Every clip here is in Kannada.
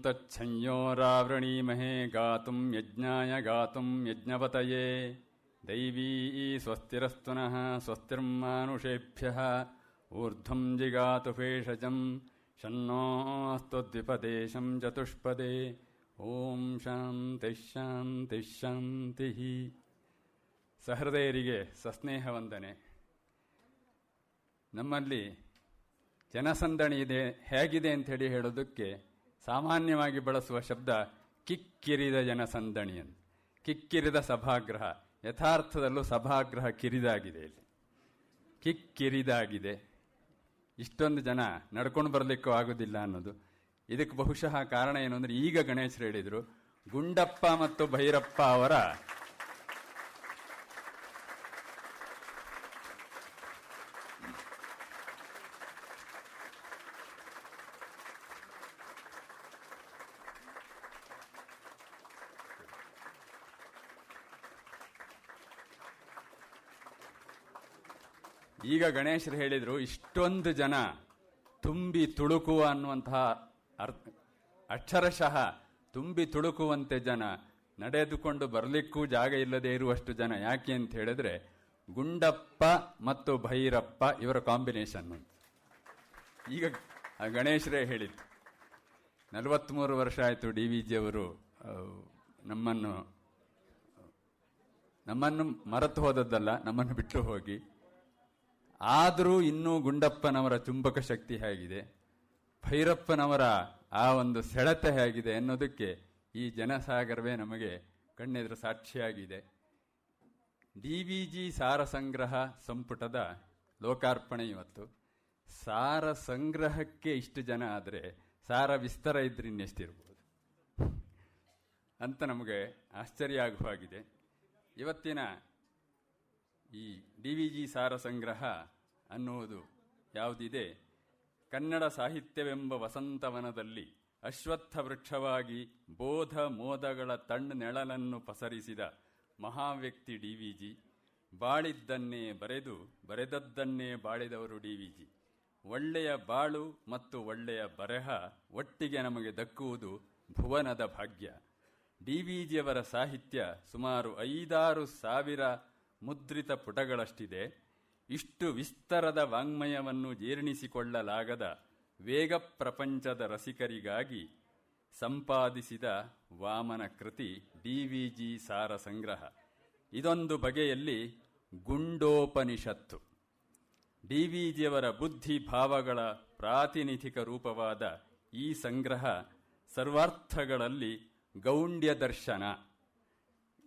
ತಚ್ಛಂಯೋರಾವೃಣೀಮಹೇ ಗಾತುಂ ಯಜ್ಞಾಯ ಗಾತುಂ ಯಜ್ಞಪತಯೇ ದೈವೀ ಸ್ವಸ್ತಿರಸ್ತು ನಃ ಸ್ವಸ್ತಿರ್ಮಾನುಷೇಭ್ಯಃ ಊರ್ಧ್ವಂ ಜಿಗಾತು ಭೇಷಜಂ ಶನ್ನೋಸ್ತು ದ್ವಿಪದೇಶಂ ಚತುಷ್ಪದೇ ಓಂ ಶಾಂತಿ ಶಾಂತಿ ಶಾಂತಿ ಸಹೃದಯರಿಗೆ ಸಸ್ನೇಹ ವಂದನೆ ನಮ್ಮಲ್ಲಿ ಜನಸಂದಣಿ ಇದೆ, ಹೇಗಿದೆ ಅಂತ ಹೇಳಿ ಹೇಳೋದಕ್ಕೆ ಸಾಮಾನ್ಯವಾಗಿ ಬಳಸುವ ಶಬ್ದ ಕಿಕ್ಕಿರಿದ ಜನಸಂದಣಿ ಅಂತ ಕಿಕ್ಕಿರಿದ ಸಭಾಗ್ರಹ. ಯಥಾರ್ಥದಲ್ಲೂ ಸಭಾಗ್ರಹ ಕಿರಿದಾಗಿದೆ ಇಲ್ಲಿ. ಕಿಕ್ಕಿರಿದಾಗಿದೆ. ಇಷ್ಟೊಂದು ಜನ ನಡ್ಕೊಂಡು ಬರಲಿಕ್ಕೂ ಆಗೋದಿಲ್ಲ ಅನ್ನೋದು. ಇದಕ್ಕೆ ಬಹುಶಃ ಕಾರಣ ಏನು ಅಂದರೆ ಈಗ ಗಣೇಶರು ಹೇಳಿದರು, ಗುಂಡಪ್ಪ ಮತ್ತು ಭೈರಪ್ಪ ಅವರ ಈಗ ಗಣೇಶರು ಹೇಳಿದರು, ಇಷ್ಟೊಂದು ಜನ ತುಂಬಿ ತುಳುಕುವ ಅನ್ನುವಂತಹ ಅರ್ಥ, ಅಕ್ಷರಶಃ ತುಂಬಿ ತುಳುಕುವಂತೆ ಜನ, ನಡೆದುಕೊಂಡು ಬರಲಿಕ್ಕೂ ಜಾಗ ಇಲ್ಲದೆ ಇರುವಷ್ಟು ಜನ ಯಾಕೆ ಅಂತ ಹೇಳಿದ್ರೆ, ಗುಂಡಪ್ಪ ಮತ್ತು ಭೈರಪ್ಪ ಇವರ ಕಾಂಬಿನೇಷನ್ ಅಂತ ಈಗ ಗಣೇಶ್ರೇ ಹೇಳಿದ್ದು, ನಲವತ್ಮೂರು ವರ್ಷ ಆಯಿತು ಡಿ ವಿ ಜಿ ಅವರು ನಮ್ಮನ್ನು ನಮ್ಮನ್ನು ಮರೆತು ಹೋದದ್ದಲ್ಲ, ನಮ್ಮನ್ನು ಬಿಟ್ಟು ಹೋಗಿ. ಆದರೂ ಇನ್ನೂ ಗುಂಡಪ್ಪನವರ ಚುಂಬಕ ಶಕ್ತಿ ಹೇಗಿದೆ? ಭೈರಪ್ಪನವರ ಆ ಒಂದು ಸೆಳೆತ ಹೇಗಿದೆ ಅನ್ನೋದಕ್ಕೆ ಈ ಜನಸಾಗರವೇ ನಮಗೆ ಕಣ್ಣೆದುರು ಸಾಕ್ಷಿಯಾಗಿದೆ. ಡಿ ವಿ ಜಿ ಸಾರ ಸಂಗ್ರಹ ಸಂಪುಟದ ಲೋಕಾರ್ಪಣೆ ಇವತ್ತು. ಸಾರ ಸಂಗ್ರಹಕ್ಕೆ ಇಷ್ಟು ಜನ ಆದರೆ ಸಾರ ವಿಸ್ತಾರ ಇದ್ರೆ ಇನ್ನೆಷ್ಟಿರ್ಬೋದು? ಅಂತ ನಮಗೆ ಆಶ್ಚರ್ಯ ಆಗುವಾಗಿದೆ ಇವತ್ತಿನ ಈ ಡಿ ವಿ ಜಿ ಸಾರ ಸಂಗ್ರಹ ಅನ್ನುವುದು ಯಾವುದಿದೆ? ಕನ್ನಡ ಸಾಹಿತ್ಯವೆಂಬ ವಸಂತವನದಲ್ಲಿ ಅಶ್ವತ್ಥ ವೃಕ್ಷವಾಗಿ ಬೋಧ ಮೋದಗಳ ತಣ್ಣ ನೆಳಲನ್ನು ಪಸರಿಸಿದ ಮಹಾವ್ಯಕ್ತಿ ಡಿ ವಿ ಜಿ, ಬಾಳಿದ್ದನ್ನೇ ಬರೆದು ಬರೆದದ್ದನ್ನೇ ಬಾಳಿದವರು ಡಿ ವಿ ಜಿ. ಒಳ್ಳೆಯ ಬಾಳು ಮತ್ತು ಒಳ್ಳೆಯ ಬರೆಹ ಒಟ್ಟಿಗೆ ನಮಗೆ ದಕ್ಕುವುದು ಭುವನದ ಭಾಗ್ಯ. ಡಿ ವಿ ಜಿಯವರ ಸಾಹಿತ್ಯ ಸುಮಾರು ಐದಾರು ಸಾವಿರ ಮುದ್ರಿತ ಪುಟಗಳಷ್ಟಿದೆ. ಇಷ್ಟು ವಿಸ್ತರದ ವಾಂಗ್ಮಯವನ್ನು ಜೀರ್ಣಿಸಿಕೊಳ್ಳಲಾಗದ ವೇಗ ಪ್ರಪಂಚದ ರಸಿಕರಿಗಾಗಿ ಸಂಪಾದಿಸಿದ ವಾಮನ ಕೃತಿ ಡಿವಿಜಿ ಸಾರ ಸಂಗ್ರಹ. ಇದೊಂದು ಬಗೆಯಲ್ಲಿ ಗುಂಡೋಪನಿಷತ್ತು. ಡಿವಿಜಿಯವರ ಬುದ್ಧಿ ಭಾವಗಳ ಪ್ರಾತಿನಿಧಿಕ ರೂಪವಾದ ಈ ಸಂಗ್ರಹ ಸರ್ವಾರ್ಥಗಳಲ್ಲಿ ಗೌಂಡ್ಯ ದರ್ಶನ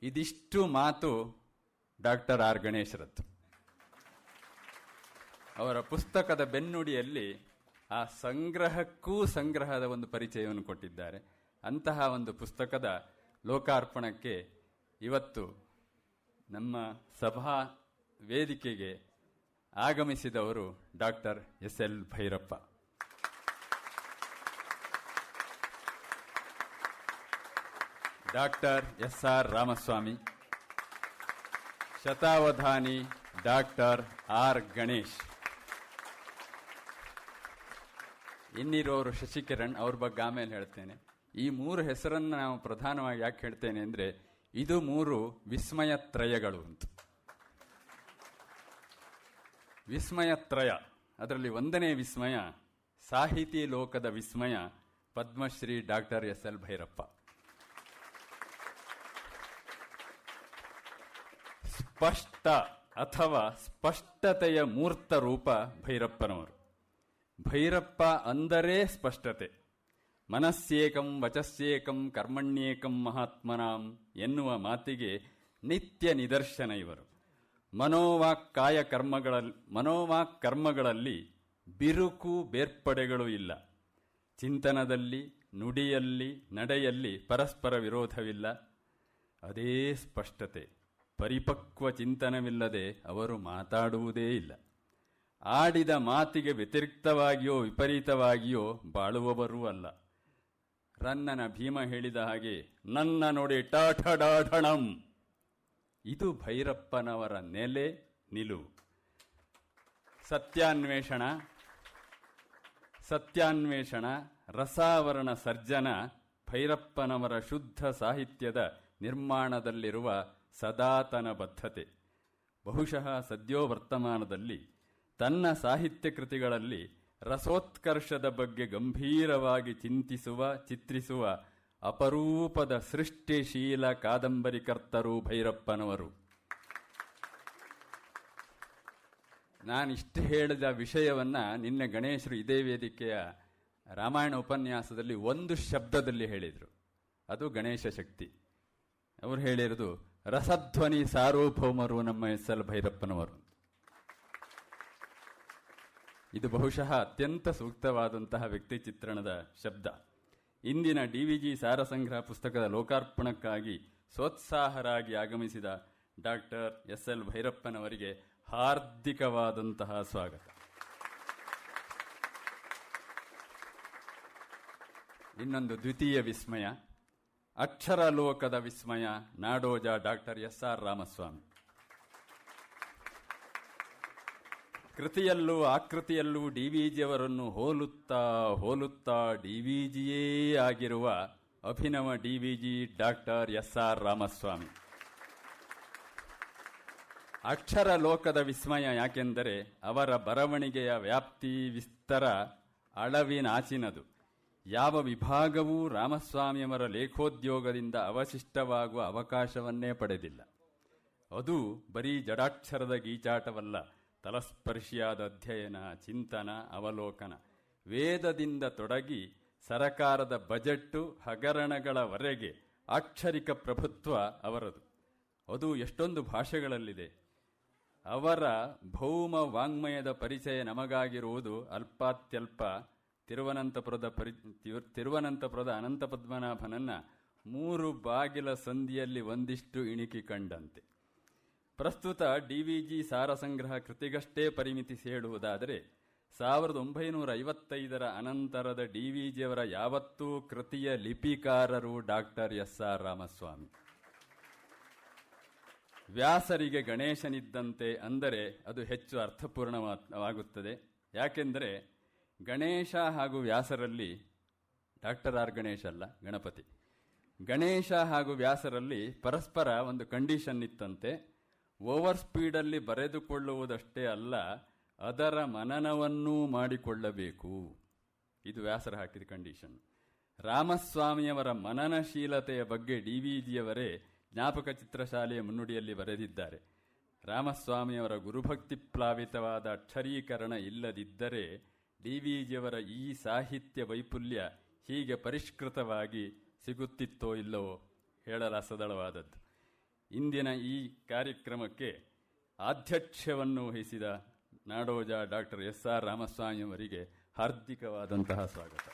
ಇದಿಷ್ಟು ಮಾತು ಡಾಕ್ಟರ್ ಆರ್ ಗಣೇಶರತ್ ಅವರ ಪುಸ್ತಕದ ಬೆನ್ನುಡಿಯಲ್ಲಿ ಆ ಸಂಗ್ರಹಕ್ಕೂ ಸಂಗ್ರಹದ ಒಂದು ಪರಿಚಯವನ್ನು ಕೊಟ್ಟಿದ್ದಾರೆ. ಅಂತಹ ಒಂದು ಪುಸ್ತಕದ ಲೋಕಾರ್ಪಣಕ್ಕೆ ಇವತ್ತು ನಮ್ಮ ಸಭಾ ವೇದಿಕೆಗೆ ಆಗಮಿಸಿದವರು doctor S L Bhyrappa. Doctor S R Ramaswamy. ಶತಾವಧಾನಿ doctor R Ganesh. ಇನ್ನಿರೋರು ಶಶಿಕಿರಣ್ ಅವ್ರ ಬಗ್ಗೆ ಆಮೇಲೆ ಹೇಳ್ತೇನೆ. ಈ ಮೂರು ಹೆಸರನ್ನು ನಾವು ಪ್ರಧಾನವಾಗಿ ಯಾಕೆ ಹೇಳ್ತೇನೆ ಅಂದ್ರೆ, ಇದು ಮೂರು ವಿಸ್ಮಯ ತ್ರಯಗಳು ಅಂತ. ವಿಸ್ಮಯತ್ರಯ, ಅದರಲ್ಲಿ ಒಂದನೇ ವಿಸ್ಮಯ ಸಾಹಿತಿ ಲೋಕದ ವಿಸ್ಮಯ Padmashri doctor S L Bhyrappa. ಸ್ಪಷ್ಟ ಅಥವಾ ಸ್ಪಷ್ಟತೆಯ ಮೂರ್ತ ರೂಪ ಭೈರಪ್ಪನವರು. ಭೈರಪ್ಪ ಅಂದರೆ ಸ್ಪಷ್ಟತೆ. ಮನಸ್ಸೇಕಂ ವಚಸ್ಸೇಕಂ ಕರ್ಮಣ್ಯೇಕಂ ಮಹಾತ್ಮನಾಂ ಎನ್ನುವ ಮಾತಿಗೆ ನಿತ್ಯ ನಿದರ್ಶನ ಇವರು. ಮನೋವಾಕ್ಕಾಯ ಕರ್ಮಗಳಲ್ಲಿ ಮನೋವಾಕ್ ಕರ್ಮಗಳಲ್ಲಿ ಬಿರುಕು ಬೇರ್ಪಡೆಗಳು ಇಲ್ಲ. ಚಿಂತನದಲ್ಲಿ, ನುಡಿಯಲ್ಲಿ, ನಡೆಯಲ್ಲಿ ಪರಸ್ಪರ ವಿರೋಧವಿಲ್ಲ. ಅದೇ ಸ್ಪಷ್ಟತೆ. ಪರಿಪಕ್ವ ಚಿಂತನವಿಲ್ಲದೆ ಅವರು ಮಾತಾಡುವುದೇ ಇಲ್ಲ. ಆಡಿದ ಮಾತಿಗೆ ವ್ಯತಿರಿಕ್ತವಾಗಿಯೋ ವಿಪರೀತವಾಗಿಯೋ ಬಾಳುವವರೂ ಅಲ್ಲ. ರನ್ನನ ಭೀಮ ಹೇಳಿದ ಹಾಗೆ, ನನ್ನ ನೋಡಿ ಟಾಠಡಾಢಣಂ. ಇದು ಭೈರಪ್ಪನವರ ನೆಲೆ, ನಿಲುವು. ಸತ್ಯಾನ್ವೇಷಣ ಸತ್ಯಾನ್ವೇಷಣ, ರಸಾವರಣ ಸರ್ಜನ ಭೈರಪ್ಪನವರ ಶುದ್ಧ ಸಾಹಿತ್ಯದ ನಿರ್ಮಾಣದಲ್ಲಿರುವ ಸದಾತನ ಬದ್ಧತೆ. ಬಹುಶಃ ಸದ್ಯೋ ವರ್ತಮಾನದಲ್ಲಿ ತನ್ನ ಸಾಹಿತ್ಯ ಕೃತಿಗಳಲ್ಲಿ ರಸೋತ್ಕರ್ಷದ ಬಗ್ಗೆ ಗಂಭೀರವಾಗಿ ಚಿಂತಿಸುವ, ಚಿತ್ರಿಸುವ ಅಪರೂಪದ ಸೃಷ್ಟಿಶೀಲ ಕಾದಂಬರಿಕರ್ತರು ಭೈರಪ್ಪನವರು. ನಾನಿಷ್ಟು ಹೇಳಿದ ವಿಷಯವನ್ನು ನಿನ್ನೆ ಗಣೇಶರು ಇದೇ ವೇದಿಕೆಯ ರಾಮಾಯಣ ಉಪನ್ಯಾಸದಲ್ಲಿ ಒಂದು ಶಬ್ದದಲ್ಲಿ ಹೇಳಿದರು. ಅದು ಗಣೇಶ ಶಕ್ತಿ. ಅವರು ಹೇಳಿರೋದು ರಸಧ್ವನಿ ಸಾರ್ವಭೌಮರು ನಮ್ಮ ಎಸ್ ಎಲ್ ಭೈರಪ್ಪನವರು. ಇದು ಬಹುಶಃ ಅತ್ಯಂತ ಸೂಕ್ತವಾದಂತಹ ವ್ಯಕ್ತಿ ಚಿತ್ರಣದ ಶಬ್ದ. ಇಂದಿನ ಡಿವಿಜಿ ಸಾರಸಂಗ್ರಹ ಪುಸ್ತಕದ ಲೋಕಾರ್ಪಣಕ್ಕಾಗಿ ಸೋತ್ಸಾಹರಾಗಿ ಆಗಮಿಸಿದ ಡಾಕ್ಟರ್ ಎಸ್ ಎಲ್ ಭೈರಪ್ಪನವರಿಗೆ ಹಾರ್ದಿಕವಾದಂತಹ ಸ್ವಾಗತ. ಇನ್ನೊಂದು ದ್ವಿತೀಯ ವಿಸ್ಮಯ. ಅಕ್ಷರ ಲೋಕದ ವಿಸ್ಮಯ, Nadoja doctor S R Ramaswamy. ಕೃತಿಯಲ್ಲೂ ಆಕೃತಿಯಲ್ಲೂ ಡಿ ವಿ ಡಿವಿಜಿಯವರನ್ನು ಹೋಲುತ್ತಾ ಹೋಲುತ್ತಾ ಡಿ ವಿ ಜಿಯೇ ಆಗಿರುವ Abhinava D V G doctor S R Ramaswamy. ಅಕ್ಷರ ಲೋಕದ ವಿಸ್ಮಯ ಯಾಕೆಂದರೆ ಅವರ ಬರವಣಿಗೆಯ ವ್ಯಾಪ್ತಿ ವಿಸ್ತರ ಅಳವಿನಾಚಿನದು. ಯಾವ ವಿಭಾಗವೂ ರಾಮಸ್ವಾಮಿಯವರ ಲೇಖೋದ್ಯೋಗದಿಂದ ಅವಶಿಷ್ಟವಾಗುವ ಅವಕಾಶವನ್ನೇ ಪಡೆದಿಲ್ಲ. ಅದು ಬರೀ ಜಡಾಕ್ಷರದ ಗೀಚಾಟವಲ್ಲ, ತಲಸ್ಪರ್ಶಿಯಾದ ಅಧ್ಯಯನ, ಚಿಂತನ, ಅವಲೋಕನ. ವೇದದಿಂದ ತೊಡಗಿ ಸರಕಾರದ ಬಜೆಟ್ಟು ಹಗರಣಗಳವರೆಗೆ ಅಕ್ಷರಿಕ ಪ್ರಭುತ್ವ ಅವರದು. ಅದು ಎಷ್ಟೊಂದು ಭಾಷೆಗಳಲ್ಲಿದೆ. ಅವರ ಭೌಮ ವಾಂಗ್ಮಯದ ಪರಿಚಯ ನಮಗಾಗಿರುವುದು ಅಲ್ಪಾತ್ಯಲ್ಪ ತಿರುವನಂತಪುರದ ಪರಿ, ತಿರು- ತಿರುವನಂತಪುರದ ಅನಂತ ಪದ್ಮನಾಭನನ್ನ ಮೂರು ಬಾಗಿಲ ಸಂಧಿಯಲ್ಲಿ ಒಂದಿಷ್ಟು ಇಣಿಕಿ ಕಂಡಂತೆ. ಪ್ರಸ್ತುತ D V D V G ಸಾರಸಂಗ್ರಹ ಕೃತಿಗಷ್ಟೇ ಪರಿಮಿತಿ ಹೇಳುವುದಾದರೆ, ಸಾವಿರದ ಒಂಬೈನೂರ ಐವತ್ತೈದರ ಅನಂತರದ ಡಿ ವಿ ಜಿಯವರ ಯಾವತ್ತೂ ಕೃತಿಯ ಲಿಪಿಕಾರರು ಡಾಕ್ಟರ್ ಎಸ್ ಆರ್ ರಾಮಸ್ವಾಮಿ. ವ್ಯಾಸರಿಗೆ ಗಣೇಶನಿದ್ದಂತೆ ಅಂದರೆ ಅದು ಹೆಚ್ಚು ಅರ್ಥಪೂರ್ಣವಾಗುತ್ತದೆ. ಯಾಕೆಂದರೆ ಗಣೇಶ ಹಾಗೂ ವ್ಯಾಸರಲ್ಲಿ ಡಾಕ್ಟರ್ ಆರ್ ಗಣೇಶ್ ಅಲ್ಲ, ಗಣಪತಿ. ಗಣೇಶ ಹಾಗೂ ವ್ಯಾಸರಲ್ಲಿ ಪರಸ್ಪರ ಒಂದು ಕಂಡೀಷನ್ ಇತ್ತಂತೆ. ಓವರ್ ಸ್ಪೀಡಲ್ಲಿ ಬರೆದುಕೊಳ್ಳುವುದಷ್ಟೇ ಅಲ್ಲ, ಅದರ ಮನನವನ್ನೂ ಮಾಡಿಕೊಳ್ಳಬೇಕು. ಇದು ವ್ಯಾಸರ ಹಾಕಿದ ಕಂಡೀಷನ್. ರಾಮಸ್ವಾಮಿಯವರ ಮನನಶೀಲತೆಯ ಬಗ್ಗೆ ಡಿ ವಿ ಜಿಯವರೇ ಜ್ಞಾಪಕ ಚಿತ್ರಶಾಲೆಯ ಮುನ್ನುಡಿಯಲ್ಲಿ ಬರೆದಿದ್ದಾರೆ. ರಾಮಸ್ವಾಮಿಯವರ ಗುರುಭಕ್ತಿ ಪ್ಲಾವಿತವಾದ ಅಕ್ಷರೀಕರಣ ಇಲ್ಲದಿದ್ದರೆ ಡಿ ವಿ ಜಿಯವರ ಈ ಸಾಹಿತ್ಯ ವೈಪುಲ್ಯ ಹೀಗೆ ಪರಿಷ್ಕೃತವಾಗಿ ಸಿಗುತ್ತಿತ್ತೋ ಇಲ್ಲವೋ ಹೇಳಲಾಸದಳವಾದದ್ದು ಇಂದಿನ ಈ ಕಾರ್ಯಕ್ರಮಕ್ಕೆ ಆಧ್ಯಕ್ಷವನ್ನು ವಹಿಸಿದ ನಾಡೋಜ ಡಾಕ್ಟರ್ ಎಸ್ ಆರ್ ರಾಮಸ್ವಾಮಿಯವರಿಗೆ ಹಾರ್ದಿಕವಾದಂತಹ ಸ್ವಾಗತ.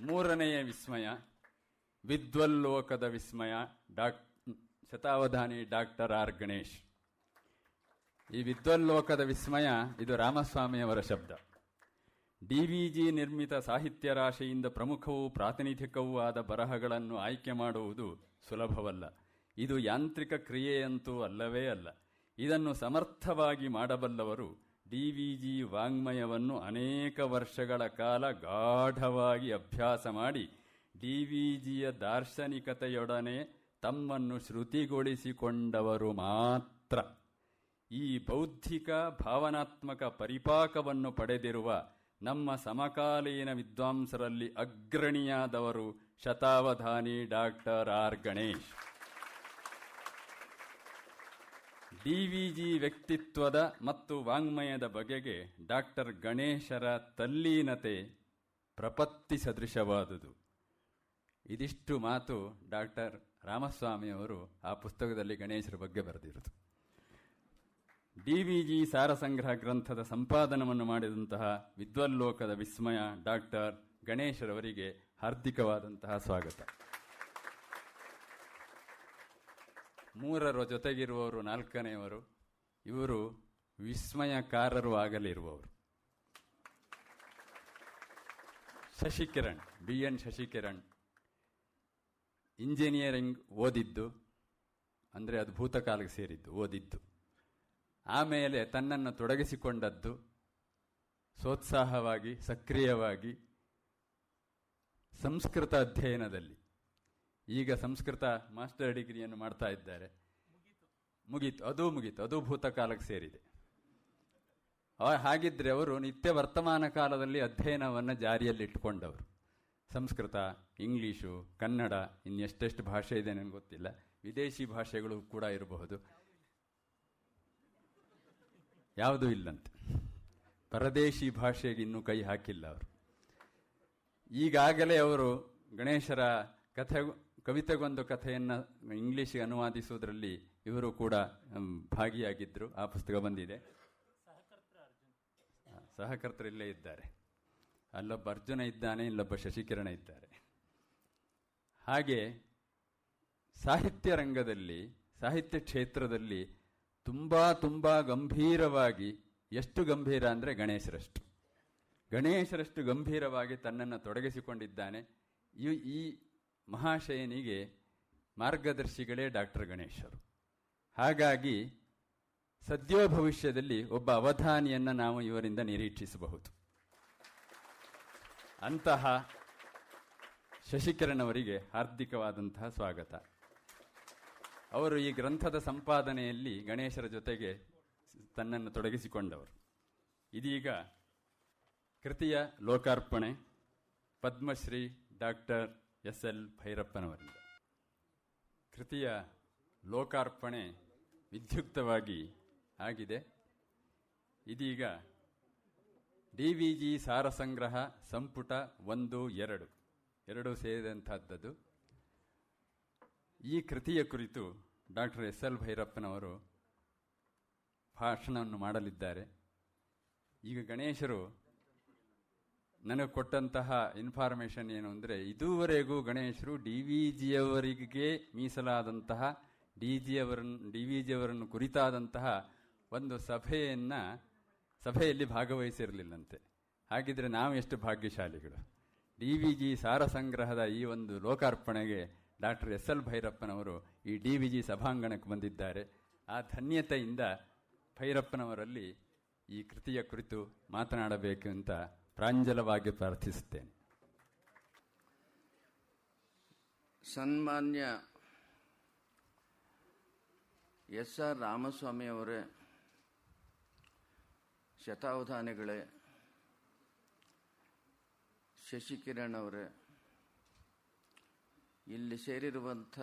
ಮೂರನೆಯ ವಿಸ್ಮಯ, ವಿದ್ವಲ್ಲೋಕದ ವಿಸ್ಮಯ ಡಾಕ್ ಶತಾವಧಾನಿ ಡಾಕ್ಟರ್ ಆರ್ ಗಣೇಶ್. ಈ ವಿದ್ವಲ್ಲೋಕದ ವಿಸ್ಮಯ, ಇದು ರಾಮಸ್ವಾಮಿಯವರ ಶಬ್ದ. ಡಿವಿಜಿ ನಿರ್ಮಿತ ಸಾಹಿತ್ಯ ರಾಶಿಯಿಂದ ಪ್ರಮುಖವೂ ಪ್ರಾತಿನಿಧಿಕವೂ ಆದ ಬರಹಗಳನ್ನು ಆಯ್ಕೆ ಮಾಡುವುದು ಸುಲಭವಲ್ಲ. ಇದು ಯಾಂತ್ರಿಕ ಕ್ರಿಯೆಯಂತೂ ಅಲ್ಲವೇ ಅಲ್ಲ. ಇದನ್ನು ಸಮರ್ಥವಾಗಿ ಮಾಡಬಲ್ಲವರು ಡಿವಿಜಿ ವಾಂಗ್ಮಯವನ್ನು ಅನೇಕ ವರ್ಷಗಳ ಕಾಲ ಗಾಢವಾಗಿ ಅಭ್ಯಾಸ ಮಾಡಿ ಡಿವಿಜಿಯ ದಾರ್ಶನಿಕತೆಯೊಡನೆ ತಮ್ಮನ್ನು ಶ್ರುತಿಗೊಳಿಸಿಕೊಂಡವರು ಮಾತ್ರ. ಈ ಬೌದ್ಧಿಕ, ಭಾವನಾತ್ಮಕ ಪರಿಪಾಕವನ್ನು ಪಡೆದಿರುವ ನಮ್ಮ ಸಮಕಾಲೀನ ವಿದ್ವಾಂಸರಲ್ಲಿ ಅಗ್ರಣಿಯಾದವರು ಶತಾವಧಾನಿ ಡಾಕ್ಟರ್ ಆರ್. ಗಣೇಶ್. ಡಿವಿಜಿ ವ್ಯಕ್ತಿತ್ವದ ಮತ್ತು ವಾಂಗ್ಮಯದ ಬಗೆಗೆ ಡಾಕ್ಟರ್ ಗಣೇಶರ ತಲ್ಲೀನತೆ ಪ್ರಪತ್ತಿ ಸದೃಶವಾದುದು. ಇದಿಷ್ಟು ಮಾತು ಡಾಕ್ಟರ್ ರಾಮಸ್ವಾಮಿಯವರು ಆ ಪುಸ್ತಕದಲ್ಲಿ ಗಣೇಶರ ಬಗ್ಗೆ ಡಿವಿಜಿ ಸಾರಸಂಗ್ರಹ ಗ್ರಂಥದ ಸಂಪಾದನವನ್ನು ಮಾಡಿದಂತಹ ವಿದ್ವಲ್ಲೋಕದ ವಿಸ್ಮಯ ಡಾಕ್ಟರ್ ಗಣೇಶರವರಿಗೆ ಹಾರ್ದಿಕವಾದಂತಹ ಸ್ವಾಗತ. ಮೂರರ ಜೊತೆಗಿರುವವರು ನಾಲ್ಕನೆಯವರು, ಇವರು ವಿಸ್ಮಯಕಾರರು ಆಗಲಿರುವವರು. Shashikiran B N Shashikiran, engineering ಓದಿದ್ದು, ಅಂದರೆ ಅದು ಭೂತಕಾಲಕ್ಕೆ ಸೇರಿದ್ದು, ಓದಿದ್ದು. ಆಮೇಲೆ ತನ್ನನ್ನು ತೊಡಗಿಸಿಕೊಂಡದ್ದು ಸೋತ್ಸಾಹವಾಗಿ, ಸಕ್ರಿಯವಾಗಿ ಸಂಸ್ಕೃತ ಅಧ್ಯಯನದಲ್ಲಿ. ಈಗ ಸಂಸ್ಕೃತ ಮಾಸ್ಟರ್ ಡಿಗ್ರಿಯನ್ನು ಮಾಡ್ತಾ ಇದ್ದಾರೆ. ಮುಗೀತು. ಅದು ಮುಗೀತು. ಅದು ಭೂತಕಾಲಕ್ಕೆ ಸೇರಿದೆ. ಹಾಗಿದ್ರೆ ಅವರು ನಿತ್ಯ ವರ್ತಮಾನ ಕಾಲದಲ್ಲಿ ಅಧ್ಯಯನವನ್ನು ಜಾರಿಯಲ್ಲಿಟ್ಟುಕೊಂಡವರು ಸಂಸ್ಕೃತ, ಇಂಗ್ಲೀಷು, ಕನ್ನಡ ಇನ್ನೆಷ್ಟೆಷ್ಟು ಭಾಷೆ ಇದೆ ನನಗೆ ಗೊತ್ತಿಲ್ಲ. ವಿದೇಶಿ ಭಾಷೆಗಳು ಕೂಡ ಇರಬಹುದು. ಯಾವುದೂ ಇಲ್ಲಂತೆ. ಪರದೇಶಿ ಭಾಷೆಗೆ ಇನ್ನೂ ಕೈ ಹಾಕಿಲ್ಲ ಅವರು. ಈಗಾಗಲೇ ಅವರು ಗಣೇಶರ ಕಥೆ ಕವಿತೆಗೊಂದು ಕಥೆಯನ್ನು ಇಂಗ್ಲಿಷ್ಗೆ ಅನುವಾದಿಸುವುದರಲ್ಲಿ ಇವರು ಕೂಡ ಭಾಗಿಯಾಗಿದ್ದರು ಆ ಪುಸ್ತಕ ಬಂದಿದೆ. ಸಹಕರ್ತರು ಇಲ್ಲೇ ಇದ್ದಾರೆ. ಅಲ್ಲೊಬ್ಬ ಅರ್ಜುನ ಇದ್ದಾನೆ ಇಲ್ಲೊಬ್ಬ ಶಶಿಕಿರಣ ಇದ್ದಾರೆ. ಹಾಗೆ ಸಾಹಿತ್ಯ ರಂಗದಲ್ಲಿ ಸಾಹಿತ್ಯ ಕ್ಷೇತ್ರದಲ್ಲಿ ತುಂಬ ತುಂಬ ಗಂಭೀರವಾಗಿ, ಎಷ್ಟು ಗಂಭೀರ ಅಂದರೆ ಗಣೇಶರಷ್ಟು. ಗಣೇಶರಷ್ಟು ಗಂಭೀರವಾಗಿ ತನ್ನನ್ನು ತೊಡಗಿಸಿಕೊಂಡಿದ್ದಾನೆ. ಈ ಮಹಾಶಯನಿಗೆ ಮಾರ್ಗದರ್ಶಿಗಳೇ ಡಾಕ್ಟರ್ ಗಣೇಶರು. ಹಾಗಾಗಿ ಸದ್ಯೋ ಭವಿಷ್ಯದಲ್ಲಿ ಒಬ್ಬ ಅವಧಾನಿಯನ್ನು ನಾವು ಇವರಿಂದ ನಿರೀಕ್ಷಿಸಬಹುದು. ಅಂತಹ ಶಶಿಕಿರಣ್ ಅವರಿಗೆ ಹಾರ್ದಿಕವಾದಂತಹ ಸ್ವಾಗತ. ಅವರು ಈ ಗ್ರಂಥದ ಸಂಪಾದನೆಯಲ್ಲಿ ಗಣೇಶರ ಜೊತೆಗೆ ತನ್ನನ್ನು ತೊಡಗಿಸಿಕೊಂಡವರು. ಇದೀಗ ಕೃತಿಯ ಲೋಕಾರ್ಪಣೆ ಪದ್ಮಶ್ರೀ ಡಾಕ್ಟರ್ ಎಸ್ ಎಲ್ ಭೈರಪ್ಪನವರಿಂದ. ಕೃತಿಯ ಲೋಕಾರ್ಪಣೆ ವಿದ್ಯುಕ್ತವಾಗಿ ಆಗಿದೆ. ಇದೀಗ ಡಿ ವಿ ಜಿ ಸಾರಸಂಗ್ರಹ ಸಂಪುಟ ಒಂದು ಎರಡು ಎರಡು ಸೇರಿದಂತಹದ್ದು ಈ ಕೃತಿಯ ಕುರಿತು ಡಾಕ್ಟರ್ ಎಸ್ ಎಲ್ ಭೈರಪ್ಪನವರು ಭಾಷಣವನ್ನು ಮಾಡಲಿದ್ದಾರೆ. ಈಗ ಗಣೇಶರು ನನಗೆ ಕೊಟ್ಟಂತಹ ಇನ್ಫಾರ್ಮೇಷನ್ ಏನು ಅಂದರೆ, ಇದುವರೆಗೂ ಗಣೇಶರು ಡಿ ವಿ ಜಿಯವರಿಗೆ ಮೀಸಲಾದಂತಹ, ಡಿ ಜಿ ಅವರನ್ನು ಡಿ ವಿ ಜಿಯವರನ್ನು ಕುರಿತಾದಂತಹ ಒಂದು ಸಭೆಯನ್ನು, ಸಭೆಯಲ್ಲಿ ಭಾಗವಹಿಸಿರಲಿಲ್ಲಂತೆ. ಹಾಗಿದ್ರೆ ನಾವು ಎಷ್ಟು ಭಾಗ್ಯಶಾಲಿಗಳು? ಡಿ ವಿ ಜಿ ಸಾರ ಸಂಗ್ರಹದ ಈ ಒಂದು ಲೋಕಾರ್ಪಣೆಗೆ ಡಾಕ್ಟರ್ ಎಸ್ ಎಲ್ ಭೈರಪ್ಪನವರು ಈ ಡಿ ವಿ ಜಿ ಸಭಾಂಗಣಕ್ಕೆ ಬಂದಿದ್ದಾರೆ. ಆ ಧನ್ಯತೆಯಿಂದ ಭೈರಪ್ಪನವರಲ್ಲಿ ಈ ಕೃತಿಯ ಕುರಿತು ಮಾತನಾಡಬೇಕು ಅಂತ ಪ್ರಾಂಜಲವಾಗಿ ಪ್ರಾರ್ಥಿಸುತ್ತೇನೆ. ಸನ್ಮಾನ್ಯ ಎಸ್ ಆರ್ ರಾಮಸ್ವಾಮಿ ಅವರೇ, ಶತಾವಧಾನಿಗಳೇ, ಶಶಿಕಿರಣ್ ಅವರೇ ಇಲ್ಲಿ ಸೇರಿರುವಂಥ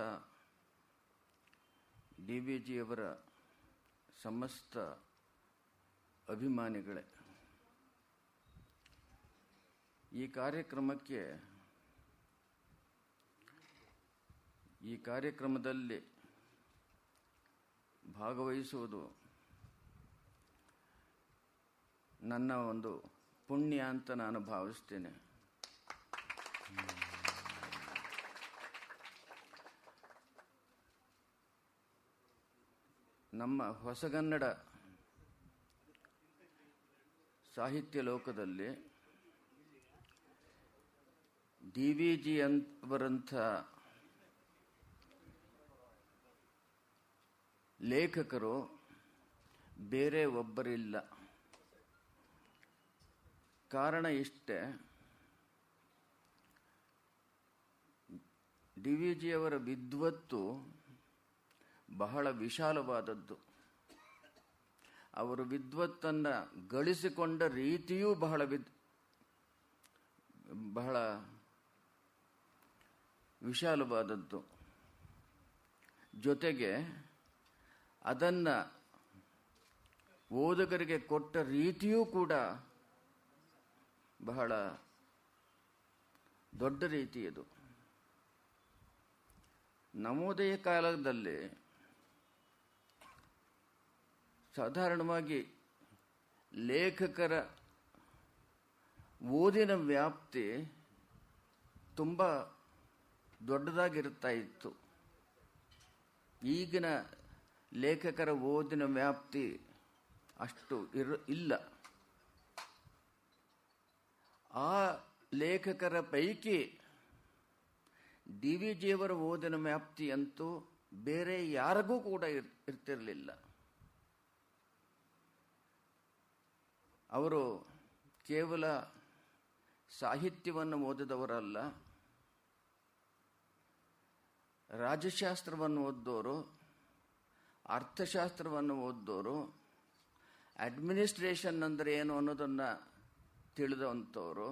ಡಿ ವಿ ಜಿಯವರ ಸಮಸ್ತ ಅಭಿಮಾನಿಗಳೇ, ಈ ಕಾರ್ಯಕ್ರಮಕ್ಕೆ ಈ ಕಾರ್ಯಕ್ರಮದಲ್ಲಿ ಭಾಗವಹಿಸುವುದು ನನ್ನ ಒಂದು ಪುಣ್ಯ ಅಂತ ನಾನು ಭಾವಿಸ್ತೇನೆ. ನಮ್ಮ ಹೊಸಗನ್ನಡ ಸಾಹಿತ್ಯ ಲೋಕದಲ್ಲಿ ಡಿ ವಿ ಜಿ ಅಂತವರಂಥ ಲೇಖಕರು ಬೇರೆ ಒಬ್ಬರಿಲ್ಲ. ಕಾರಣ ಇಷ್ಟೇ, ಡಿ ವಿ ಜಿಯವರ ವಿದ್ವತ್ತು ಬಹಳ ವಿಶಾಲವಾದದ್ದು. ಅವರು ವಿದ್ವತ್ತನ್ನು ಗಳಿಸಿಕೊಂಡ ರೀತಿಯೂ ಬಹಳ ವಿದ್, ಬಹಳ ವಿಶಾಲವಾದದ್ದು. ಜೊತೆಗೆ ಅದನ್ನು ಓದುಗರಿಗೆ ಕೊಟ್ಟ ರೀತಿಯೂ ಕೂಡ ಬಹಳ ದೊಡ್ಡ ರೀತಿಯದು ನವೋದಯ ಕಾಲದಲ್ಲಿ ಸಾಧಾರಣವಾಗಿ ಲೇಖಕರ ಓದಿನ ವ್ಯಾಪ್ತಿ ತುಂಬ ದೊಡ್ಡದಾಗಿರುತ್ತಾ ಇತ್ತು ಈಗಿನ ಲೇಖಕರ ಓದಿನ ವ್ಯಾಪ್ತಿ ಅಷ್ಟು ಇರ, ಇಲ್ಲ. ಆ ಲೇಖಕರ ಪೈಕಿ ಡಿ ವಿ ಜಿಯವರ ಓದಿನ ವ್ಯಾಪ್ತಿ ಅಂತೂ ಬೇರೆ ಯಾರಿಗೂ ಕೂಡ ಇರ್, ಇರ್ತಿರಲಿಲ್ಲ. ಅವರು ಕೇವಲ ಸಾಹಿತ್ಯವನ್ನು ಓದಿದವರಲ್ಲ, ರಾಜಶಾಸ್ತ್ರವನ್ನು ಓದಿದವರು ಅರ್ಥಶಾಸ್ತ್ರವನ್ನು ಓದಿದವರು ಅಡ್ಮಿನಿಸ್ಟ್ರೇಷನ್ ಅಂದರೆ ಏನು ಅನ್ನೋದನ್ನು ತಿಳಿದಂಥವರು.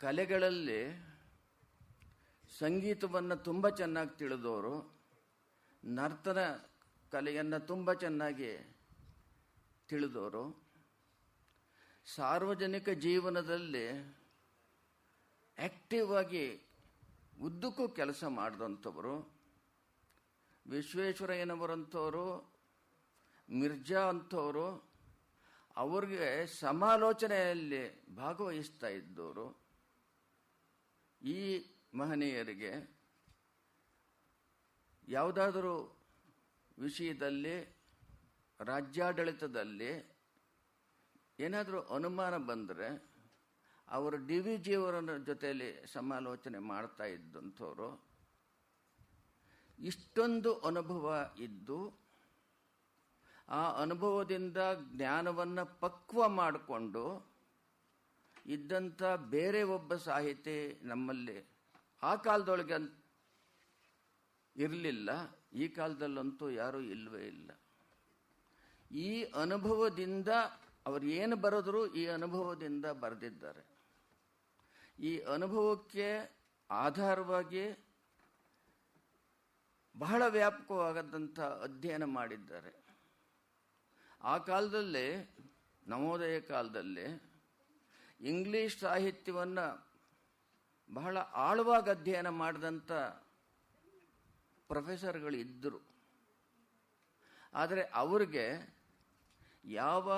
ಕಲೆಗಳಲ್ಲಿ ಸಂಗೀತವನ್ನು ತುಂಬ ಚೆನ್ನಾಗಿ ತಿಳಿದವರು ನರ್ತನ ಕಲೆಯನ್ನು ತುಂಬ ಚೆನ್ನಾಗಿ ತಿಳಿದವರು, ಸಾರ್ವಜನಿಕ ಜೀವನದಲ್ಲಿ ಆಕ್ಟಿವ್ ಆಗಿ ಉದ್ದಕ್ಕೂ ಕೆಲಸ ಮಾಡಿದಂಥವರು, ವಿಶ್ವೇಶ್ವರಯ್ಯನವರಂಥವರು, ಮಿರ್ಜಾ ಅಂಥವರು, ಅವ್ರಿಗೆ ಸಮಾಲೋಚನೆಯಲ್ಲಿ ಭಾಗವಹಿಸ್ತಾ ಇದ್ದವರು. ಈ ಮಹನೀಯರಿಗೆ ಯಾವುದಾದರೂ ವಿಷಯದಲ್ಲಿ ರಾಜ್ಯಾಡಳಿತದಲ್ಲಿ ಏನಾದರೂ ಅನುಮಾನ ಬಂದರೆ ಅವರು ಡಿ ವಿ ಜಿಯವರ ಜೊತೆಯಲ್ಲಿ ಸಮಾಲೋಚನೆ ಮಾಡ್ತಾ ಇದ್ದಂಥವ್ರು, ಇಷ್ಟೊಂದು ಅನುಭವ ಇದ್ದು ಆ ಅನುಭವದಿಂದ ಜ್ಞಾನವನ್ನು ಪಕ್ವ ಮಾಡಿಕೊಂಡು ಇದ್ದಂಥ ಬೇರೆ ಒಬ್ಬ ಸಾಹಿತಿ ನಮ್ಮಲ್ಲಿ ಆ ಕಾಲದೊಳಗೆ ಇರಲಿಲ್ಲ, ಈ ಕಾಲದಲ್ಲಂತೂ ಯಾರೂ ಇಲ್ಲವೇ ಇಲ್ಲ. ಈ ಅನುಭವದಿಂದ ಅವರು ಏನು ಬರೆದ್ರು ಈ ಅನುಭವದಿಂದ ಬರೆದಿದ್ದಾರೆ. ಈ ಅನುಭವಕ್ಕೆ ಆಧಾರವಾಗಿ ಬಹಳ ವ್ಯಾಪಕವಾಗದಂಥ ಅಧ್ಯಯನ ಮಾಡಿದ್ದಾರೆ. ಆ ಕಾಲದಲ್ಲಿ, ನವೋದಯ ಕಾಲದಲ್ಲಿ ಇಂಗ್ಲಿಷ್ ಸಾಹಿತ್ಯವನ್ನು ಬಹಳ ಆಳವಾಗಿ ಅಧ್ಯಯನ ಮಾಡಿದಂಥ ಪ್ರೊಫೆಸರ್ಗಳು ಇದ್ದರು. ಆದರೆ ಅವ್ರಿಗೆ ಯಾವ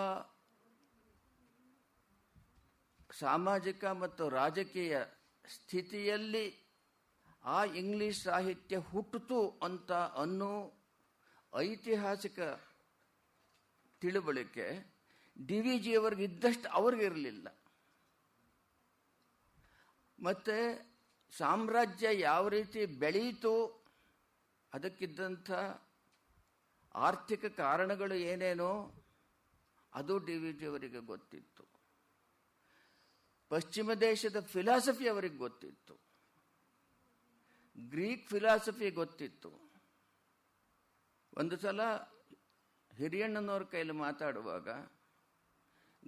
ಸಾಮಾಜಿಕ ಮತ್ತು ರಾಜಕೀಯ ಸ್ಥಿತಿಯಲ್ಲಿ ಆ ಇಂಗ್ಲಿಷ್ ಸಾಹಿತ್ಯ ಹುಟ್ಟಿತು ಅಂತ ಅನ್ನೋ ಐತಿಹಾಸಿಕ ತಿಳುವಳಿಕೆ ಡಿ ವಿ ಜಿಯವರಿಗೆ ಇದ್ದಷ್ಟು ಅವ್ರಿಗಿರಲಿಲ್ಲ ಮತ್ತು ಸಾಮ್ರಾಜ್ಯ ಯಾವ ರೀತಿ ಬೆಳೀತು, ಅದಕ್ಕಿದ್ದಂಥ ಆರ್ಥಿಕ ಕಾರಣಗಳು ಏನೇನೋ ಅದು ಡಿ ವಿ ಜಿ ಅವರಿಗೆ ಗೊತ್ತಿತ್ತು. ಪಶ್ಚಿಮ ದೇಶದ ಫಿಲಾಸಫಿ ಅವರಿಗೆ ಗೊತ್ತಿತ್ತು. ಗ್ರೀಕ್ ಫಿಲಾಸಫಿ ಗೊತ್ತಿತ್ತು. ಒಂದು ಸಲ ಹಿರಿಯಣ್ಣನವ್ರ ಕೈಯಲ್ಲಿ ಮಾತಾಡುವಾಗ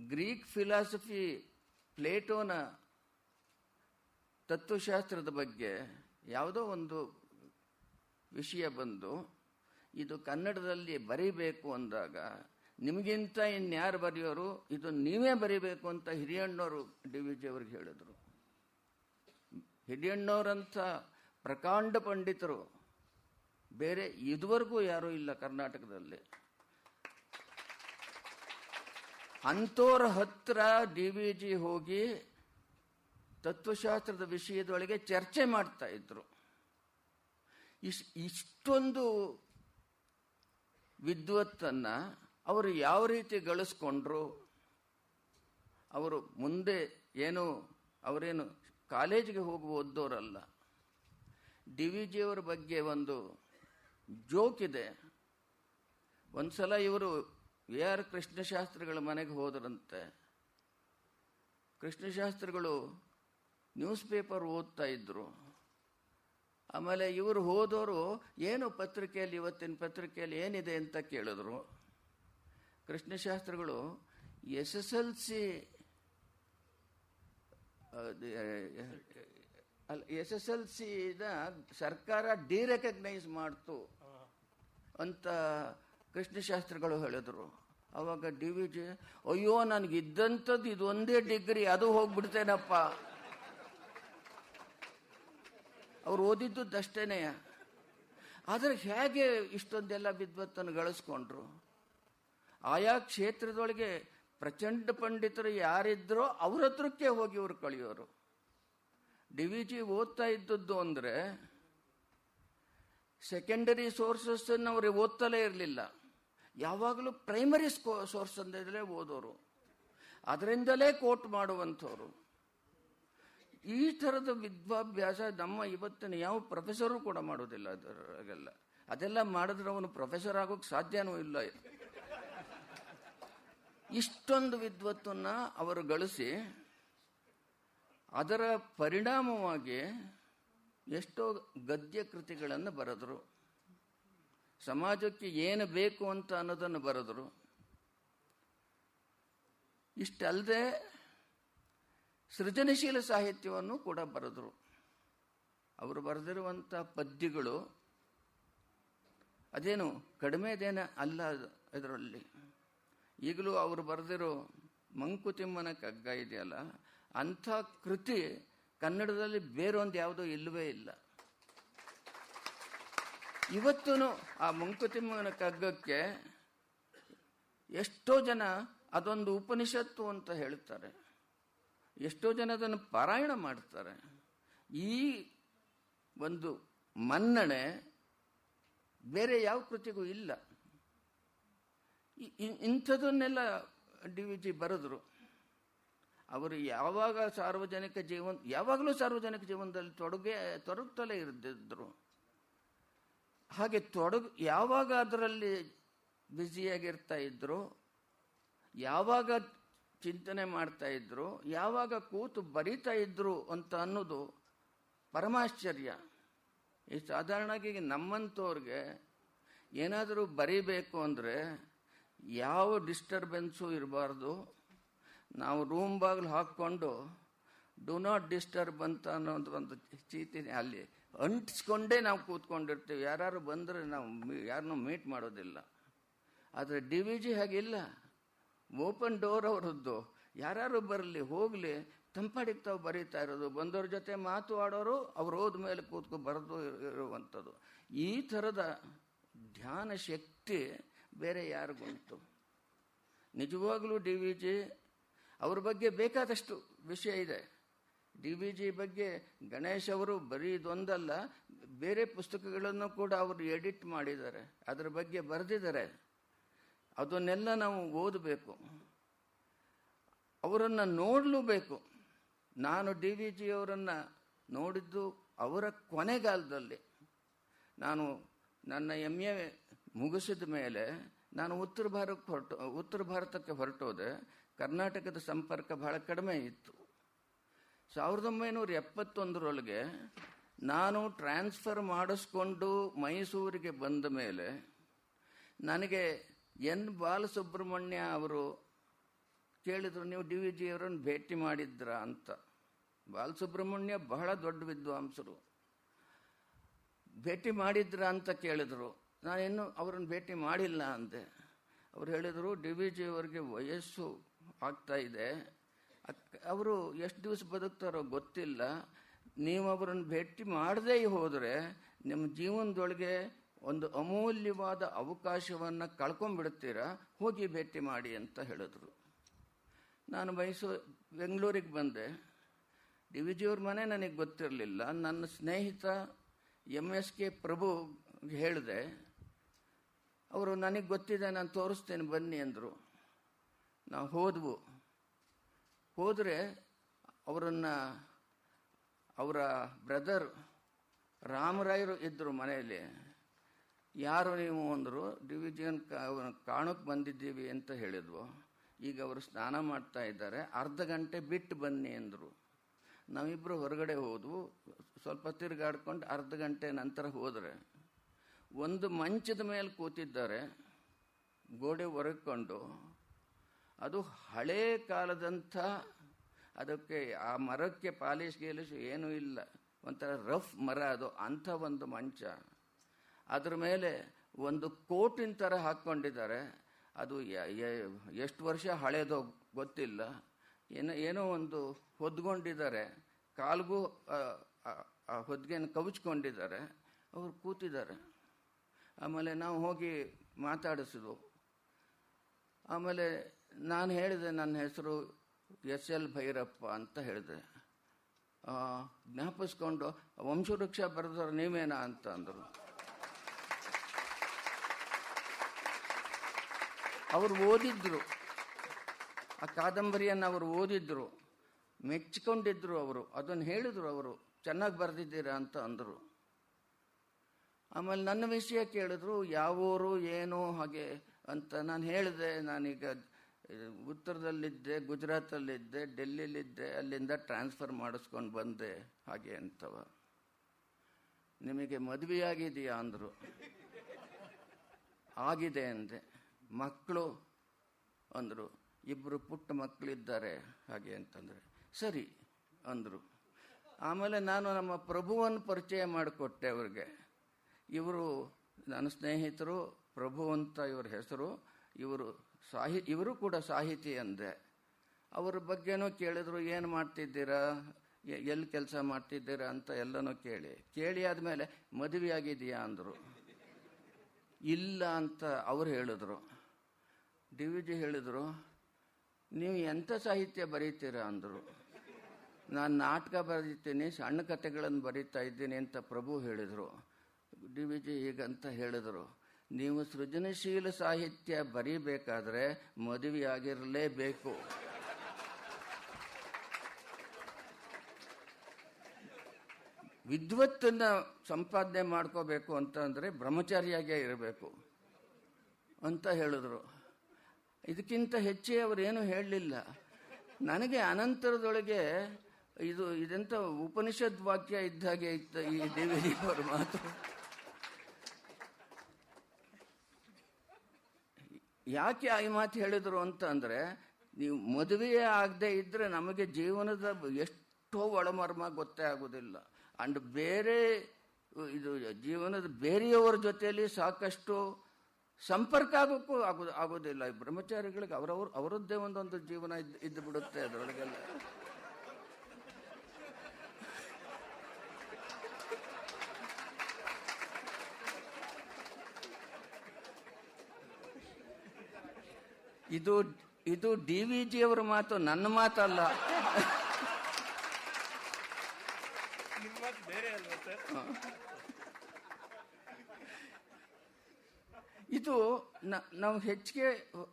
ಗ್ರೀಕ್ ಫಿಲಾಸಫಿ ಪ್ಲೇಟೋನ ತತ್ವಶಾಸ್ತ್ರದ ಬಗ್ಗೆ ಯಾವುದೋ ಒಂದು ವಿಷಯ ಬಂದು, ಇದು ಕನ್ನಡದಲ್ಲಿ ಬರೀಬೇಕು ಅಂದಾಗ ನಿಮಗಿಂತ ಇನ್ಯಾರು ಬರೆಯೋರು, ಇದು ನೀವೇ ಬರೀಬೇಕು ಅಂತ ಹಿರಿಯಣ್ಣವರು ಡಿ ವಿ ಜಿ ಅವ್ರಿಗೆ ಹೇಳಿದರು. ಹಿರಿಯಣ್ಣವರಂಥ ಪ್ರಕಾಂಡ ಪಂಡಿತರು ಬೇರೆ ಇದುವರೆಗೂ ಯಾರೂ ಇಲ್ಲ ಕರ್ನಾಟಕದಲ್ಲಿ. ಅಂಥವ್ರ ಹತ್ರ ಡಿ ವಿ ಜಿ ಹೋಗಿ ತತ್ವಶಾಸ್ತ್ರದ ವಿಷಯದೊಳಗೆ ಚರ್ಚೆ ಮಾಡ್ತಾ ಇದ್ರು. ಇಷ್ಟೊಂದು ವಿದ್ವತ್ತನ್ನು ಅವರು ಯಾವ ರೀತಿ ಗಳಿಸ್ಕೊಂಡ್ರು, ಅವರು ಮುಂದೆ ಏನು, ಅವರೇನು ಕಾಲೇಜಿಗೆ ಹೋಗಿ ಓದ್ದೋರಲ್ಲ ಡಿ ವಿ ಜಿಯವರ ಬಗ್ಗೆ ಒಂದು ಜೋಕ್ ಇದೆ. ಒಂದ್ಸಲ ಇವರು ವಿ ಆರ್ ಕೃಷ್ಣಶಾಸ್ತ್ರಿಗಳ ಮನೆಗೆ ಹೋದರಂತೆ. ಕೃಷ್ಣಶಾಸ್ತ್ರಿಗಳು ನ್ಯೂಸ್ ಪೇಪರ್ ಓದ್ತಾ ಇದ್ರು. ಆಮೇಲೆ ಇವರು ಹೋದವರು, ಏನು ಪತ್ರಿಕೆಯಲ್ಲಿ ಇವತ್ತಿನ ಪತ್ರಿಕೆಯಲ್ಲಿ ಏನಿದೆ? ಅಂತ ಕೇಳಿದ್ರು. ಕೃಷ್ಣಶಾಸ್ತ್ರಿಗಳು ಎಸ್ ಎಸ್ ಎಲ್ ಸಿ ಅಲ್ಲ ಎಸ್ ಎಸ್ ಎಲ್ ಸಿದ ಸರ್ಕಾರ ಡಿರೆಕಗ್ನೈಸ್ ಮಾಡ್ತು ಅಂತ ಕೃಷ್ಣಶಾಸ್ತ್ರಗಳು ಹೇಳಿದ್ರು. ಅವಾಗ ಡಿ ವಿ ಜಿ, ಅಯ್ಯೋ ನನಗೆ ಇದ್ದಂಥದ್ದು ಇದೊಂದೇ ಡಿಗ್ರಿ, ಅದು ಹೋಗ್ಬಿಡ್ತೇನಪ್ಪ. ಅವ್ರು ಓದಿದ್ದಷ್ಟೇನೆ ಆದರೆ ಹೇಗೆ ಇಷ್ಟೊಂದೆಲ್ಲ ವಿದ್ವತ್ತನ್ನು ಗಳಿಸ್ಕೊಂಡ್ರು? ಆಯಾ ಕ್ಷೇತ್ರದೊಳಗೆ ಪ್ರಚಂಡ ಪಂಡಿತರು ಯಾರಿದ್ರೋ ಅವ್ರ ಹತ್ರಕ್ಕೆ ಹೋಗಿ ಇವರು ಕಳೆಯೋರು. ಡಿ ವಿ ಜಿ ಓದ್ತಾ ಇದ್ದದ್ದು ಅಂದರೆ ಸೆಕೆಂಡರಿ ಸೋರ್ಸಸ್ ಅವ್ರಿಗೆ ಓದ್ತಲೇ ಇರಲಿಲ್ಲ. ಯಾವಾಗಲೂ ಪ್ರೈಮರಿ ಸ್ಕೋ ಸೋರ್ಸ್ ಅಂದಲೇ ಓದೋರು. ಅದರಿಂದಲೇ ಕೋಟ್ ಮಾಡುವಂಥವ್ರು. ಈ ಥರದ ವಿದ್ವಾಭ್ಯಾಸ ನಮ್ಮ ಇವತ್ತಿನ ಯಾವ ಪ್ರೊಫೆಸರು ಕೂಡ ಮಾಡೋದಿಲ್ಲ ಅದರಾಗೆಲ್ಲ. ಅದೆಲ್ಲ ಮಾಡಿದ್ರೆ ಅವನು ಪ್ರೊಫೆಸರ್ ಆಗೋಕೆ ಸಾಧ್ಯನೂ ಇಲ್ಲ. ಇಷ್ಟೊಂದು ವಿದ್ವತ್ತನ್ನು ಅವರು ಗಳಿಸಿ ಅದರ ಪರಿಣಾಮವಾಗಿ ಎಷ್ಟೋ ಗದ್ಯ ಕೃತಿಗಳನ್ನು ಬರೆದರು. ಸಮಾಜಕ್ಕೆ ಏನು ಬೇಕು ಅಂತ ಅನ್ನೋದನ್ನು ಬರೆದರು. ಇಷ್ಟಲ್ಲದೆ ಸೃಜನಶೀಲ ಸಾಹಿತ್ಯವನ್ನು ಕೂಡ ಬರೆದರು. ಅವರು ಬರೆದಿರುವಂಥ ಪದ್ಯಗಳು ಅದೇನು ಕಡಿಮೆದೇನ ಅಲ್ಲ ಇದರಲ್ಲಿ. ಈಗಲೂ ಅವರು ಬರೆದಿರೋ ಮಂಕುತಿಮ್ಮನ ಕಗ್ಗ ಇದೆಯಲ್ಲ, ಅಂಥ ಕೃತಿ ಕನ್ನಡದಲ್ಲಿ ಬೇರೊಂದು ಯಾವುದೋ ಇಲ್ಲವೇ ಇಲ್ಲ. ಇವತ್ತೂ ಆ ಮಂಕುತಿಮ್ಮನ ಕಗ್ಗಕ್ಕೆ ಎಷ್ಟೋ ಜನ ಅದೊಂದು ಉಪನಿಷತ್ತು ಅಂತ ಹೇಳ್ತಾರೆ. ಎಷ್ಟೋ ಜನ ಅದನ್ನು ಪಾರಾಯಣ ಮಾಡ್ತಾರೆ. ಈ ಒಂದು ಮನ್ನಣೆ ಬೇರೆ ಯಾವ ಕೃತಿಗೂ ಇಲ್ಲ. ಇಂಥದನ್ನೆಲ್ಲ ಡಿ ವಿ ಜಿ ಬರೆದ್ರು. ಅವರು ಯಾವಾಗ ಸಾರ್ವಜನಿಕ ಜೀವನ, ಯಾವಾಗಲೂ ಸಾರ್ವಜನಿಕ ಜೀವನದಲ್ಲಿ ತೊಡಗೆ, ತೊಡಗ್ತಲೇ ಇರ್ದಿದ್ರು. ಹಾಗೆ ತೊಡಗು, ಯಾವಾಗ ಅದರಲ್ಲಿ ಬ್ಯುಸಿಯಾಗಿರ್ತಾ ಇದ್ರು, ಯಾವಾಗ ಚಿಂತನೆ ಮಾಡ್ತಾ ಇದ್ರು, ಯಾವಾಗ ಕೂತು ಬರಿತಾ ಇದ್ರು ಅಂತ ಅನ್ನೋದು ಪರಮಾಶ್ಚರ್ಯ. ಈ ಸಾಧಾರಣವಾಗಿ ನಮ್ಮಂಥವ್ರಿಗೆ ಏನಾದರೂ ಬರೀಬೇಕು ಅಂದರೆ ಯಾವ ಡಿಸ್ಟರ್ಬೆನ್ಸು ಇರಬಾರ್ದು. ನಾವು ರೂಮ್ ಬಾಗಿಲು ಹಾಕ್ಕೊಂಡು ಡು ನಾಟ್ ಡಿಸ್ಟರ್ಬ್ ಅಂತ ಅನ್ನೋದು ಒಂದು ಚೀಟಿನೇ ಅಲ್ಲಿ ಅಂಟಿಸ್ಕೊಂಡೇ ನಾವು ಕೂತ್ಕೊಂಡಿರ್ತೀವಿ. ಯಾರು ಬಂದರೆ ನಾವು ಯಾರನ್ನೂ ಮೀಟ್ ಮಾಡೋದಿಲ್ಲ. ಆದರೆ ಡಿ ವಿ ಜಿ ಹಾಗಿಲ್ಲ. ಓಪನ್ ಡೋರ್ ಅವರದ್ದು. ಯಾರು ಬರಲಿ, ಹೋಗಲಿ, ತಂಪಾಡಿಗೆ ತಾವು ಬರೀತಾ ಇರೋದು. ಬಂದವ್ರ ಜೊತೆ ಮಾತು ಆಡೋರು, ಅವ್ರು ಹೋದ ಮೇಲೆ ಕೂತ್ಕೊ ಬರೆದು ಇರುವಂಥದ್ದು. ಈ ಥರದ ಧ್ಯಾನ ಶಕ್ತಿ ಬೇರೆ ಯಾರಿಗುಂಟು? ನಿಜವಾಗಲೂ ಡಿ ವಿ ಜಿ ಅವ್ರ ಬಗ್ಗೆ ಬೇಕಾದಷ್ಟು ವಿಷಯ ಇದೆ. ಡಿ ವಿ ಜಿ ಬಗ್ಗೆ ಗಣೇಶ್ ಅವರು ಬರೀ ಇದೊಂದಲ್ಲ, ಬೇರೆ ಪುಸ್ತಕಗಳನ್ನು ಕೂಡ ಅವರು ಎಡಿಟ್ ಮಾಡಿದ್ದಾರೆ. ಅದರ ಬಗ್ಗೆ ಬರೆದಿದ್ದಾರೆ. ಅದನ್ನೆಲ್ಲ ನಾವು ಓದಬೇಕು. ಅವರನ್ನು ನೋಡಲೂಬೇಕು ನಾನು ಡಿ ವಿ ಜಿ ಅವರನ್ನು ನೋಡಿದ್ದು ಅವರ ಕೊನೆಗಾಲದಲ್ಲಿ. ನಾನು ನನ್ನ ಎಂ ಎ ಮುಗಿಸಿದ ಮೇಲೆ ನಾನು ಉತ್ತರ ಭಾರತಕ್ಕೆ ಹೊರಟು, ಉತ್ತರ ಭಾರತಕ್ಕೆ ಹೊರಟೋದೆ. ಕರ್ನಾಟಕದ ಸಂಪರ್ಕ ಬಹಳ ಕಡಿಮೆ ಇತ್ತು. ಸಾವಿರದ ಒಂಬೈನೂರ ಎಪ್ಪತ್ತೊಂದರೊಳಗೆ ನಾನು ಟ್ರಾನ್ಸ್ಫರ್ ಮಾಡಿಸ್ಕೊಂಡು ಮೈಸೂರಿಗೆ ಬಂದ ಮೇಲೆ ನನಗೆ ಎನ್ ಬಾಲಸುಬ್ರಹ್ಮಣ್ಯ ಅವರು ಕೇಳಿದ್ರು, ನೀವು ಡಿ ವಿ ಜಿ ಅವರನ್ನು ಭೇಟಿ ಮಾಡಿದ್ರ ಅಂತ. ಬಾಲಸುಬ್ರಹ್ಮಣ್ಯ ಬಹಳ ದೊಡ್ಡ ವಿದ್ವಾಂಸರು. ಭೇಟಿ ಮಾಡಿದ್ರ ಅಂತ ಕೇಳಿದ್ರು. ನಾನಿನ್ನು ಅವರನ್ನು ಭೇಟಿ ಮಾಡಿಲ್ಲ ಅಂದೆ. ಅವ್ರು ಹೇಳಿದರು, ಡಿ ವಿ ಜಿ ಅವರಿಗೆ ವಯಸ್ಸು ಆಗ್ತಾ ಇದೆ. ಅವರು ಎಷ್ಟು ದಿವಸ ಬದುಕ್ತಾರೋ ಗೊತ್ತಿಲ್ಲ. ನೀವು ಅವರನ್ನು ಭೇಟಿ ಮಾಡದೇ ಹೋದರೆ ನಿಮ್ಮ ಜೀವನದೊಳಗೆ ಒಂದು ಅಮೂಲ್ಯವಾದ ಅವಕಾಶವನ್ನು ಕಳ್ಕೊಂಡ್ಬಿಡ್ತೀರಾ? ಹೋಗಿ ಭೇಟಿ ಮಾಡಿ ಅಂತ ಹೇಳಿದ್ರು. ನಾನು ಮೈಸೂರು ಬೆಂಗಳೂರಿಗೆ ಬಂದೆ. ಡಿ ವಿ ಜಿಯವ್ರ ಮನೆ ನನಗೆ ಗೊತ್ತಿರಲಿಲ್ಲ. ನನ್ನ ಸ್ನೇಹಿತ ಎಂ ಎಸ್ ಕೆ ಪ್ರಭು ಹೇಳಿದೆ. ಅವರು ನನಗೆ ಗೊತ್ತಿದೆ, ನಾನು ತೋರಿಸ್ತೇನೆ, ಬನ್ನಿ ಅಂದರು. ನಾವು ಹೋದವು. ಹೋದರೆ ಅವರನ್ನು, ಅವರ ಬ್ರದರ್ ರಾಮರಾಯರು ಇದ್ದರು ಮನೆಯಲ್ಲಿ. ಯಾರು ನೀವು ಅಂದರು, ಡಿವಿಜನ್ ಕಾಣೋಕ್ಕೆ ಬಂದಿದ್ದೀವಿ ಅಂತ ಹೇಳಿದ್ವು. ಈಗ ಅವರು ಸ್ನಾನ ಮಾಡ್ತಾ ಇದ್ದಾರೆ. ಅರ್ಧ ಗಂಟೆ ಬಿಟ್ಟು ಬನ್ನಿ ಅಂದರು. ನಾವಿಬ್ಬರು ಹೊರಗಡೆ ಹೋದ್ವು. ಸ್ವಲ್ಪ ತಿರುಗಾಡ್ಕೊಂಡು ಅರ್ಧ ಗಂಟೆ ನಂತರ ಹೋದರೆ. ಒಂದು ಮಂಚದ ಮೇಲೆ ಕೂತಿದ್ದಾರೆ, ಗೋಡೆ ಒರಕೊಂಡು. ಅದು ಹಳೇ ಕಾಲದಂಥ, ಅದಕ್ಕೆ ಆ ಮರಕ್ಕೆ ಪಾಲಿಶ್ ಗೀಲಿಶ್ ಏನೂ ಇಲ್ಲ. ಒಂಥರ ರಫ್ ಮರ ಅದು, ಅಂಥ ಒಂದು ಮಂಚ. ಅದರ ಮೇಲೆ ಒಂದು ಕೋಟಿನ ಥರ ಹಾಕ್ಕೊಂಡಿದ್ದಾರೆ. ಅದು ಎಷ್ಟು ವರ್ಷ ಹಳೇದೋ ಗೊತ್ತಿಲ್ಲ. ಏನೋ ಏನೋ ಒಂದು ಹೊದ್ಕೊಂಡಿದ್ದಾರೆ. ಕಾಲ್ಗೂ ಹೊದ್ಗೆನ ಕವಚ್ಕೊಂಡಿದ್ದಾರೆ. ಅವರು ಕೂತಿದ್ದಾರೆ. ಆಮೇಲೆ ನಾವು ಹೋಗಿ ಮಾತಾಡಿಸಿದ್ವು. ಆಮೇಲೆ ನಾನು ಹೇಳಿದೆ, ನನ್ನ ಹೆಸರು ಎಸ್ ಎಲ್ ಭೈರಪ್ಪ ಅಂತ ಹೇಳಿದೆ. ಜ್ಞಾಪಿಸ್ಕೊಂಡು ವಂಶವೃಕ್ಷ ಬರೆದವ್ರು ನೀವೇನಾ ಅಂತ ಅಂದರು. ಅವರು ಓದಿದ್ರು. ಆ ಕಾದಂಬರಿಯನ್ನು ಅವರು ಓದಿದ್ರು. ಮೆಚ್ಚಿಕೊಂಡಿದ್ರು ಅವರು. ಅದನ್ನು ಹೇಳಿದ್ರು ಅವರು. ಚೆನ್ನಾಗಿ ಬರೆದಿದ್ದೀರಾ ಅಂತ ಅಂದರು. ಆಮೇಲೆ ನನ್ನ ವಿಷಯ ಕೇಳಿದ್ರು, ಯಾವೂರು, ಏನು, ಹಾಗೆ ಅಂತ ನಾನು ಹೇಳಿದೆ. ನಾನೀಗ ಉತ್ತರದಲ್ಲಿದ್ದೆ, ಗುಜರಾತಲ್ಲಿದ್ದೆ, ಡೆಲ್ಲಿಲಿದ್ದೆ, ಅಲ್ಲಿಂದ ಟ್ರಾನ್ಸ್ಫರ್ ಮಾಡಿಸ್ಕೊಂಡು ಬಂದೆ, ಹಾಗೆ ಅಂತವ. ನಿಮಗೆ ಮದುವೆಯಾಗಿದೆಯಾ? ಅಂದರು. ಆಗಿದೆ, ಅಂದೆ. ಮಕ್ಕಳು ಅಂದರು. ಇಬ್ಬರು ಪುಟ್ಟ ಮಕ್ಕಳಿದ್ದಾರೆ ಹಾಗೆ ಅಂತಂದರೆ. ಸರಿ, ಅಂದರು. ಆಮೇಲೆ ನಾನು ನಮ್ಮ ಪ್ರಭುವನ್ನು ಪರಿಚಯ ಮಾಡಿಕೊಟ್ಟೆ ಅವ್ರಿಗೆ. ಇವರು ನನ್ನ ಸ್ನೇಹಿತರು, ಪ್ರಭು ಅಂತ ಇವ್ರ ಹೆಸರು. ಇವರು ಸಾಹಿ, ಇವರು ಕೂಡ ಸಾಹಿತಿ ಅಂದೆ. ಅವ್ರ ಬಗ್ಗೆನೂ ಕೇಳಿದ್ರು, ಏನು ಮಾಡ್ತಿದ್ದೀರಾ? ಎಲ್ಲಿ ಕೆಲಸ ಮಾಡ್ತಿದ್ದೀರಾ? ಅಂತ ಎಲ್ಲನೂ ಕೇಳಿ. ಕೇಳಿ ಆದಮೇಲೆ ಮದುವೆಯಾಗಿದೆಯಾ ಅಂದರು. ಇಲ್ಲ ಅಂತ ಅವರು ಹೇಳಿದ್ರು. ಡಿ ವಿ ಜಿ ಹೇಳಿದರು, ನೀವು ಎಂಥ ಸಾಹಿತ್ಯ ಬರೀತೀರಾ? ಅಂದರು. ನಾನು ನಾಟಕ ಬರೀತೀನಿ, ಸಣ್ಣ ಕಥೆಗಳನ್ನು ಬರೀತಾ ಇದ್ದೀನಿ ಅಂತ ಪ್ರಭು ಹೇಳಿದರು. ಡಿ ಜಿ ಹೀಗಂತ ಹೇಳಿದರು, ನೀವು ಸೃಜನಶೀಲ ಸಾಹಿತ್ಯ ಬರೀಬೇಕಾದ್ರೆ ಮದುವೆಯಾಗಿರಲೇಬೇಕು. ವಿದ್ವತ್ತನ್ನ ಸಂಪಾದನೆ ಮಾಡ್ಕೋಬೇಕು ಅಂತ ಅಂದರೆ ಬ್ರಹ್ಮಚಾರಿಯಾಗೇ ಇರಬೇಕು ಅಂತ ಹೇಳಿದ್ರು. ಇದಕ್ಕಿಂತ ಹೆಚ್ಚೇ ಅವರೇನು ಹೇಳಲಿಲ್ಲ. ನನಗೆ ಅನಂತರದೊಳಗೆ ಇದು ಇದೆಂತ ಉಪನಿಷದ್ ವಾಕ್ಯ ಇದ್ದಾಗೆ ಇತ್ತು ಈ ದೇವಿ ಅವರ ಮಾತು. ಯಾಕೆ ಈ ಮಾತು ಹೇಳಿದರು ಅಂತ ಅಂದರೆ ನೀವು ಮದುವೆಯೇ ಆಗದೆ ಇದ್ದರೆ ನಮಗೆ ಜೀವನದ ಎಷ್ಟೋ ಒಳಮರ್ಮ ಗೊತ್ತೇ ಆಗೋದಿಲ್ಲ. ಅಂಡ್ ಬೇರೆ, ಇದು ಜೀವನದ ಬೇರೆಯವರ ಜೊತೆಯಲ್ಲಿ ಸಾಕಷ್ಟು ಸಂಪರ್ಕ ಆಗೋಕ್ಕೂ ಆಗೋ ಆಗೋದಿಲ್ಲ. ಬ್ರಹ್ಮಚಾರಿಗಳಿಗೆ ಅವರವ್ರ, ಅವರದ್ದೇ ಒಂದೊಂದು ಜೀವನ ಇದ್ದು ಇದ್ದು ಬಿಡುತ್ತೆ ಅದರೊಳಗೆಲ್ಲ. ಇದು ಇದು ಡಿ ವಿ ಜಿ ಅವರ ಮಾತು ನನ್ನ ಮಾತಲ್ಲ. ಇದು ನಾವು ಹೆಚ್ಚಿಗೆ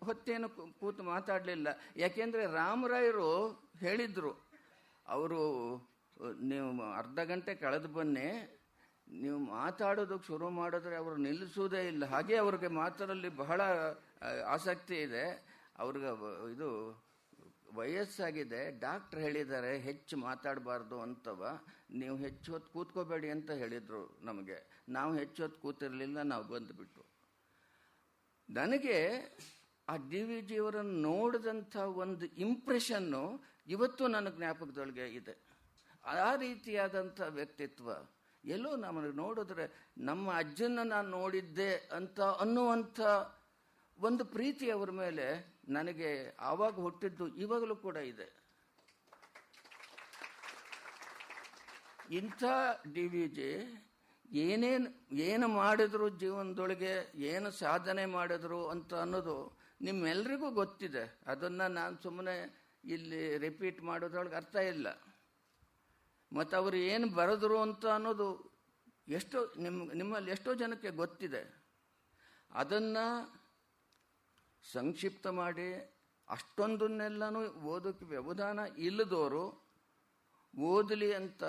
ಹೊತ್ತೇನು ಕೂತು ಮಾತಾಡಲಿಲ್ಲ. ಯಾಕೆಂದ್ರೆ ರಾಮರಾಯರು ಹೇಳಿದ್ರು ಅವರು ನೀವು ಅರ್ಧ ಗಂಟೆ ಕಳೆದು ಬನ್ನಿ ನೀವು ಮಾತಾಡೋದಕ್ಕೆ ಶುರು ಮಾಡಿದ್ರೆ ಅವರು ನಿಲ್ಲಿಸುವುದೇ ಇಲ್ಲ. ಹಾಗೆ ಅವ್ರಿಗೆ ಮಾತರಲ್ಲಿ ಬಹಳ ಆಸಕ್ತಿ ಇದೆ. ಅವ್ರಿಗೆ ಇದು ವಯಸ್ಸಾಗಿದೆ, ಡಾಕ್ಟರ್ ಹೇಳಿದ್ದಾರೆ, ಹೆಚ್ಚು ಮಾತಾಡಬಾರ್ದು ಅಂತವ, ನೀವು ಹೆಚ್ಚು ಹೊತ್ತು ಕೂತ್ಕೋಬೇಡಿ ಅಂತ ಹೇಳಿದರು ನಮಗೆ. ನಾವು ಹೆಚ್ಚು ಹೊತ್ತು ಕೂತಿರಲಿಲ್ಲ, ನಾವು ಬಂದುಬಿಟ್ಟು ನನಗೆ ಆ ಡಿ ವಿ ಜಿಯವರನ್ನು ನೋಡಿದಂಥ ಒಂದು ಇಂಪ್ರೆಷನ್ನು ಇವತ್ತು ನನ್ನ ಜ್ಞಾಪಕದೊಳಗೆ ಇದೆ. ಆ ರೀತಿಯಾದಂಥ ವ್ಯಕ್ತಿತ್ವ ಎಲ್ಲೋ ನಮಗೆ ನೋಡಿದ್ರೆ ನಮ್ಮ ಅಜ್ಜನ ನಾನು ನೋಡಿದ್ದೆ ಅಂತ ಅನ್ನುವಂಥ ಒಂದು ಪ್ರೀತಿ ಅವರ ಮೇಲೆ ನನಗೆ ಆವಾಗ ಹುಟ್ಟಿದ್ದು ಇವಾಗಲೂ ಕೂಡ ಇದೆ. ಇಂಥ ಡಿ ವಿ ಜಿ ಏನೇನು, ಏನು ಮಾಡಿದ್ರು ಜೀವನದೊಳಗೆ, ಏನು ಸಾಧನೆ ಮಾಡಿದ್ರು ಅಂತ ಅನ್ನೋದು ನಿಮ್ಮೆಲ್ರಿಗೂ ಗೊತ್ತಿದೆ. ಅದನ್ನು ನಾನು ಸುಮ್ಮನೆ ಇಲ್ಲಿ ರಿಪೀಟ್ ಮಾಡೋದ್ರೊಳಗೆ ಅರ್ಥ ಇಲ್ಲ. ಮತ್ತು ಅವರು ಏನು ಬರೆದ್ರು ಅಂತ ಅನ್ನೋದು ಎಷ್ಟೋ ನಿಮ್ಮ ನಿಮ್ಮಲ್ಲಿ ಎಷ್ಟೋ ಜನಕ್ಕೆ ಗೊತ್ತಿದೆ. ಅದನ್ನು ಸಂಕ್ಷಿಪ್ತ ಮಾಡಿ ಅಷ್ಟೊಂದನ್ನೆಲ್ಲನೂ ಓದೋಕ್ಕೆ ವ್ಯವಧಾನ ಇಲ್ಲದವರು ಓದಲಿ ಅಂತ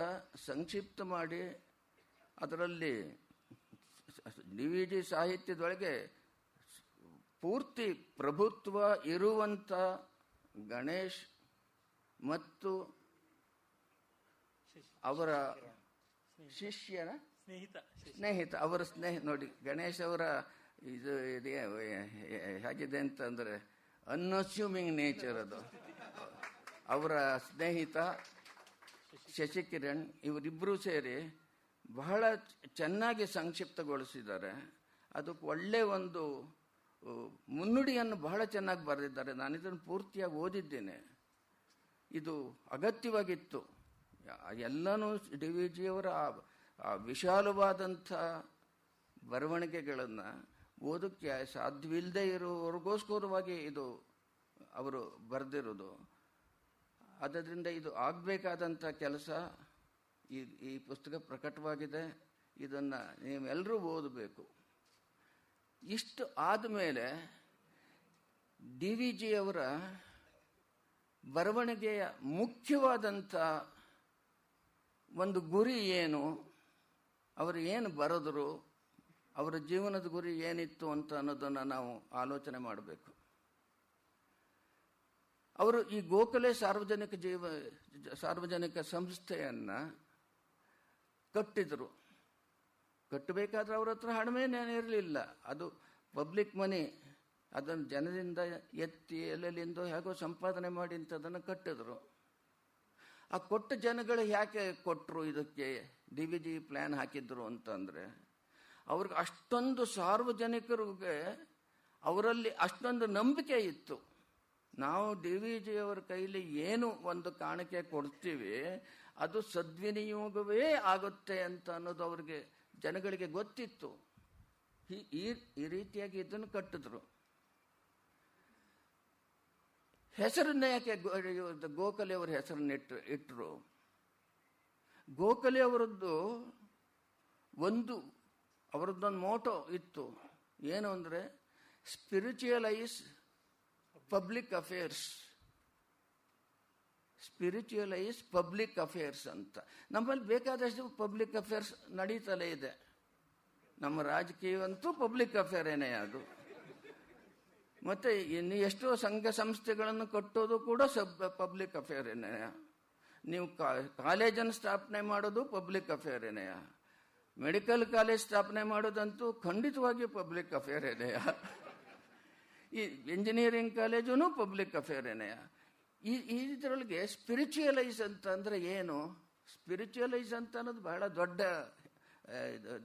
ಸಂಕ್ಷಿಪ್ತ ಮಾಡಿ ಅದರಲ್ಲಿ ಡಿ ವಿ ಜಿ ಸಾಹಿತ್ಯದೊಳಗೆ ಪೂರ್ತಿ ಪ್ರಭುತ್ವ ಇರುವಂಥ ಗಣೇಶ್ ಮತ್ತು ಅವರ ಶಿಷ್ಯನ ಸ್ನೇಹಿತ. ಸ್ನೇಹಿತ ಅವರ ಸ್ನೇಹ ನೋಡಿ ಗಣೇಶ್ ಅವರ ಇದು ಇದೆ ಹೇಗಿದೆ ಅಂತಂದರೆ ಅನ್ಅಸ್ಯೂಮಿಂಗ್ ನೇಚರ್ ಅದು. ಅವರ ಸ್ನೇಹಿತ ಶಶಿಕಿರಣ್ ಇವರಿಬ್ಬರೂ ಸೇರಿ ಬಹಳ ಚೆನ್ನಾಗಿ ಸಂಕ್ಷಿಪ್ತಗೊಳಿಸಿದ್ದಾರೆ. ಅದಕ್ಕೆ ಒಳ್ಳೆ ಒಂದು ಮುನ್ನುಡಿಯನ್ನು ಬಹಳ ಚೆನ್ನಾಗಿ ಬರೆದಿದ್ದಾರೆ. ನಾನು ಇದನ್ನು ಪೂರ್ತಿಯಾಗಿ ಓದಿದ್ದೇನೆ. ಇದು ಅಗತ್ಯವಾಗಿತ್ತು. ಎಲ್ಲನೂ ಡಿ ವಿ ಜಿಯವರ ವಿಶಾಲವಾದಂಥ ಬರವಣಿಗೆಗಳನ್ನು ಓದಕ್ಕೆ ಸಾಧ್ಯವಿಲ್ಲದೆ ಇರೋವರೆಗೋಸ್ಕರವಾಗಿ ಇದು ಅವರು ಬರೆದಿರೋದು. ಆದ್ದರಿಂದ ಇದು ಆಗಬೇಕಾದಂಥ ಕೆಲಸ ಈ ಈ ಪುಸ್ತಕ ಪ್ರಕಟವಾಗಿದೆ. ಇದನ್ನು ನೀವೆಲ್ಲರೂ ಓದಬೇಕು. ಇಷ್ಟು ಆದಮೇಲೆ ಡಿ ವಿ ಜಿಯವರ ಬರವಣಿಗೆಯ ಮುಖ್ಯವಾದಂಥ ಒಂದು ಗುರಿ ಏನು? ಅವರು ಏನು ಬರೆದರು? ಅವರ ಜೀವನದ ಗುರಿ ಏನಿತ್ತು ಅಂತ ಅನ್ನೋದನ್ನು ನಾವು ಆಲೋಚನೆ ಮಾಡಬೇಕು. ಅವರು ಈ ಗೋಖಲೆ ಸಾರ್ವಜನಿಕ ಜೀವ, ಸಾರ್ವಜನಿಕ ಸಂಸ್ಥೆಯನ್ನು ಕಟ್ಟಿದರು. ಕಟ್ಟಬೇಕಾದ್ರೆ ಅವ್ರ ಹತ್ರ ಹಣವೇನೇನು ಇರಲಿಲ್ಲ. ಅದು ಪಬ್ಲಿಕ್ ಮನಿ, ಅದನ್ನು ಜನರಿಂದ ಎತ್ತಿ ಎಲ್ಲೆಲ್ಲಿಂದೋ ಹೇಗೋ ಸಂಪಾದನೆ ಮಾಡಿ ಅಂತದನ್ನು ಕಟ್ಟಿದ್ರು. ಆ ಕೊಟ್ಟ ಜನಗಳು ಯಾಕೆ ಕೊಟ್ಟರು ಇದಕ್ಕೆ? ಡಿ ವಿ ಜಿ ಪ್ಲ್ಯಾನ್ ಹಾಕಿದ್ರು ಅಂತಂದರೆ ಅವ್ರಿಗೆ ಅಷ್ಟೊಂದು ಸಾರ್ವಜನಿಕರಿಗೆ ಅವರಲ್ಲಿ ಅಷ್ಟೊಂದು ನಂಬಿಕೆ ಇತ್ತು. ನಾವು ಡಿ ವಿ ಜಿಯವರ ಕೈಲಿ ಏನು ಒಂದು ಕಾಣಿಕೆ ಕೊಡ್ತೀವಿ, ಅದು ಸದ್ವಿನಿಯೋಗವೇ ಆಗುತ್ತೆ ಅಂತ ಅನ್ನೋದು ಅವ್ರಿಗೆ ಜನಗಳಿಗೆ ಗೊತ್ತಿತ್ತು. ಈ- ಈ ರೀತಿಯಾಗಿ ಇದನ್ನು ಕಟ್ಟಿದ್ರು. ಹೆಸರನ್ನ ಯಾಕೆ ಗೋಖಲೆ ಅವರ ಹೆಸರನ್ನ ಇಟ್ಟು ಇಟ್ಟರು ಗೋಖಲೆ ಅವರದ್ದು ಒಂದು ಅವರದ್ದೊಂದು ಮೋಟೋ ಇತ್ತು. ಏನು ಅಂದರೆ spiritualise public affairs spiritualise public affairs ಅಂತ. ನಮ್ಮಲ್ಲಿ ಬೇಕಾದಷ್ಟು ಪಬ್ಲಿಕ್ ಅಫೇರ್ಸ್ ನಡೀತಲೇ ಇದೆ. ನಮ್ಮ ರಾಜಕೀಯವಂತೂ ಪಬ್ಲಿಕ್ ಅಫೇರೇನೇ ಅದು. ಮತ್ತೆ ಇನ್ನು ಎಷ್ಟೋ ಸಂಘ ಸಂಸ್ಥೆಗಳನ್ನು ಕಟ್ಟೋದು ಕೂಡ ಸಬ್ ಪಬ್ಲಿಕ್ ಅಫೇರೇನೇ ನೀವು ಕಾಲೇಜನ್ನು ಸ್ಥಾಪನೆ ಮಾಡೋದು ಪಬ್ಲಿಕ್ ಅಫೇರೇನೆಯ ಮೆಡಿಕಲ್ ಕಾಲೇಜ್ ಸ್ಥಾಪನೆ ಮಾಡೋದಂತೂ ಖಂಡಿತವಾಗಿ ಪಬ್ಲಿಕ್ ಅಫೇರ್ ಅಫೇರೇನೆಯ ಈ ಇಂಜಿನಿಯರಿಂಗ್ ಕಾಲೇಜೂ ಪಬ್ಲಿಕ್ ಅಫೇರ್ ಅಫೇರೇನೆಯ ಈ ಇದರೊಳಗೆ ಸ್ಪಿರಿಚುಯಲೈಸ್ ಅಂತ ಅಂದ್ರೆ ಏನು? ಸ್ಪಿರಿಚುಯಲೈಸ್ ಅಂತ ಅನ್ನೋದು ಬಹಳ ದೊಡ್ಡ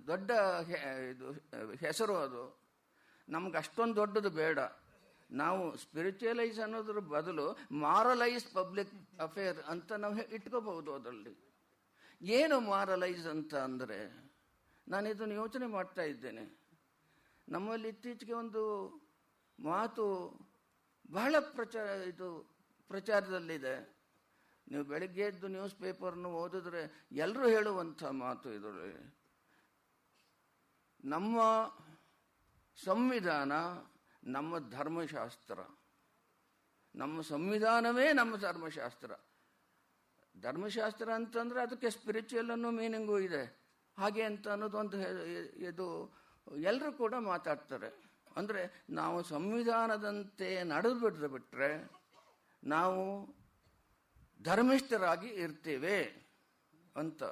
ದೊಡ್ಡ ಇದು ಹೆಸರು ಅದು. ನಮ್ಗೆ ಅಷ್ಟೊಂದು ದೊಡ್ಡದು ಬೇಡ. ನಾವು ಸ್ಪಿರಿಚುಯಲೈಸ್ ಅನ್ನೋದ್ರ ಬದಲು ಮಾರಲೈಸ್ ಪಬ್ಲಿಕ್ ಅಫೇರ್ ಅಂತ ನಾವು ಇಟ್ಕೋಬಹುದು ಅದರಲ್ಲಿ. ಏನು ಮಾರಲೈಸ್ ಅಂತ ಅಂದರೆ? ನಾನು ಇದನ್ನು ಯೋಚನೆ ಮಾಡ್ತಾ ಇದ್ದೇನೆ. ನಮ್ಮಲ್ಲಿ ಇತ್ತೀಚೆಗೆ ಒಂದು ಮಾತು ಬಹಳ ಪ್ರಚಾರ, ಇದು ಪ್ರಚಾರದಲ್ಲಿದೆ. ನೀವು ಬೆಳಗ್ಗೆ ಎದ್ದು ನ್ಯೂಸ್ ಪೇಪರ್ನು ಓದಿದ್ರೆ ಎಲ್ಲರೂ ಹೇಳುವಂಥ ಮಾತು ಇದರಲ್ಲಿ ನಮ್ಮ ಸಂವಿಧಾನ ನಮ್ಮ ಧರ್ಮಶಾಸ್ತ್ರ. ನಮ್ಮ ಸಂವಿಧಾನವೇ ನಮ್ಮ ಧರ್ಮಶಾಸ್ತ್ರ. ಧರ್ಮಶಾಸ್ತ್ರ ಅಂತಂದ್ರೆ ಅದಕ್ಕೆ ಸ್ಪಿರಿಚುವಲ್ ಅನ್ನೋ ಮೀನಿಂಗು ಇದೆ. ಹಾಗೆ ಅಂತ ಅನ್ನೋದೊಂದು ಇದು ಎಲ್ಲರೂ ಕೂಡ ಮಾತಾಡ್ತಾರೆ. ಅಂದರೆ ನಾವು ಸಂವಿಧಾನದಂತೆ ನಡೆದು ಬಿಡದೆ ಬಿಟ್ಟರೆ ನಾವು ಧರ್ಮಿಷ್ಠರಾಗಿ ಇರ್ತೇವೆ ಅಂತ.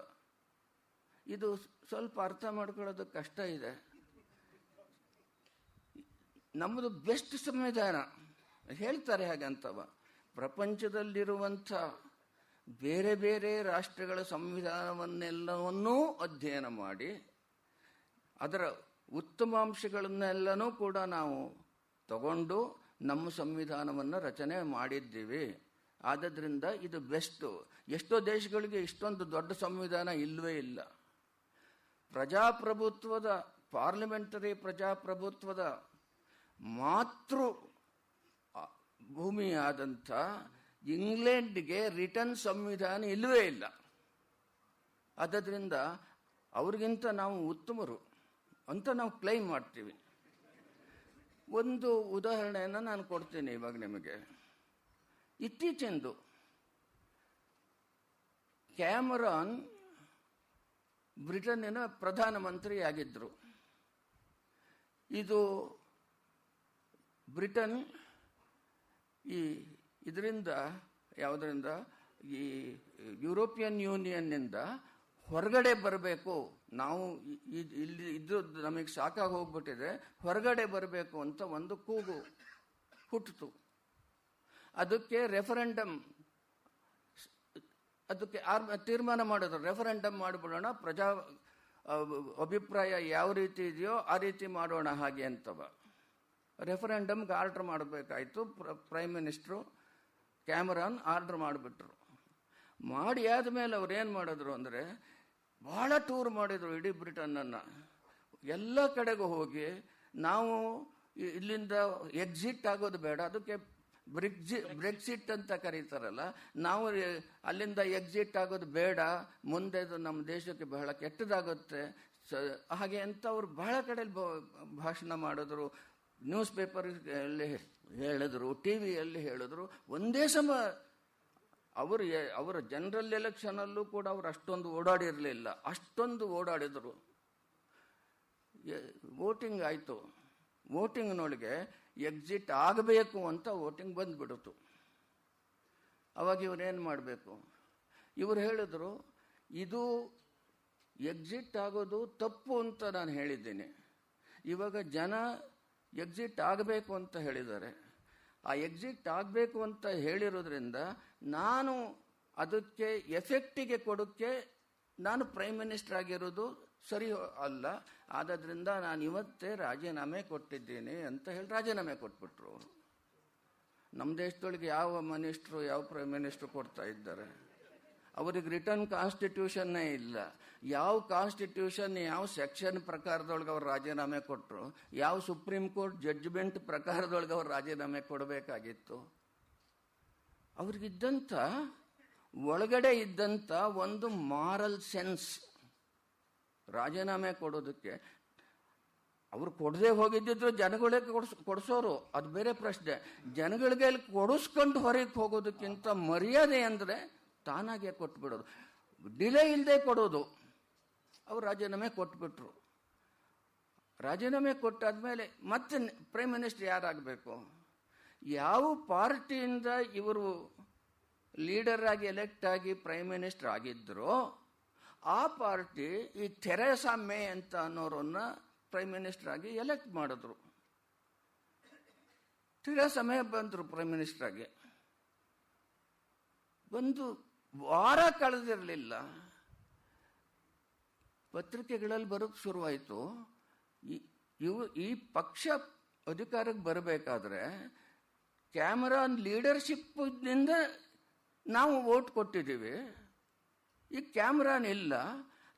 ಇದು ಸ್ವಲ್ಪ ಅರ್ಥ ಮಾಡ್ಕೊಳ್ಳೋದು ಕಷ್ಟ ಇದೆ. ನಮ್ಮದು ಬೆಸ್ಟ್ ಸಂವಿಧಾನ. ಹೇಳ್ತಾರೆ ಹಾಗಂತವ. ಪ್ರಪಂಚದಲ್ಲಿರುವಂಥ ಬೇರೆ ಬೇರೆ ರಾಷ್ಟ್ರಗಳ ಸಂವಿಧಾನವನ್ನೆಲ್ಲವನ್ನೂ ಅಧ್ಯಯನ ಮಾಡಿ, ಅದರ ಉತ್ತಮಾಂಶಗಳನ್ನೆಲ್ಲನೂ ಕೂಡ ನಾವು ತಗೊಂಡು ನಮ್ಮ ಸಂವಿಧಾನವನ್ನು ರಚನೆ ಮಾಡಿದ್ದೀವಿ. ಆದ್ದರಿಂದ ಇದು ಬೆಸ್ಟು. ಎಷ್ಟೋ ದೇಶಗಳಿಗೆ ಇಷ್ಟೊಂದು ದೊಡ್ಡ ಸಂವಿಧಾನ ಇಲ್ಲವೇ ಇಲ್ಲ. ಪ್ರಜಾಪ್ರಭುತ್ವದ, ಪಾರ್ಲಿಮೆಂಟರಿ ಪ್ರಜಾಪ್ರಭುತ್ವದ ಮಾತೃ ಭೂಮಿಯಾದಂಥ ಇಂಗ್ಲೆಂಡ್ಗೆ ರಿಟರ್ನ್ ಸಂವಿಧಾನ ಇಲ್ಲವೇ ಇಲ್ಲ. ಆದ್ದರಿಂದ ಅವ್ರಿಗಿಂತ ನಾವು ಉತ್ತಮರು ಅಂತ ನಾವು ಕ್ಲೈಮ್ ಮಾಡ್ತೀವಿ. ಒಂದು ಉದಾಹರಣೆಯನ್ನು ನಾನು ಕೊಡ್ತೀನಿ ಇವಾಗ ನಿಮಗೆ. ಇತ್ತೀಚೆಂದು ಕ್ಯಾಮರಾನ್ ಬ್ರಿಟನ್ನಿನ ಪ್ರಧಾನಮಂತ್ರಿ ಆಗಿದ್ದರು ಇದು ಬ್ರಿಟನ್ ಈ ಇದರಿಂದ ಯಾವುದರಿಂದ? ಈ ಯುರೋಪಿಯನ್ ಯೂನಿಯನ್ನಿಂದ ಹೊರಗಡೆ ಬರಬೇಕು. ನಾವು ಇಲ್ಲಿ ಇದ್ದು ನಮಗೆ ಸಾಕಾಗಿ ಹೋಗ್ಬಿಟ್ಟಿದೆ. ಹೊರಗಡೆ ಬರಬೇಕು ಅಂತ ಒಂದು ಕೂಗು ಹುಟ್ಟಿತು ಅದಕ್ಕೆ ರೆಫರೆಂಡಮ್ ಅದಕ್ಕೆ ಆರ್, ತೀರ್ಮಾನ ಮಾಡೋದು. ರೆಫರೆಂಡಮ್ ಮಾಡಿಬಿಡೋಣ. ಪ್ರಜಾ ಅಭಿಪ್ರಾಯ ಯಾವ ರೀತಿ ಇದೆಯೋ ಆ ರೀತಿ ಮಾಡೋಣ ಹಾಗೆ ಅಂತವ. ರೆಫರೆಂಡಮ್ಗೆ ಆರ್ಡರ್ ಮಾಡಬೇಕಾಯ್ತು. ಪ್ರೈಮ್ ಮಿನಿಸ್ಟ್ರು ಕ್ಯಾಮರಾನ್ ಆರ್ಡರ್ ಮಾಡಿಬಿಟ್ರು. ಮಾಡಿ ಆದಮೇಲೆ ಅವ್ರು ಏನು ಮಾಡಿದ್ರು ಅಂದರೆ ಭಾಳ ಟೂರ್ ಮಾಡಿದರು ಇಡೀ ಬ್ರಿಟನ್ನನ್ನು. ಎಲ್ಲ ಕಡೆಗೂ ಹೋಗಿ ನಾವು ಇಲ್ಲಿಂದ ಎಕ್ಸಿಟ್ ಆಗೋದು ಬೇಡ. ಅದಕ್ಕೆ ಬ್ರಿಕ್ಜಿ ಬ್ರೆಕ್ಸಿಟ್ ಅಂತ ಕರೀತಾರಲ್ಲ, ನಾವು ಅಲ್ಲಿಂದ ಎಕ್ಸಿಟ್ ಆಗೋದು ಬೇಡ. ಮುಂದೆ ನಮ್ಮ ದೇಶಕ್ಕೆ ಬಹಳ ಕೆಟ್ಟದಾಗುತ್ತೆ. ಹಾಗೆ ಅಂತ ಅವ್ರು ಬಹಳ ಕಡೆ ಭಾಷಣ ಮಾಡಿದ್ರು. ನ್ಯೂಸ್ ಪೇಪರ್ ಅಲ್ಲಿ ಹೇಳಿದ್ರು ಟಿ ವಿಯಲ್ಲಿ ಹೇಳಿದ್ರು, ಒಂದೇ ಸಮ ಅವರು ಅವರ ಜನರಲ್ ಎಲೆಕ್ಷನಲ್ಲೂ ಕೂಡ ಅವರು ಅಷ್ಟೊಂದು ಓಡಾಡಿರಲಿಲ್ಲ. ಅಷ್ಟೊಂದು ಓಡಾಡಿದರು. ವೋಟಿಂಗ್ ಆಯಿತು. ವೋಟಿಂಗ್ನೊಳಗೆ ಎಕ್ಸಿಟ್ ಆಗಬೇಕು ಅಂತ ವೋಟಿಂಗ್ ಬಂದ್ಬಿಡ್ತು. ಅವಾಗ ಇವರೇನು ಮಾಡಬೇಕು? ಇವರು ಹೇಳಿದ್ರು, ಇದು ಎಕ್ಸಿಟ್ ಆಗೋದು ತಪ್ಪು ಅಂತ ನಾನು ಹೇಳಿದ್ದೀನಿ. ಇವಾಗ ಜನ ಎಕ್ಸಿಟ್ ಆಗಬೇಕು ಅಂತ ಹೇಳಿದ್ದಾರೆ. ಆ ಎಕ್ಸಿಟ್ ಆಗಬೇಕು ಅಂತ ಹೇಳಿರೋದ್ರಿಂದ ನಾನು ಅದಕ್ಕೆ ಎಫೆಕ್ಟಿಗೆ ಕೊಡೋಕ್ಕೆ ನಾನು ಪ್ರೈಮ್ ಮಿನಿಸ್ಟರ್ ಆಗಿರೋದು ಸರಿ ಅಲ್ಲ. ಆದ್ದರಿಂದ ನಾನು ಇವತ್ತೇ ರಾಜೀನಾಮೆ ಕೊಟ್ಟಿದ್ದೀನಿ ಅಂತ ಹೇಳಿ ರಾಜೀನಾಮೆ ಕೊಟ್ಬಿಟ್ರು. ನಮ್ಮ ದೇಶದೊಳಗೆ ಯಾವ ಮಿನಿಸ್ಟ್ರು, ಯಾವ ಪ್ರೈಮ್ ಮಿನಿಸ್ಟ್ರು ಕೊಡ್ತಾ ಇದ್ದಾರೆ? ಅವ್ರಿಗೆ ರಿಟರ್ನ್ ಕಾನ್ಸ್ಟಿಟ್ಯೂಷನ್ನೇ ಇಲ್ಲ. ಯಾವ ಕಾನ್ಸ್ಟಿಟ್ಯೂಷನ್ ಯಾವ ಸೆಕ್ಷನ್ ಪ್ರಕಾರದೊಳಗೆ ಅವ್ರು ರಾಜೀನಾಮೆ ಕೊಟ್ಟರು ಯಾವ ಸುಪ್ರೀಂ ಕೋರ್ಟ್ ಜಡ್ಜ್ಮೆಂಟ್ ಪ್ರಕಾರದೊಳಗೆ ಅವ್ರು ರಾಜೀನಾಮೆ ಕೊಡಬೇಕಾಗಿತ್ತು. ಅವ್ರಿಗಿದ್ದಂಥ ಒಳಗಡೆ ಇದ್ದಂಥ ಒಂದು ಮಾರಲ್ ಸೆನ್ಸ್ ರಾಜೀನಾಮೆ ಕೊಡೋದಕ್ಕೆ. ಅವ್ರು ಕೊಡದೆ ಹೋಗಿದ್ದಿದ್ರು ಜನಗಳಿಗೆ ಕೊಡ್ಸ್, ಕೊಡಿಸೋರು. ಅದು ಬೇರೆ ಪ್ರಶ್ನೆ. ಜನಗಳಿಗೆ ಅಲ್ಲಿ ಕೊಡಿಸ್ಕೊಂಡು ಹೊರಗೆ ಹೋಗೋದಕ್ಕಿಂತ ಮರ್ಯಾದೆ ಅಂದರೆ ತಾನಾಗೆ ಕೊಟ್ಬಿಡೋದು. ಡಿಲೇ ಇಲ್ಲದೆ ಕೊಡೋದು. ಅವ್ರು ರಾಜೀನಾಮೆ ಕೊಟ್ಬಿಟ್ರು. ರಾಜೀನಾಮೆ ಕೊಟ್ಟಾದ್ಮೇಲೆ ಮತ್ತೆ ಪ್ರೈಮ್ ಮಿನಿಸ್ಟರ್ ಯಾರಾಗಬೇಕು? ಯಾವ ಪಾರ್ಟಿಯಿಂದ ಇವರು ಲೀಡರ್ ಆಗಿ ಎಲೆಕ್ಟ್ ಆಗಿ ಪ್ರೈಮ್ ಮಿನಿಸ್ಟರ್ ಆಗಿದ್ದರೋ ಆ ಪಾರ್ಟಿ ಈ ಥೆರೇಸಾ ಮೇ ಅಂತ ಅನ್ನೋರನ್ನ ಪ್ರೈಮ್ ಮಿನಿಸ್ಟರ್ ಆಗಿ ಎಲೆಕ್ಟ್ ಮಾಡಿದ್ರು. ಥೆರೇಸಾ ಮೇ ಬಂದರು ಪ್ರೈಮ್ ಮಿನಿಸ್ಟರ್ ಆಗಿ. ಒಂದು ವಾರ ಕಳೆದಿರಲಿಲ್ಲ. ಪತ್ರಿಕೆಗಳಲ್ಲಿ ಬರೋಕ್ಕೆ ಶುರುವಾಯಿತು. ಇವು ಈ ಪಕ್ಷ ಅಧಿಕಾರಕ್ಕೆ ಬರಬೇಕಾದ್ರೆ ಕ್ಯಾಮರಾನ್ ಲೀಡರ್ಶಿಪ್ನಿಂದ ನಾವು ವೋಟ್ ಕೊಟ್ಟಿದ್ದೀವಿ. ಈ ಕ್ಯಾಮ್ರಾನ್ ಇಲ್ಲ.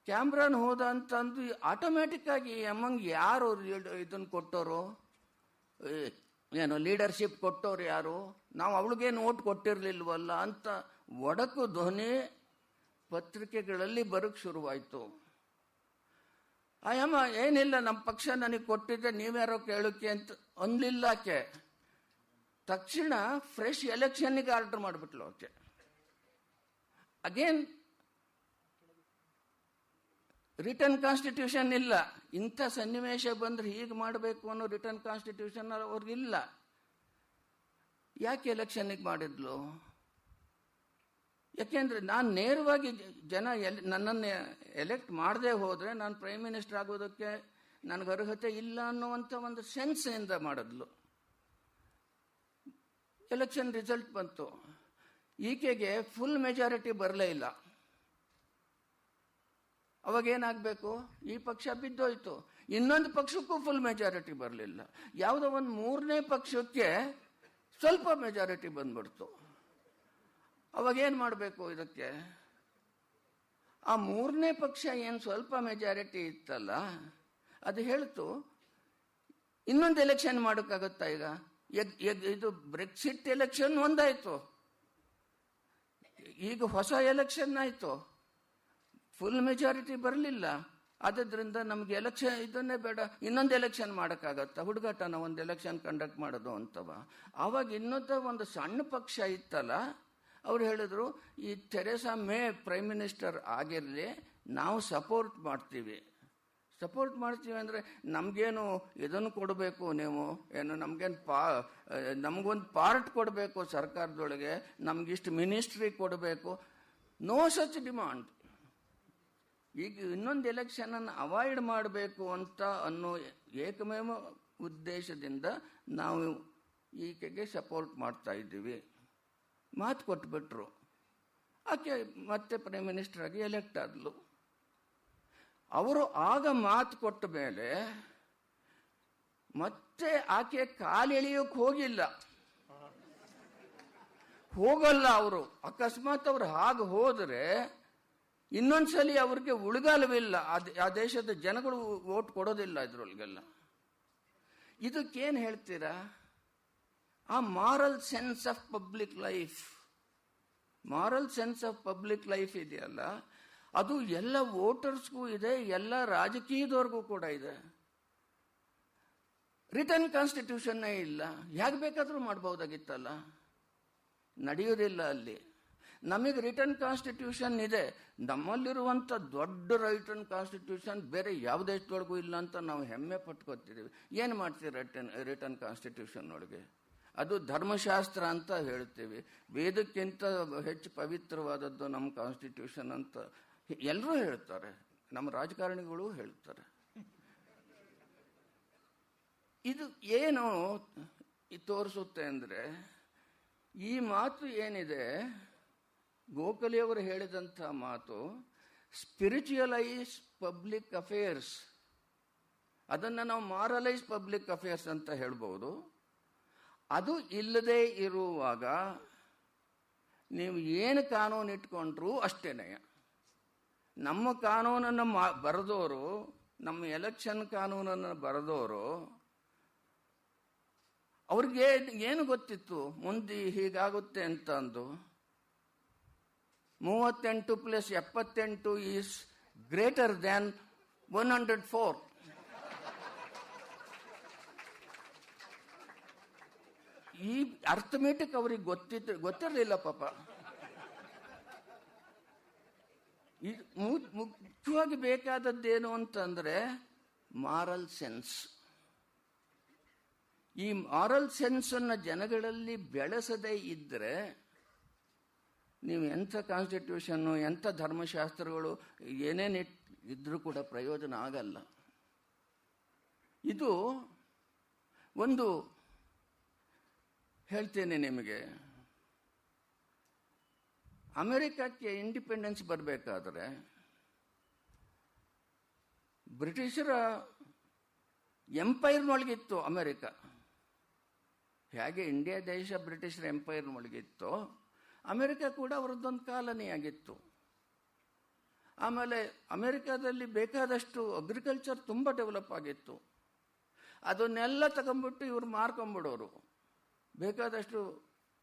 ಕ್ಯಾಮ್ರಾನ್ ಹೋದ ಅಂತಂದು ಆಟೋಮ್ಯಾಟಿಕ್ ಆಗಿ ಅಮ್ಮಂಗ್ ಯಾರು ಇದನ್ನು ಕೊಟ್ಟೋರು? ಏನು ಲೀಡರ್ಶಿಪ್ ಕೊಟ್ಟೋರು ಯಾರು? ನಾವು ಅವಳಿಗೇನು ಓಟ್ ಕೊಟ್ಟಿರಲಿಲ್ವಲ್ಲ ಅಂತ ಒಡಕು ಧ್ವನಿ ಪತ್ರಿಕೆಗಳಲ್ಲಿ ಬರೋಕ್ಕೆ ಶುರುವಾಯಿತು. ಅಯ್ಯಮ್ಮ, ಏನಿಲ್ಲ ನಮ್ಮ ಪಕ್ಷ ನನಗೆ ಕೊಟ್ಟಿದ್ದೆ, ನೀವ್ಯಾರೋ ಕೇಳೋಕ್ಕೆ ಅಂತ ಅನ್ಲಿಲ್ಲ ಆಕೆ. ತಕ್ಷಣ ಫ್ರೆಶ್ ಎಲೆಕ್ಷನ್ನಿಗೆ ಆರ್ಡರ್ ಮಾಡಿಬಿಟ್ಲು ಆಕೆ. ಅಗೇನ್ ರಿಟರ್ನ್ ಕಾನ್ಸ್ಟಿಟ್ಯೂಷನ್ ಇಲ್ಲ. ಇಂಥ ಸನ್ನಿವೇಶ ಬಂದ್ರೆ ಹೀಗೆ ಮಾಡಬೇಕು ಅನ್ನೋ ರಿಟರ್ನ್ ಕಾನ್ಸ್ಟಿಟ್ಯೂಷನ್ ಅವ್ರಿಗಿಲ್ಲ. ಯಾಕೆ ಎಲೆಕ್ಷನ್ನಿಗೆ ಮಾಡಿದ್ಲು? ಯಾಕೆಂದ್ರೆ ನಾನು ನೇರವಾಗಿ ಜನ ಎಲ್, ನನ್ನನ್ನು ಎಲೆಕ್ಟ್ ಮಾಡದೆ ಹೋದರೆ ನಾನು ಪ್ರೈಮ್ ಮಿನಿಸ್ಟರ್ ಆಗೋದಕ್ಕೆ ನನಗೆ ಅರ್ಹತೆ ಇಲ್ಲ ಅನ್ನುವಂಥ ಒಂದು ಸೆನ್ಸ್ನಿಂದ ಮಾಡಿದ್ಲು. ಎಲೆಕ್ಷನ್ ರಿಸಲ್ಟ್ ಬಂತು. ಈಕೆಗೆ ಫುಲ್ ಮೆಜಾರಿಟಿ ಬರಲೇ ಇಲ್ಲ. ಅವಾಗ ಏನಾಗಬೇಕು? ಈ ಪಕ್ಷ ಬಿದ್ದೋಯ್ತು. ಇನ್ನೊಂದು ಪಕ್ಷಕ್ಕೂ ಫುಲ್ ಮೆಜಾರಿಟಿ ಬರಲಿಲ್ಲ. ಯಾವುದೋ ಒಂದು ಮೂರನೇ ಪಕ್ಷಕ್ಕೆ ಸ್ವಲ್ಪ ಮೆಜಾರಿಟಿ ಬಂದ್ಬಿಡ್ತು. ಅವಾಗ ಏನು ಮಾಡಬೇಕು ಇದಕ್ಕೆ? ಆ ಮೂರನೇ ಪಕ್ಷ ಏನು ಸ್ವಲ್ಪ ಮೆಜಾರಿಟಿ ಇತ್ತಲ್ಲ, ಅದು ಹೇಳ್ತು, ಇನ್ನೊಂದು ಎಲೆಕ್ಷನ್ ಮಾಡೋಕ್ಕಾಗುತ್ತಾ ಈಗ? ಇದು ಬ್ರೆಕ್ಸಿಟ್ ಎಲೆಕ್ಷನ್ ಒಂದಾಯ್ತು. ಈಗ ಹೊಸ ಎಲೆಕ್ಷನ್ ಆಯಿತು. ಫುಲ್ ಮೆಜಾರಿಟಿ ಬರಲಿಲ್ಲ. ಆದ್ದರಿಂದ ನಮ್ಗೆ ಎಲೆಕ್ಷನ್ ಇದನ್ನೇ ಬೇಡ, ಇನ್ನೊಂದು ಎಲೆಕ್ಷನ್ ಮಾಡೋಕ್ಕಾಗತ್ತಾ? ಹುಡುಗಾಟನ ಒಂದು ಎಲೆಕ್ಷನ್ ಕಂಡಕ್ಟ್ ಮಾಡೋದು ಅಂತವ. ಆವಾಗ ಇನ್ನೊಂದು ಒಂದು ಸಣ್ಣ ಪಕ್ಷ ಇತ್ತಲ್ಲ ಅವ್ರು ಹೇಳಿದ್ರು, ಈ ಥೆರೆಸಾ ಮೇ ಪ್ರೈಮ್ ಮಿನಿಸ್ಟರ್ ಆಗಿರಲಿ, ನಾವು ಸಪೋರ್ಟ್ ಮಾಡ್ತೀವಿ. ಸಪೋರ್ಟ್ ಮಾಡ್ತೀವಿ ಅಂದರೆ ನಮಗೇನು ಇದನ್ನು ಕೊಡಬೇಕು ನೀವು? ಏನು ನಮಗೇನು ಪಾ, ನಮಗೊಂದು ಪಾರ್ಟ್ ಕೊಡಬೇಕು ಸರ್ಕಾರದೊಳಗೆ, ನಮಗಿಷ್ಟು ಮಿನಿಸ್ಟ್ರಿ ಕೊಡಬೇಕು. No such demand. ಈಗ ಇನ್ನೊಂದು ಎಲೆಕ್ಷನನ್ನು ಅವಾಯ್ಡ್ ಮಾಡಬೇಕು ಅಂತ ಅನ್ನೋ ಏಕಮೇವ ಉದ್ದೇಶದಿಂದ ನಾವು ಈಕೆಗೆ ಸಪೋರ್ಟ್ ಮಾಡ್ತಾ ಇದ್ದೀವಿ. ಮಾತು ಕೊಟ್ಬಿಟ್ರು. ಆಕೆ ಮತ್ತೆ ಪ್ರೈಮ್ ಮಿನಿಸ್ಟರ್ ಆಗಿ ಎಲೆಕ್ಟ್ ಆದ್ಲು. ಅವರು ಆಗ ಮಾತು ಕೊಟ್ಟ ಮೇಲೆ ಮತ್ತೆ ಆಕೆ ಕಾಲೆಳೆಯೋಕೆ ಹೋಗಿಲ್ಲ. ಹೋಗಲ್ಲ ಅವರು. ಅಕಸ್ಮಾತ್ ಅವ್ರು ಹಾಗೆ ಹೋದರೆ ಇನ್ನೊಂದ್ಸಲಿ ಅವ್ರಿಗೆ ಉಳಿಗಾಲವಿಲ್ಲ. ಆ ದೇಶದ ಜನಗಳು ವೋಟ್ ಕೊಡೋದಿಲ್ಲ ಇದ್ರೊಳಗೆಲ್ಲ. ಇದಕ್ಕೇನು ಹೇಳ್ತೀರಾ? ಆ moral sense of public life moral sense of public life ಇದೆಯಲ್ಲ? ಅದು ಎಲ್ಲ ವೋಟರ್ಸ್ಗೂ ಇದೆ, ಎಲ್ಲ ರಾಜಕೀಯದವ್ರಿಗೂ ಕೂಡ ಇದೆ. ರಿಟರ್ನ್ ಕಾನ್ಸ್ಟಿಟ್ಯೂಷನ್ನೇ ಇಲ್ಲ. ಹೇಗೆ ಬೇಕಾದರೂ ಮಾಡ್ಬೋದಾಗಿತ್ತಲ್ಲ? ನಡೆಯೋದಿಲ್ಲ ಅಲ್ಲಿ. ನಮಗೆ ರಿಟರ್ನ್ ಕಾನ್ಸ್ಟಿಟ್ಯೂಷನ್ ಇದೆ. ನಮ್ಮಲ್ಲಿರುವಂಥ ದೊಡ್ಡ ರಿಟರ್ನ್ ಕಾನ್ಸ್ಟಿಟ್ಯೂಷನ್ ಬೇರೆ ಯಾವ ದೇಶದೊಳಗೂ ಇಲ್ಲ ಅಂತ ನಾವು ಹೆಮ್ಮೆ ಪಟ್ಕೋತಿದ್ದೀವಿ ಏನು ಮಾಡ್ತೀವಿ ರಿಟರ್ನ್ ರಿಟರ್ನ್ ಕಾನ್ಸ್ಟಿಟ್ಯೂಷನ್ ಒಳಗೆ? ಅದು ಧರ್ಮಶಾಸ್ತ್ರ ಅಂತ ಹೇಳ್ತೀವಿ ವೇದಕ್ಕಿಂತ ಹೆಚ್ಚು ಪವಿತ್ರವಾದದ್ದು ನಮ್ಮ ಕಾನ್ಸ್ಟಿಟ್ಯೂಷನ್ ಅಂತ ಎಲ್ಲರೂ ಹೇಳ್ತಾರೆ ನಮ್ಮ ರಾಜಕಾರಣಿಗಳು ಹೇಳ್ತಾರೆ ಇದು ಏನು ತೋರಿಸುತ್ತೆ ಅಂದರೆ, ಈ ಮಾತು ಏನಿದೆ ಗೋಖಲೆಯವರು ಹೇಳಿದಂಥ ಮಾತು ಸ್ಪಿರಿಚುಯಲೈಸ್ ಪಬ್ಲಿಕ್ ಅಫೇರ್ಸ್ ಅದನ್ನು ನಾವು ಮಾರಲೈಸ್ ಪಬ್ಲಿಕ್ ಅಫೇರ್ಸ್ ಅಂತ ಹೇಳ್ಬೋದು. ಅದು ಇಲ್ಲದೆ ಇರುವಾಗ ನೀವು ಏನು ಕಾನೂನು ಇಟ್ಕೊಂಡ್ರೂ ಅಷ್ಟೇನೆ ನಮ್ಮ ಕಾನೂನನ್ನು ಮಾ ಬರೆದವರು ನಮ್ಮ ಎಲೆಕ್ಷನ್ ಕಾನೂನನ್ನು ಬರೆದವರು ಅವ್ರಿಗೆ ಏನು ಗೊತ್ತಿತ್ತು? ಮುಂದೆ ಹೀಗಾಗುತ್ತೆ ಅಂತ ಅಂದು ಮೂವತ್ತೆಂಟು ಪ್ಲಸ್ ಎಪ್ಪತ್ತೆಂಟು is greater than one hundred four ಈ ಅರ್ಥಮೆಟಿಕ್ ಅವ್ರಿಗೆ ಗೊತ್ತಿತ್ತು ಗೊತ್ತಿರಲಿಲ್ಲ ಪಾಪ. ಮುಖ್ಯವಾಗಿ ಬೇಕಾದದ್ದೇನು ಅಂತಂದ್ರೆ ಮಾರಲ್ ಸೆನ್ಸ್ ಈ ಮಾರಲ್ ಸೆನ್ಸ್ ಅನ್ನ ಜನಗಳಲ್ಲಿ ಬೆಳೆಸದೇ ಇದ್ದರೆ ನೀವು ಎಂಥ ಕಾನ್ಸ್ಟಿಟ್ಯೂಷನ್ನು ಎಂಥ ಧರ್ಮಶಾಸ್ತ್ರಗಳು, ಏನೇನು ಇದ್ರೂ ಕೂಡ ಪ್ರಯೋಜನ ಆಗಲ್ಲ. ಇದು ಒಂದು ಹೇಳ್ತೇನೆ ನಿಮಗೆ. ಅಮೆರಿಕಕ್ಕೆ ಇಂಡಿಪೆಂಡೆನ್ಸ್ ಬರಬೇಕಾದ್ರೆ ಬ್ರಿಟಿಷರ ಎಂಪೈರ್ನೊಳಗಿತ್ತು ಅಮೆರಿಕ. ಹೇಗೆ ಇಂಡಿಯಾ ದೇಶ ಬ್ರಿಟಿಷರ ಎಂಪೈರ್ನೊಳಗಿತ್ತು, ಅಮೆರಿಕ ಕೂಡ ಅವರದ್ದೊಂದು ಕಾಲನಿಯಾಗಿತ್ತು. ಆಮೇಲೆ ಅಮೆರಿಕದಲ್ಲಿ ಬೇಕಾದಷ್ಟು ಅಗ್ರಿಕಲ್ಚರ್ ತುಂಬ ಡೆವಲಪ್ ಆಗಿತ್ತು. ಅದನ್ನೆಲ್ಲ ತಗೊಂಬಿಟ್ಟು ಇವ್ರು ಮಾರ್ಕೊಂಬಿಡೋರು. ಬೇಕಾದಷ್ಟು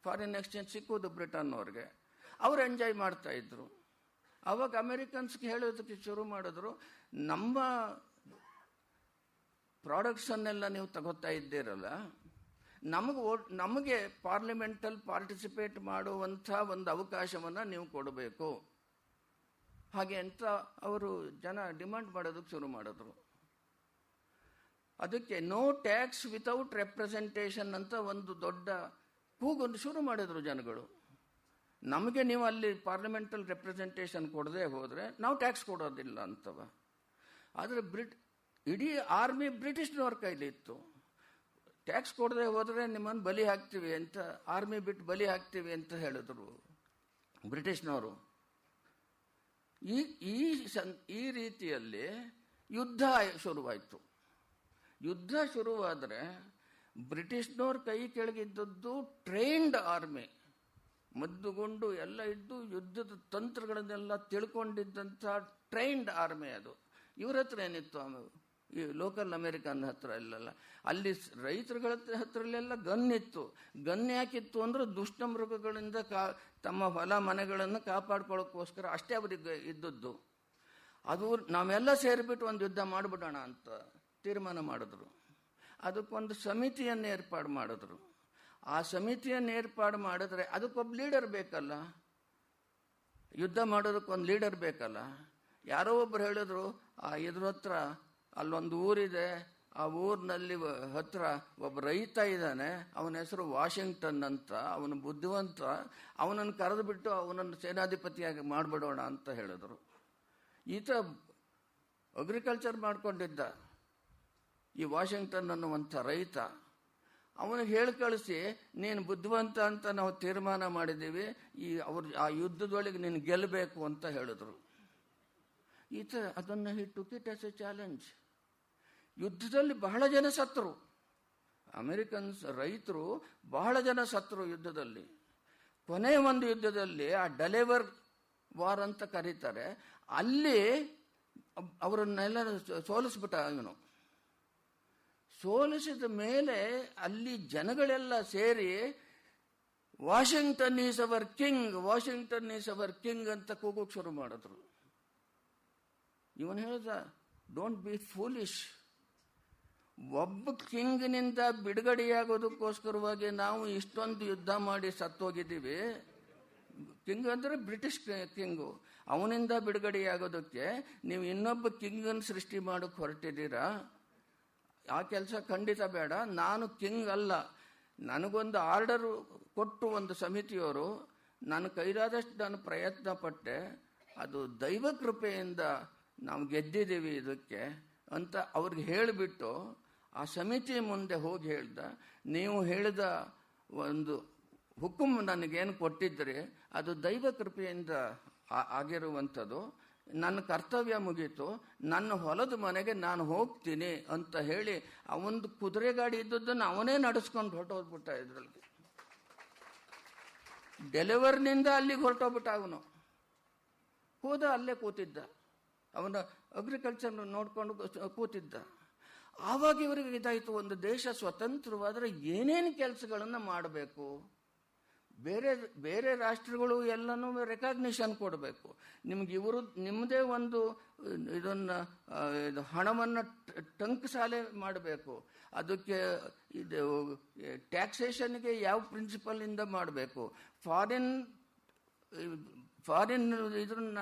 ಫಾರಿನ್ ಎಕ್ಸ್ಚೇಂಜ್ ಸಿಕ್ಕುವುದು ಬ್ರಿಟನ್ನವ್ರಿಗೆ ಅವ್ರು ಎಂಜಾಯ್ ಮಾಡ್ತಾ ಇದ್ರು. ಅವಾಗ ಅಮೇರಿಕನ್ಸ್ಗೆ ಹೇಳೋದಕ್ಕೆ ಶುರು ಮಾಡಿದ್ರು, ನಮ್ಮ ಪ್ರಾಡಕ್ಟ್ಸನ್ನೆಲ್ಲ ನೀವು ತಗೋತಾ ಇದ್ದೀರಲ್ಲ, ನಮಗೆ ಓಟ್ ನಮಗೆ ಪಾರ್ಲಿಮೆಂಟಲ್ಲಿ ಪಾರ್ಟಿಸಿಪೇಟ್ ಮಾಡುವಂಥ ಒಂದು ಅವಕಾಶವನ್ನು ನೀವು ಕೊಡಬೇಕು. ಹಾಗೆ ಅಂತ ಅವರು ಜನ ಡಿಮ್ಯಾಂಡ್ ಮಾಡೋದಕ್ಕೆ ಶುರು ಮಾಡಿದ್ರು. ಅದಕ್ಕೆ ನೋ ಟ್ಯಾಕ್ಸ್ ವಿತೌಟ್ ರೆಪ್ರೆಸೆಂಟೇಷನ್ ಅಂತ ಒಂದು ದೊಡ್ಡ ಕೂಗೊಂದು ಶುರು ಮಾಡಿದ್ರು ಜನಗಳು. ನಮಗೆ ನೀವು ಅಲ್ಲಿ ಪಾರ್ಲಿಮೆಂಟಲ್ ರೆಪ್ರೆಸೆಂಟೇಷನ್ ಕೊಡದೆ ಹೋದರೆ ನಾವು ಟ್ಯಾಕ್ಸ್ ಕೊಡೋದಿಲ್ಲ ಅಂತವ. ಆದರೆ ಬ್ರಿಟ್ ಇಡೀ ಆರ್ಮಿ ಬ್ರಿಟಿಷ್ನವ್ರ ಕೈಲಿ ಇತ್ತು. ಟ್ಯಾಕ್ಸ್ ಕೊಡದೆ ಹೋದರೆ ನಿಮ್ಮನ್ನು ಬಲಿ ಹಾಕ್ತೀವಿ ಅಂತ ಆರ್ಮಿ ಬಿಟ್ಟು ಬಲಿ ಹಾಕ್ತೀವಿ ಅಂತ ಹೇಳಿದ್ರು ಬ್ರಿಟಿಷ್ನವರು. ಈ ಈ ಈ ರೀತಿಯಲ್ಲಿ ಯುದ್ಧ ಶುರುವಾಯಿತು. ಯುದ್ಧ ಶುರುವಾದರೆ ಬ್ರಿಟಿಷ್ನವ್ರ ಕೈ ಕೆಳಗಿದ್ದದ್ದು ಟ್ರೈನ್ಡ್ ಆರ್ಮಿ ಮದ್ದುಗೊಂಡು ಎಲ್ಲ ಇದ್ದು ಯುದ್ಧದ ತಂತ್ರಗಳನ್ನೆಲ್ಲ ತಿಳ್ಕೊಂಡಿದ್ದಂಥ ಟ್ರೈನ್ಡ್ ಆರ್ಮಿ ಅದು. ಇವ್ರ ಹತ್ರ ಏನಿತ್ತು ಆಮೇಲೆ ಈ ಲೋಕಲ್ ಅಮೇರಿಕನ್ ಹತ್ರ ಇಲ್ಲಲ್ಲ. ಅಲ್ಲಿ ರೈತರುಗಳ ಹತ್ರ- ಹತ್ರಲೆಲ್ಲ ಗನ್ ಇತ್ತು. ಗನ್ ಯಾಕಿತ್ತು ಅಂದ್ರೆ ದುಷ್ಟ ಮೃಗಗಳಿಂದ ಕಾ ತಮ್ಮ ಹೊಲ ಮನೆಗಳನ್ನು ಕಾಪಾಡ್ಕೊಳ್ಳೋಕ್ಕೋಸ್ಕರ ಅಷ್ಟೇ ಅವರಿಗೆ ಇದ್ದದ್ದು. ಅದು ನಾವೆಲ್ಲ ಸೇರಿಬಿಟ್ಟು ಒಂದು ಯುದ್ಧ ಮಾಡಿಬಿಡೋಣ ಅಂತ. ತೀರ್ಮಾನ ಮಾಡಿದ್ರು. ಅದಕ್ಕೊಂದು ಸಮಿತಿಯನ್ನು ಏರ್ಪಾಡು ಮಾಡಿದ್ರು. ಆ ಸಮಿತಿಯನ್ನು ಏರ್ಪಾಡು ಮಾಡಿದ್ರೆ ಅದಕ್ಕೊಬ್ಬ ಲೀಡರ್ ಬೇಕಲ್ಲ? ಯುದ್ಧ ಮಾಡೋದಕ್ಕೊಂದು ಲೀಡರ್ ಬೇಕಲ್ಲ? ಯಾರೋ ಒಬ್ರು ಹೇಳಿದ್ರು, ಆ ಇದ್ರ ಹತ್ರ ಅಲ್ಲೊಂದು ಊರಿದೆ, ಆ ಊರಿನಲ್ಲಿ ಹತ್ರ ಒಬ್ಬ ರೈತ ಇದ್ದಾನೆ, ಅವನ ಹೆಸರು ವಾಷಿಂಗ್ಟನ್ ಅಂತ, ಅವನು ಬುದ್ಧಿವಂತ, ಅವನನ್ನು ಕರೆದುಬಿಟ್ಟು ಅವನನ್ನು ಸೇನಾಧಿಪತಿಯಾಗಿ ಮಾಡಿಬಿಡೋಣ ಅಂತ ಹೇಳಿದ್ರು. ಈತ ಅಗ್ರಿಕಲ್ಚರ್ ಮಾಡ್ಕೊಂಡಿದ್ದ. ಈ ವಾಷಿಂಗ್ಟನ್ ಅನ್ನುವಂಥ ರೈತ, ಅವನಿಗೆ ಹೇಳಿ ಕಳಿಸಿ, ನೀನು ಬುದ್ಧಿವಂತ ಅಂತ ನಾವು ತೀರ್ಮಾನ ಮಾಡಿದ್ದೀವಿ, ಈ ಅವ್ರ, ಆ ಯುದ್ಧದೊಳಗೆ ನೀನು ಗೆಲ್ಲಬೇಕು ಅಂತ ಹೇಳಿದ್ರು. ಈತ ಅದನ್ನು he took it as a challenge ಯುದ್ಧದಲ್ಲಿ ಬಹಳ ಜನ ಸತ್ರು, ಅಮೆರಿಕನ್ಸ್ ರೈತರು ಬಹಳ ಜನ ಸತ್ರು ಯುದ್ಧದಲ್ಲಿ. ಕೊನೆಯ ಒಂದು ಯುದ್ಧದಲ್ಲಿ ಆ ಡೆಲಿವರ್ ವಾರ್ ಅಂತ ಕರೀತಾರೆ, ಅಲ್ಲಿ ಅವರನ್ನೆಲ್ಲ ಸೋಲಿಸ್ಬಿಟ್ಟ ಇವನು. ಸೋಲಿಸಿದ ಮೇಲೆ ಅಲ್ಲಿ ಜನಗಳೆಲ್ಲ ಸೇರಿ Washington is our king Washington is our king ಅಂತ ಕೂಗೋಕ್ ಶುರು ಮಾಡಿದ್ರು. ಇವನು ಹೇಳ್ದ ಡೋಂಟ್ ಬಿ ಫೂಲಿಶ್ ಒಬ್ಬ ಕಿಂಗ್ನಿಂದ ಬಿಡುಗಡೆಯಾಗೋದಕ್ಕೋಸ್ಕರವಾಗಿ ನಾವು ಇಷ್ಟೊಂದು ಯುದ್ಧ ಮಾಡಿ ಸತ್ತೋಗಿದ್ದೀವಿ. ಕಿಂಗ್ ಅಂದರೆ ಬ್ರಿಟಿಷ್ ಕಿಂಗು. ಅವನಿಂದ ಬಿಡುಗಡೆಯಾಗೋದಕ್ಕೆ ನೀವು ಇನ್ನೊಬ್ಬ ಕಿಂಗನ್ನು ಸೃಷ್ಟಿ ಮಾಡೋಕ್ಕೆ ಹೊರಟಿದ್ದೀರಾ? ಆ ಕೆಲಸ ಖಂಡಿತ ಬೇಡ. ನಾನು ಕಿಂಗ್ ಅಲ್ಲ. ನನಗೊಂದು ಆರ್ಡರ್ ಕೊಟ್ಟು ಒಂದು ಸಮಿತಿಯವರು ನಾನು ಕೈಲಾದಷ್ಟು ನಾನು ಪ್ರಯತ್ನ ಪಟ್ಟೆ. ಅದು ದೈವ ಕೃಪೆಯಿಂದ ನಾವು ಗೆದ್ದಿದ್ದೀವಿ ಇದಕ್ಕೆ ಅಂತ ಅವ್ರಿಗೆ ಹೇಳಿಬಿಟ್ಟು ಆ ಸಮಿತಿ ಮುಂದೆ ಹೋಗಿ ಹೇಳ್ದ. ನೀವು ಹೇಳಿದ ಒಂದು ಹುಕುಮ್ ನನಗೇನು ಕೊಟ್ಟಿದ್ದರೆ ಅದು ದೈವ ಕೃಪೆಯಿಂದ ಆಗಿರುವಂಥದ್ದು. ನನ್ನ ಕರ್ತವ್ಯ ಮುಗೀತು, ನನ್ನ ಹೊಲದ ಮನೆಗೆ ನಾನು ಹೋಗ್ತೀನಿ ಅಂತ ಹೇಳಿ ಅವನದು ಕುದುರೆ ಗಾಡಿ ಇದ್ದದ್ದನ್ನು ಅವನೇ ನಡೆಸ್ಕೊಂಡು ಹೊರಟೋಗ್ಬಿಟ್ಟ ಇದ್ರಲ್ಲಿ. ಡೆಲಿವರ್ನಿಂದ ಅಲ್ಲಿಗೆ ಹೊರಟೋಗ್ಬಿಟ್ಟ ಅವನು. ಹೋದ ಅಲ್ಲೇ ಕೂತಿದ್ದ. ಅವನ ಅಗ್ರಿಕಲ್ಚರ್ ನೋಡ್ಕೊಂಡು ಕೂತಿದ್ದ. ಆವಾಗ ಇವರಿಗೆ ಇದಾಯಿತು, ಒಂದು ದೇಶ ಸ್ವತಂತ್ರವಾದರೆ ಏನೇನು ಕೆಲಸಗಳನ್ನು ಮಾಡಬೇಕು? ಬೇರೆ ಬೇರೆ ರಾಷ್ಟ್ರಗಳು ಎಲ್ಲನೂ ರೆಕಾಗ್ನಿಷನ್ ಕೊಡಬೇಕು. ನಿಮ್ಗೆ ಇವರು ನಿಮ್ಮದೇ ಒಂದು, ಇದನ್ನು ಇದು ಹಣವನ್ನು ಟಂಕಸಾಲೆ ಮಾಡಬೇಕು. ಅದಕ್ಕೆ ಇದು ಟ್ಯಾಕ್ಸೇಷನ್ಗೆ ಯಾವ ಪ್ರಿನ್ಸಿಪಲಿಂದ ಮಾಡಬೇಕು? ಫಾರಿನ್ ಫಾರಿನ್ ಇದ್ರನ್ನ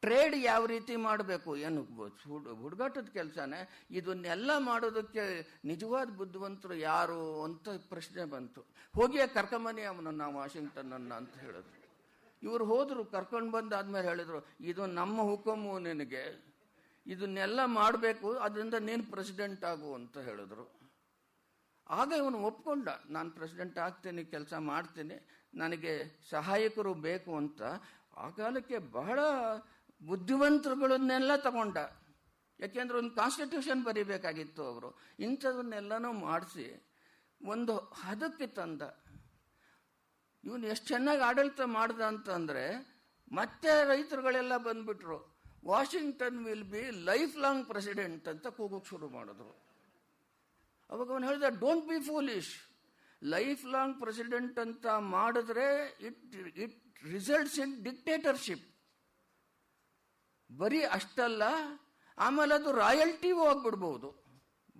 ಟ್ರೇಡ್ ಯಾವ ರೀತಿ ಮಾಡಬೇಕು? ಏನು ಹುಡ್- ಹುಡುಗಾಟದ ಕೆಲಸನೇ? ಇದನ್ನೆಲ್ಲ ಮಾಡೋದಕ್ಕೆ ನಿಜವಾದ ಬುದ್ಧಿವಂತರು ಯಾರು ಅಂತ ಪ್ರಶ್ನೆ ಬಂತು. ಹೋಗಿ ಕರ್ಕೊಂಬನ್ನಿ ಅವನನ್ನ ವಾಷಿಂಗ್ಟನ್ ಅಂತ ಹೇಳಿದ್ರು. ಇವರು ಹೋದ್ರು, ಕರ್ಕೊಂಡು ಬಂದಾದ್ಮೇಲೆ ಹೇಳಿದರು, ಇದು ನಮ್ಮ ಹುಕುಮು ನಿನಗೆ. ಇದನ್ನೆಲ್ಲ ಮಾಡಬೇಕು, ಅದರಿಂದ ನೀನು ಪ್ರೆಸಿಡೆಂಟ್ ಆಗು ಅಂತ ಹೇಳಿದ್ರು. ಆಗ ಇವನು ಒಪ್ಕೊಂಡ, ನಾನು ಪ್ರೆಸಿಡೆಂಟ್ ಆಗ್ತೀನಿ, ಕೆಲಸ ಮಾಡ್ತೀನಿ, ನನಗೆ ಸಹಾಯಕರು ಬೇಕು ಅಂತ. ಆ ಕಾಲಕ್ಕೆ ಬಹಳ ಬುದ್ಧಿವಂತರುಗಳನ್ನೆಲ್ಲ ತಗೊಂಡ. ಯಾಕೆಂದ್ರೆ ಒಂದು ಕಾನ್ಸ್ಟಿಟ್ಯೂಷನ್ ಬರೀಬೇಕಾಗಿತ್ತು ಅವರು. ಇಂಥದನ್ನೆಲ್ಲನೂ ಮಾಡಿಸಿ ಒಂದು ಹದಕ್ಕೆ ತಂದ. ಇವನು ಎಷ್ಟು ಚೆನ್ನಾಗಿ ಆಡಳಿತ ಮಾಡ್ದ ಅಂತಂದ್ರೆ ಮತ್ತೆ ರೈತರುಗಳೆಲ್ಲ ಬಂದ್ಬಿಟ್ರು. Washington will be life long president ಅಂತ ಕೂಗೋಕೆ ಶುರು ಮಾಡಿದ್ರು. ಅವಾಗ ಅವನು ಹೇಳಿದ don't be foolish life long president ಅಂತ ಮಾಡಿದ್ರೆ it it results in dictatorship ಬರೀ ಅಷ್ಟಲ್ಲ, ಆಮೇಲೆ ಅದು ರಾಯಲ್ಟಿ ಹೋಗ್ಬಿಡ್ಬಹುದು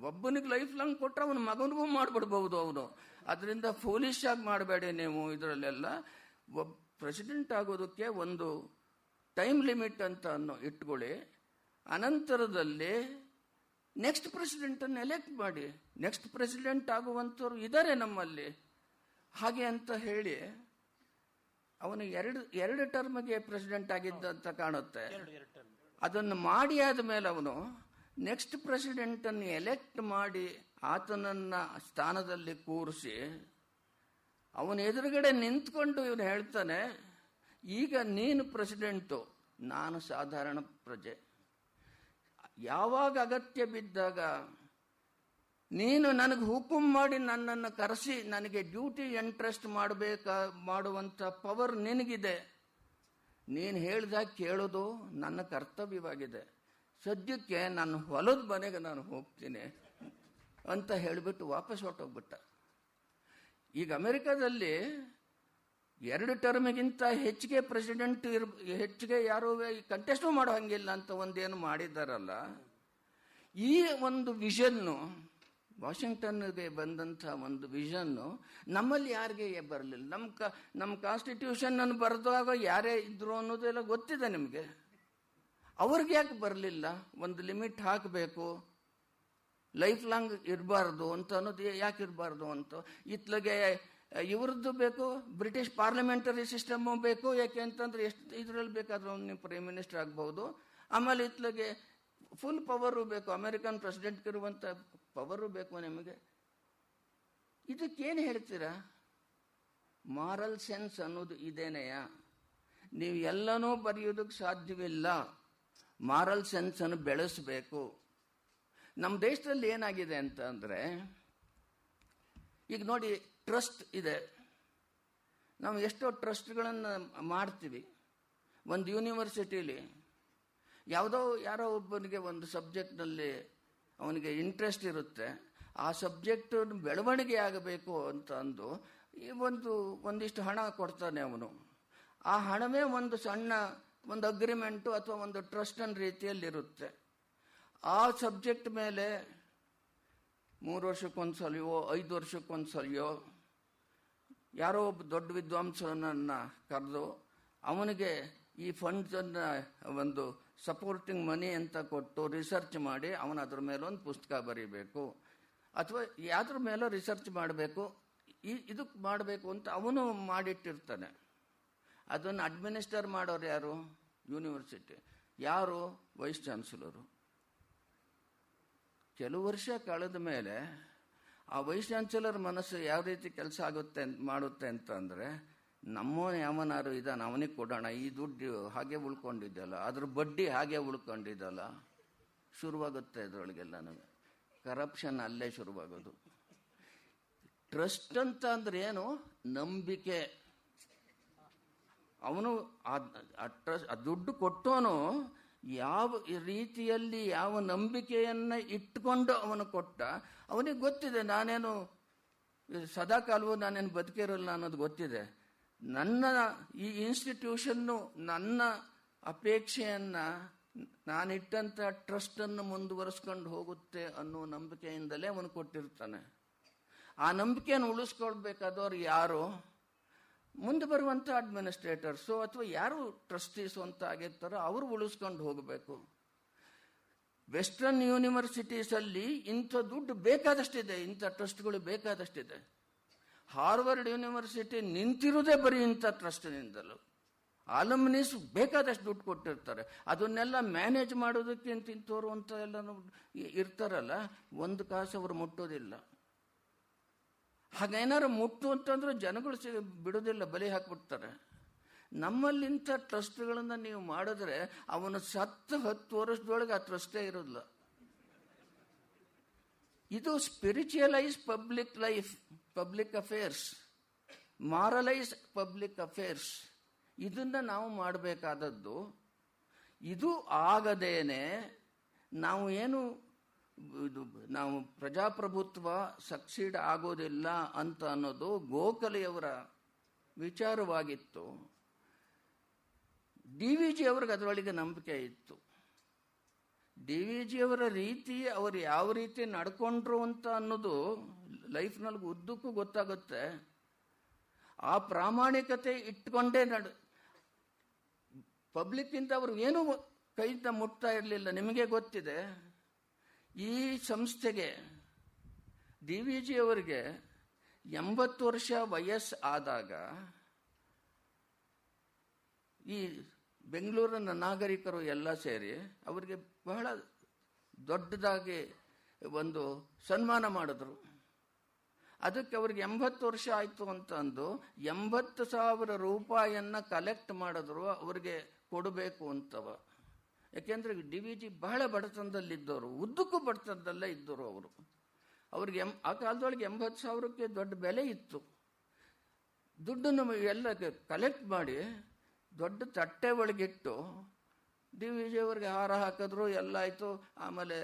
ಒಬ್ಬನಿಗೆ ಲೈಫ್ ಲಾಂಗ್ ಕೊಟ್ಟರೆ ಅವನ ಮಗನಿಗೂ ಮಾಡ್ಬಿಡ್ಬಹುದು ಅವನು. ಅದರಿಂದ ಫೋಲಿಶ್ ಆಗಿ ಮಾಡಬೇಡಿ ನೀವು ಇದರಲ್ಲೆಲ್ಲ. ಒಬ್ಬ ಪ್ರೆಸಿಡೆಂಟ್ ಆಗೋದಕ್ಕೆ ಒಂದು ಟೈಮ್ ಲಿಮಿಟ್ ಅಂತ ಅನ್ನೋ ಇಟ್ಕೊಳ್ಳಿ. ಅನಂತರದಲ್ಲಿ ನೆಕ್ಸ್ಟ್ ಪ್ರೆಸಿಡೆಂಟನ್ನು ಎಲೆಕ್ಟ್ ಮಾಡಿ. ನೆಕ್ಸ್ಟ್ ಪ್ರೆಸಿಡೆಂಟ್ ಆಗುವಂಥವ್ರು ಇದ್ದಾರೆ ನಮ್ಮಲ್ಲಿ. ಹಾಗೆ ಅಂತ ಹೇಳಿ ಅವನು ಎರಡು ಎರಡು ಟರ್ಮ್ಗೆ ಪ್ರೆಸಿಡೆಂಟ್ ಆಗಿದ್ದ ಅಂತ ಕಾಣುತ್ತೆ. ಅದನ್ನು ಮಾಡಿ ಆದ ಮೇಲೆ ಅವನು ನೆಕ್ಸ್ಟ್ ಪ್ರೆಸಿಡೆಂಟನ್ನು ಎಲೆಕ್ಟ್ ಮಾಡಿ ಆತನನ್ನ ಸ್ಥಾನದಲ್ಲಿ ಕೂರಿಸಿ ಅವನ ಎದುರುಗಡೆ ನಿಂತ್ಕೊಂಡು ಇವನು ಹೇಳ್ತಾನೆ ಈಗ ನೀನು ಪ್ರೆಸಿಡೆಂಟು ನಾನು ಸಾಧಾರಣ ಪ್ರಜೆ. ಯಾವಾಗ ಅಗತ್ಯ ಬಿದ್ದಾಗ ನೀನು ನನಗೆ ಹುಕುಂ ಮಾಡಿ ನನ್ನನ್ನು ಕರೆಸಿ ನನಗೆ ಡ್ಯೂಟಿ ಎಂಟ್ರೆಸ್ಟ್ ಮಾಡಬೇಕ, ಮಾಡುವಂಥ ಪವರ್ ನಿನಗಿದೆ. ನೀನು ಹೇಳ್ದಾಗ ಕೇಳೋದು ನನ್ನ ಕರ್ತವ್ಯವಾಗಿದೆ. ಸದ್ಯಕ್ಕೆ ನಾನು ಹೊಲದ ಮನೆಗೆ ನಾನು ಹೋಗ್ತೀನಿ ಅಂತ ಹೇಳಿಬಿಟ್ಟು ವಾಪಸ್ ಹೊರಟೋಗ್ಬಿಟ್ಟ. ಈಗ ಅಮೆರಿಕದಲ್ಲಿ ಎರಡು ಟರ್ಮಿಗಿಂತ ಹೆಚ್ಚಿಗೆ ಪ್ರೆಸಿಡೆಂಟ್ ಇರ್, ಹೆಚ್ಚಿಗೆ ಯಾರು ಕಂಟೆಸ್ಟು ಮಾಡೋ ಹಂಗಿಲ್ಲ ಅಂತ ಒಂದೇನು ಮಾಡಿದ್ದಾರಲ್ಲ, ಈ ಒಂದು ವಿಷನ್ನು ವಾಷಿಂಗ್ಟನ್ಗೆ ಬಂದಂಥ ಒಂದು ವಿಷನ್ನು ನಮ್ಮಲ್ಲಿ ಯಾರಿಗೆ ಬರಲಿಲ್ಲ? ನಮ್ಮ ಕ ನಮ್ಮ ಕಾನ್ಸ್ಟಿಟ್ಯೂಷನ್ ಅನ್ನು ಬರೆದಾಗ ಯಾರೇ ಇದ್ರು ಅನ್ನೋದೆಲ್ಲ ಗೊತ್ತಿದೆ ನಿಮಗೆ? ಅವ್ರಿಗೆ ಯಾಕೆ ಬರಲಿಲ್ಲ? ಒಂದು ಲಿಮಿಟ್ ಹಾಕಬೇಕು, ಲೈಫ್ ಲಾಂಗ್ ಇರಬಾರ್ದು ಅಂತ ಅನ್ನೋದು ಯಾಕೆ ಇರಬಾರ್ದು ಅಂತ? ಇತ್ಲಗೆ, ಇವ್ರದ್ದು ಬೇಕು, ಬ್ರಿಟಿಷ್ ಪಾರ್ಲಿಮೆಂಟರಿ ಸಿಸ್ಟಮ್ ಬೇಕು, ಯಾಕೆ ಅಂತಂದ್ರೆ ಎಷ್ಟು ಇದರಲ್ಲಿ ಬೇಕಾದ್ರೂ ನೀವು ಪ್ರೈಮ್ ಮಿನಿಸ್ಟರ್ ಆಗ್ಬೋದು ಆಮೇಲೆ ಇತ್ಲಗೆ ಫುಲ್ ಪವರು ಬೇಕು ಅಮೆರಿಕನ್ ಪ್ರೆಸಿಡೆಂಟ್ ಇರುವಂಥ ಪವರು ಬೇಕು ನಿಮಗೆ? ಇದಕ್ಕೇನು ಹೇಳ್ತೀರಾ? ಮಾರಲ್ ಸೆನ್ಸ್ ಅನ್ನೋದು ಇದೇನೆಯ? ನೀವು ಎಲ್ಲನೂ ಬರೆಯೋದಕ್ಕೆ ಸಾಧ್ಯವಿಲ್ಲ. ಮಾರಲ್ ಸೆನ್ಸನ್ನು ಬೆಳೆಸಬೇಕು. ನಮ್ಮ ದೇಶದಲ್ಲಿ ಏನಾಗಿದೆ ಅಂತ ಅಂದರೆ, ಈಗ ನೋಡಿ ಟ್ರಸ್ಟ್ ಇದೆ. ನಾವು ಎಷ್ಟೋ ಟ್ರಸ್ಟ್ಗಳನ್ನು ಮಾಡ್ತೀವಿ. ಒಂದು ಯೂನಿವರ್ಸಿಟಿಲಿ ಯಾವುದೋ ಯಾರೋ ಒಬ್ಬನಿಗೆ ಒಂದು ಸಬ್ಜೆಕ್ಟ್ನಲ್ಲಿ ಅವನಿಗೆ ಇಂಟ್ರೆಸ್ಟ್ ಇರುತ್ತೆ. ಆ ಸಬ್ಜೆಕ್ಟ್ ಬೆಳವಣಿಗೆ ಆಗಬೇಕು ಅಂತ ಅಂದು ಈ ಒಂದು, ಒಂದಿಷ್ಟು ಹಣ ಕೊಡ್ತಾನೆ ಅವನು. ಆ ಹಣವೇ ಒಂದು ಸಣ್ಣ, ಒಂದು ಅಗ್ರಿಮೆಂಟು ಅಥವಾ ಒಂದು ಟ್ರಸ್ಟನ್ ರೀತಿಯಲ್ಲಿರುತ್ತೆ. ಆ ಸಬ್ಜೆಕ್ಟ್ ಮೇಲೆ ಮೂರು ವರ್ಷಕ್ಕೊಂದ್ಸಲಿಯೋ, ಐದು ವರ್ಷಕ್ಕೊಂದು ಸಲಿಯೋ ಯಾರೋ ಒಬ್ಬ ದೊಡ್ಡ ವಿದ್ವಾಂಸನನ್ನು ಕರೆದು ಅವನಿಗೆ ಈ ಫಂಡ್ಸನ್ನು ಒಂದು ಸಪೋರ್ಟಿಂಗ್ ಮನಿ ಅಂತ ಕೊಟ್ಟು ರಿಸರ್ಚ್ ಮಾಡಿ ಅವನು ಅದ್ರ ಮೇಲೆ ಒಂದು ಪುಸ್ತಕ ಬರೀಬೇಕು. ಅಥವಾ ಯಾವ್ದ್ರ ಮೇಲೆ ರಿಸರ್ಚ್ ಮಾಡಬೇಕು? ಈ ಇದಕ್ಕೆ ಮಾಡಬೇಕು ಅಂತ ಅವನು ಮಾಡಿಟ್ಟಿರ್ತಾನೆ. ಅದನ್ನು ಅಡ್ಮಿನಿಸ್ಟರ್ ಮಾಡೋರು ಯಾರು? ಯೂನಿವರ್ಸಿಟಿ ಯಾರು? ವೈಸ್ ಚಾನ್ಸಲರು ಕೆಲವು ವರ್ಷ ಕಳೆದ ಮೇಲೆ ಆ ವೈಸ್ ಚಾನ್ಸಲರ್ ಮನಸ್ಸು ಯಾವ ರೀತಿ ಕೆಲಸ ಆಗುತ್ತೆ ಮಾಡುತ್ತೆ ಅಂತಂದರೆ ನಮ್ಮವನು ಯಾವನಾರು ಇದ್ದಾನೆ, ಅವನಿಗೆ ಕೊಡೋಣ. ಈ ದುಡ್ಡು ಹಾಗೆ ಉಳ್ಕೊಂಡಿದ್ದಲ್ಲ, ಅದ್ರ ಬಡ್ಡಿ ಹಾಗೆ ಉಳ್ಕೊಂಡಿದ್ದಲ್ಲ, ಶುರುವಾಗುತ್ತೆ ಅದರೊಳಗೆಲ್ಲ ನಮಗೆ. ಕರಪ್ಷನ್ ಅಲ್ಲೇ ಶುರುವಾಗೋದು. ಟ್ರಸ್ಟ್ ಅಂತ ಅಂದ್ರೆ ಏನು? ನಂಬಿಕೆ. ಅವನು ಆ ಟ್ರಸ್ಟ್ ಆ ದುಡ್ಡು ಕೊಟ್ಟೋನು ಯಾವ ರೀತಿಯಲ್ಲಿ ಯಾವ ನಂಬಿಕೆಯನ್ನ ಇಟ್ಕೊಂಡು ಅವನು ಕೊಟ್ಟ, ಅವನಿಗೆ ಗೊತ್ತಿದೆ, ನಾನೇನು ಸದಾ ಕಾಲವು ನಾನೇನು ಬದುಕಿರಲ್ಲ ಅನ್ನೋದು ಗೊತ್ತಿದೆ. ನನ್ನ ಈ ಇನ್ಸ್ಟಿಟ್ಯೂಷನ್ನು ನನ್ನ ಅಪೇಕ್ಷೆಯನ್ನ ನಾನಿಟ್ಟಂತ ಟ್ರಸ್ಟನ್ನು ಮುಂದುವರಿಸ್ಕೊಂಡು ಹೋಗುತ್ತೆ ಅನ್ನೋ ನಂಬಿಕೆಯಿಂದಲೇ ಅವನು ಕೊಟ್ಟಿರ್ತಾನೆ. ಆ ನಂಬಿಕೆಯನ್ನು ಉಳಿಸ್ಕೊಳ್ಬೇಕಾದವ್ರು ಯಾರು? ಮುಂದೆ ಬರುವಂಥ ಅಡ್ಮಿನಿಸ್ಟ್ರೇಟರ್ಸು ಅಥವಾ ಯಾರು ಟ್ರಸ್ಟೀಸು ಅಂತ ಆಗಿರ್ತಾರೋ ಅವರು ಉಳಿಸ್ಕೊಂಡು ಹೋಗಬೇಕು. ವೆಸ್ಟರ್ನ್ ಯೂನಿವರ್ಸಿಟೀಸಲ್ಲಿ ಇಂಥ ದುಡ್ಡು ಬೇಕಾದಷ್ಟಿದೆ, ಇಂಥ ಟ್ರಸ್ಟ್ಗಳು ಬೇಕಾದಷ್ಟಿದೆ. ಹಾರ್ವರ್ಡ್ ಯೂನಿವರ್ಸಿಟಿ ನಿಂತಿರುವುದೇ ಬರೀ ಇಂಥ ಟ್ರಸ್ಟ್ನಿಂದಲೂ. ಆಲಮ್ನೀಸ್ ಬೇಕಾದಷ್ಟು ದುಡ್ಡು ಕೊಟ್ಟಿರ್ತಾರೆ. ಅದನ್ನೆಲ್ಲ ಮ್ಯಾನೇಜ್ ಮಾಡೋದಕ್ಕೆ ಅಂತ ಇಂಥವ್ರು ಅಂತ ಎಲ್ಲ ಇರ್ತಾರಲ್ಲ, ಒಂದು ಕಾಸು ಅವರು ಮುಟ್ಟೋದಿಲ್ಲ. ಹಾಗೇನಾರು ಮುಟ್ಟು ಅಂತಂದ್ರೆ ಜನಗಳು ಬಿಡೋದಿಲ್ಲ, ಬಲಿ ಹಾಕ್ಬಿಡ್ತಾರೆ. ನಮ್ಮಲ್ಲಿಂಥ ಟ್ರಸ್ಟ್ಗಳನ್ನ ನೀವು ಮಾಡಿದ್ರೆ ಅವನು ಸತ್ತ ಹತ್ತು ವರ್ಷದೊಳಗೆ ಆ ಟ್ರಸ್ಟೇ ಇರೋದಿಲ್ಲ. ಇದು spiritualise public life public affairs moralise public affairs ಇದನ್ನ ನಾವು ಮಾಡಬೇಕಾದದ್ದು, ಇದು ಆಗದೇನೆ ನಾವು ಏನು ನಾವು ಪ್ರಜಾಪ್ರಭುತ್ವ ಸಕ್ಸೀಡ್ ಆಗೋದಿಲ್ಲ ಅಂತ ಅನ್ನೋದು ಗೋಖಲೆಯವರ ವಿಚಾರವಾಗಿತ್ತು. ಡಿ ವಿ ಜಿ ಅವ್ರಿಗೆ ಅದರೊಳಗೆ ನಂಬಿಕೆ ಇತ್ತು. ಡಿ ವಿ ಜಿಯವರ ರೀತಿ ಅವರು ಯಾವ ರೀತಿ ನಡ್ಕೊಂಡ್ರು ಅಂತ ಅನ್ನೋದು ಲೈಫ್ನಲ್ಲಿ ಉದ್ದಕ್ಕೂ ಗೊತ್ತಾಗುತ್ತೆ. ಆ ಪ್ರಾಮಾಣಿಕತೆ ಇಟ್ಕೊಂಡೇ ನಡ್, ಪಬ್ಲಿಕ್ಕಿಂತ ಅವರು ಏನೂ ಕೈಯಿಂದ ಮುಟ್ತಾ ಇರಲಿಲ್ಲ, ನಿಮಗೆ ಗೊತ್ತಿದೆ. ಈ ಸಂಸ್ಥೆಗೆ ಡಿ ವಿ ಜಿ ಅವರಿಗೆ ಎಂಬತ್ತು ವರ್ಷ ವಯಸ್ಸು ಆದಾಗ ಈ ಬೆಂಗಳೂರಿನ ನಾಗರಿಕರು ಎಲ್ಲ ಸೇರಿ ಅವರಿಗೆ ಬಹಳ ದೊಡ್ಡದಾಗಿ ಒಂದು ಸನ್ಮಾನ ಮಾಡಿದ್ರು. ಅದಕ್ಕೆ ಅವ್ರಿಗೆ ಎಂಬತ್ತು ವರ್ಷ ಆಯಿತು ಅಂತ ಅಂದು ಎಂಬತ್ತು ಸಾವಿರ ರೂಪಾಯಿಯನ್ನು ಕಲೆಕ್ಟ್ ಮಾಡಿದ್ರು, ಅವ್ರಿಗೆ ಕೊಡಬೇಕು ಅಂತವ. ಯಾಕೆಂದ್ರೆ ಡಿ ವಿ ಜಿ ಬಹಳ ಬಡತನದಲ್ಲಿದ್ದವರು, ಉದ್ದಕ್ಕೂ ಬಡತನದಲ್ಲೇ ಇದ್ದರು ಅವರು. ಅವ್ರಿಗೆ ಎಂ, ಆ ಕಾಲದೊಳಗೆ ಎಂಬತ್ತು ಸಾವಿರಕ್ಕೆ ದೊಡ್ಡ ಬೆಲೆ ಇತ್ತು. ದುಡ್ಡನ್ನು ಎಲ್ಲ ಕಲೆಕ್ಟ್ ಮಾಡಿ ದೊಡ್ಡ ತಟ್ಟೆ ಒಳಗಿಟ್ಟು ಡಿ ವಿ ಜಿ ಅವ್ರಿಗೆ ಹಾರ ಹಾಕಿದ್ರು, ಎಲ್ಲ ಆಯಿತು. ಆಮೇಲೆ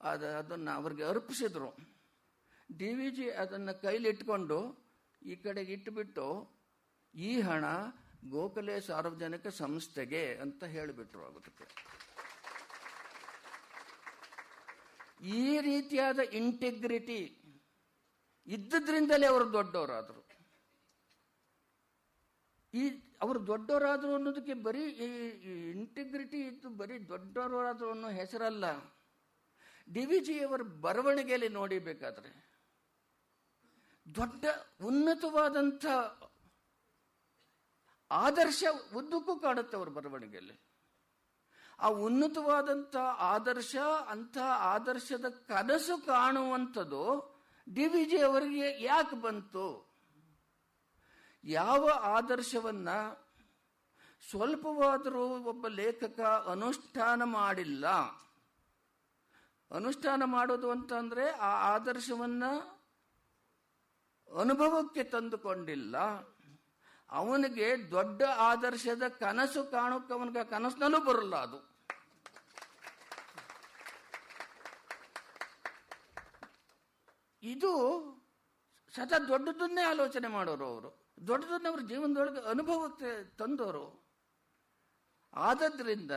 ಅದು ಅದನ್ನು ಅವ್ರಿಗೆ ಅರ್ಪಿಸಿದ್ರು. ಡಿ ವಿ ಜಿ ಅದನ್ನು ಕೈಲಿಟ್ಕೊಂಡು ಈ ಕಡೆಗೆ ಇಟ್ಟುಬಿಟ್ಟು ಈ ಹಣ ಗೋಖಲೆ ಸಾರ್ವಜನಿಕ ಸಂಸ್ಥೆಗೆ ಅಂತ ಹೇಳಿಬಿಟ್ರು ಅದಕ್ಕೆ ಈ ರೀತಿಯಾದ ಇಂಟಿಗ್ರಿಟಿ ಇದ್ದದ್ರಿಂದಲೇ ಅವರು ದೊಡ್ಡವರಾದರು. ಈ ಅವರು ದೊಡ್ಡವರಾದರು ಅನ್ನೋದಕ್ಕೆ ಬರೀ ಈ ಇಂಟಿಗ್ರಿಟಿ ಇದ್ದು ಬರೀ ದೊಡ್ಡವರಾದರು ಅನ್ನೋ ಹೆಸರಲ್ಲ. ಡಿ ವಿ ಜಿಯವರ ಬರವಣಿಗೆಯಲ್ಲಿ ನೋಡಿಬೇಕಾದ್ರೆ ದೊಡ್ಡ ಉನ್ನತವಾದಂಥ ಆದರ್ಶ ಉದ್ದಕ್ಕೂ ಕಾಣುತ್ತೆ ಅವ್ರ ಬರವಣಿಗೆಯಲ್ಲಿ. ಆ ಉನ್ನತವಾದಂಥ ಆದರ್ಶ, ಅಂಥ ಆದರ್ಶದ ಕನಸು ಕಾಣುವಂಥದ್ದು ಡಿ ವಿ ಜಿ ಅವರಿಗೆ ಯಾಕೆ ಬಂತು? ಯಾವ ಆದರ್ಶವನ್ನ ಸ್ವಲ್ಪವಾದರೂ ಒಬ್ಬ ಲೇಖಕ ಅನುಷ್ಠಾನ ಮಾಡಿಲ್ಲ. ಅನುಷ್ಠಾನ ಮಾಡೋದು ಅಂತಂದ್ರೆ ಆ ಆದರ್ಶವನ್ನ ಅನುಭವಕ್ಕೆ ತಂದುಕೊಂಡಿಲ್ಲ. ಅವನಿಗೆ ದೊಡ್ಡ ಆದರ್ಶದ ಕನಸು ಕಾಣಕ್ಕೆ ಅವನಿಗೆ ಕನಸಿನಲ್ಲೂ ಬರಲ್ಲ ಅದು. ಇದು ಸದಾ ದೊಡ್ಡದನ್ನೇ ಆಲೋಚನೆ ಮಾಡೋರು ಅವರು. ದೊಡ್ಡದನ್ನ ಅವ್ರ ಜೀವನದೊಳಗೆ ಅನುಭವಕ್ಕೆ ತಂದವರು. ಆದದ್ರಿಂದ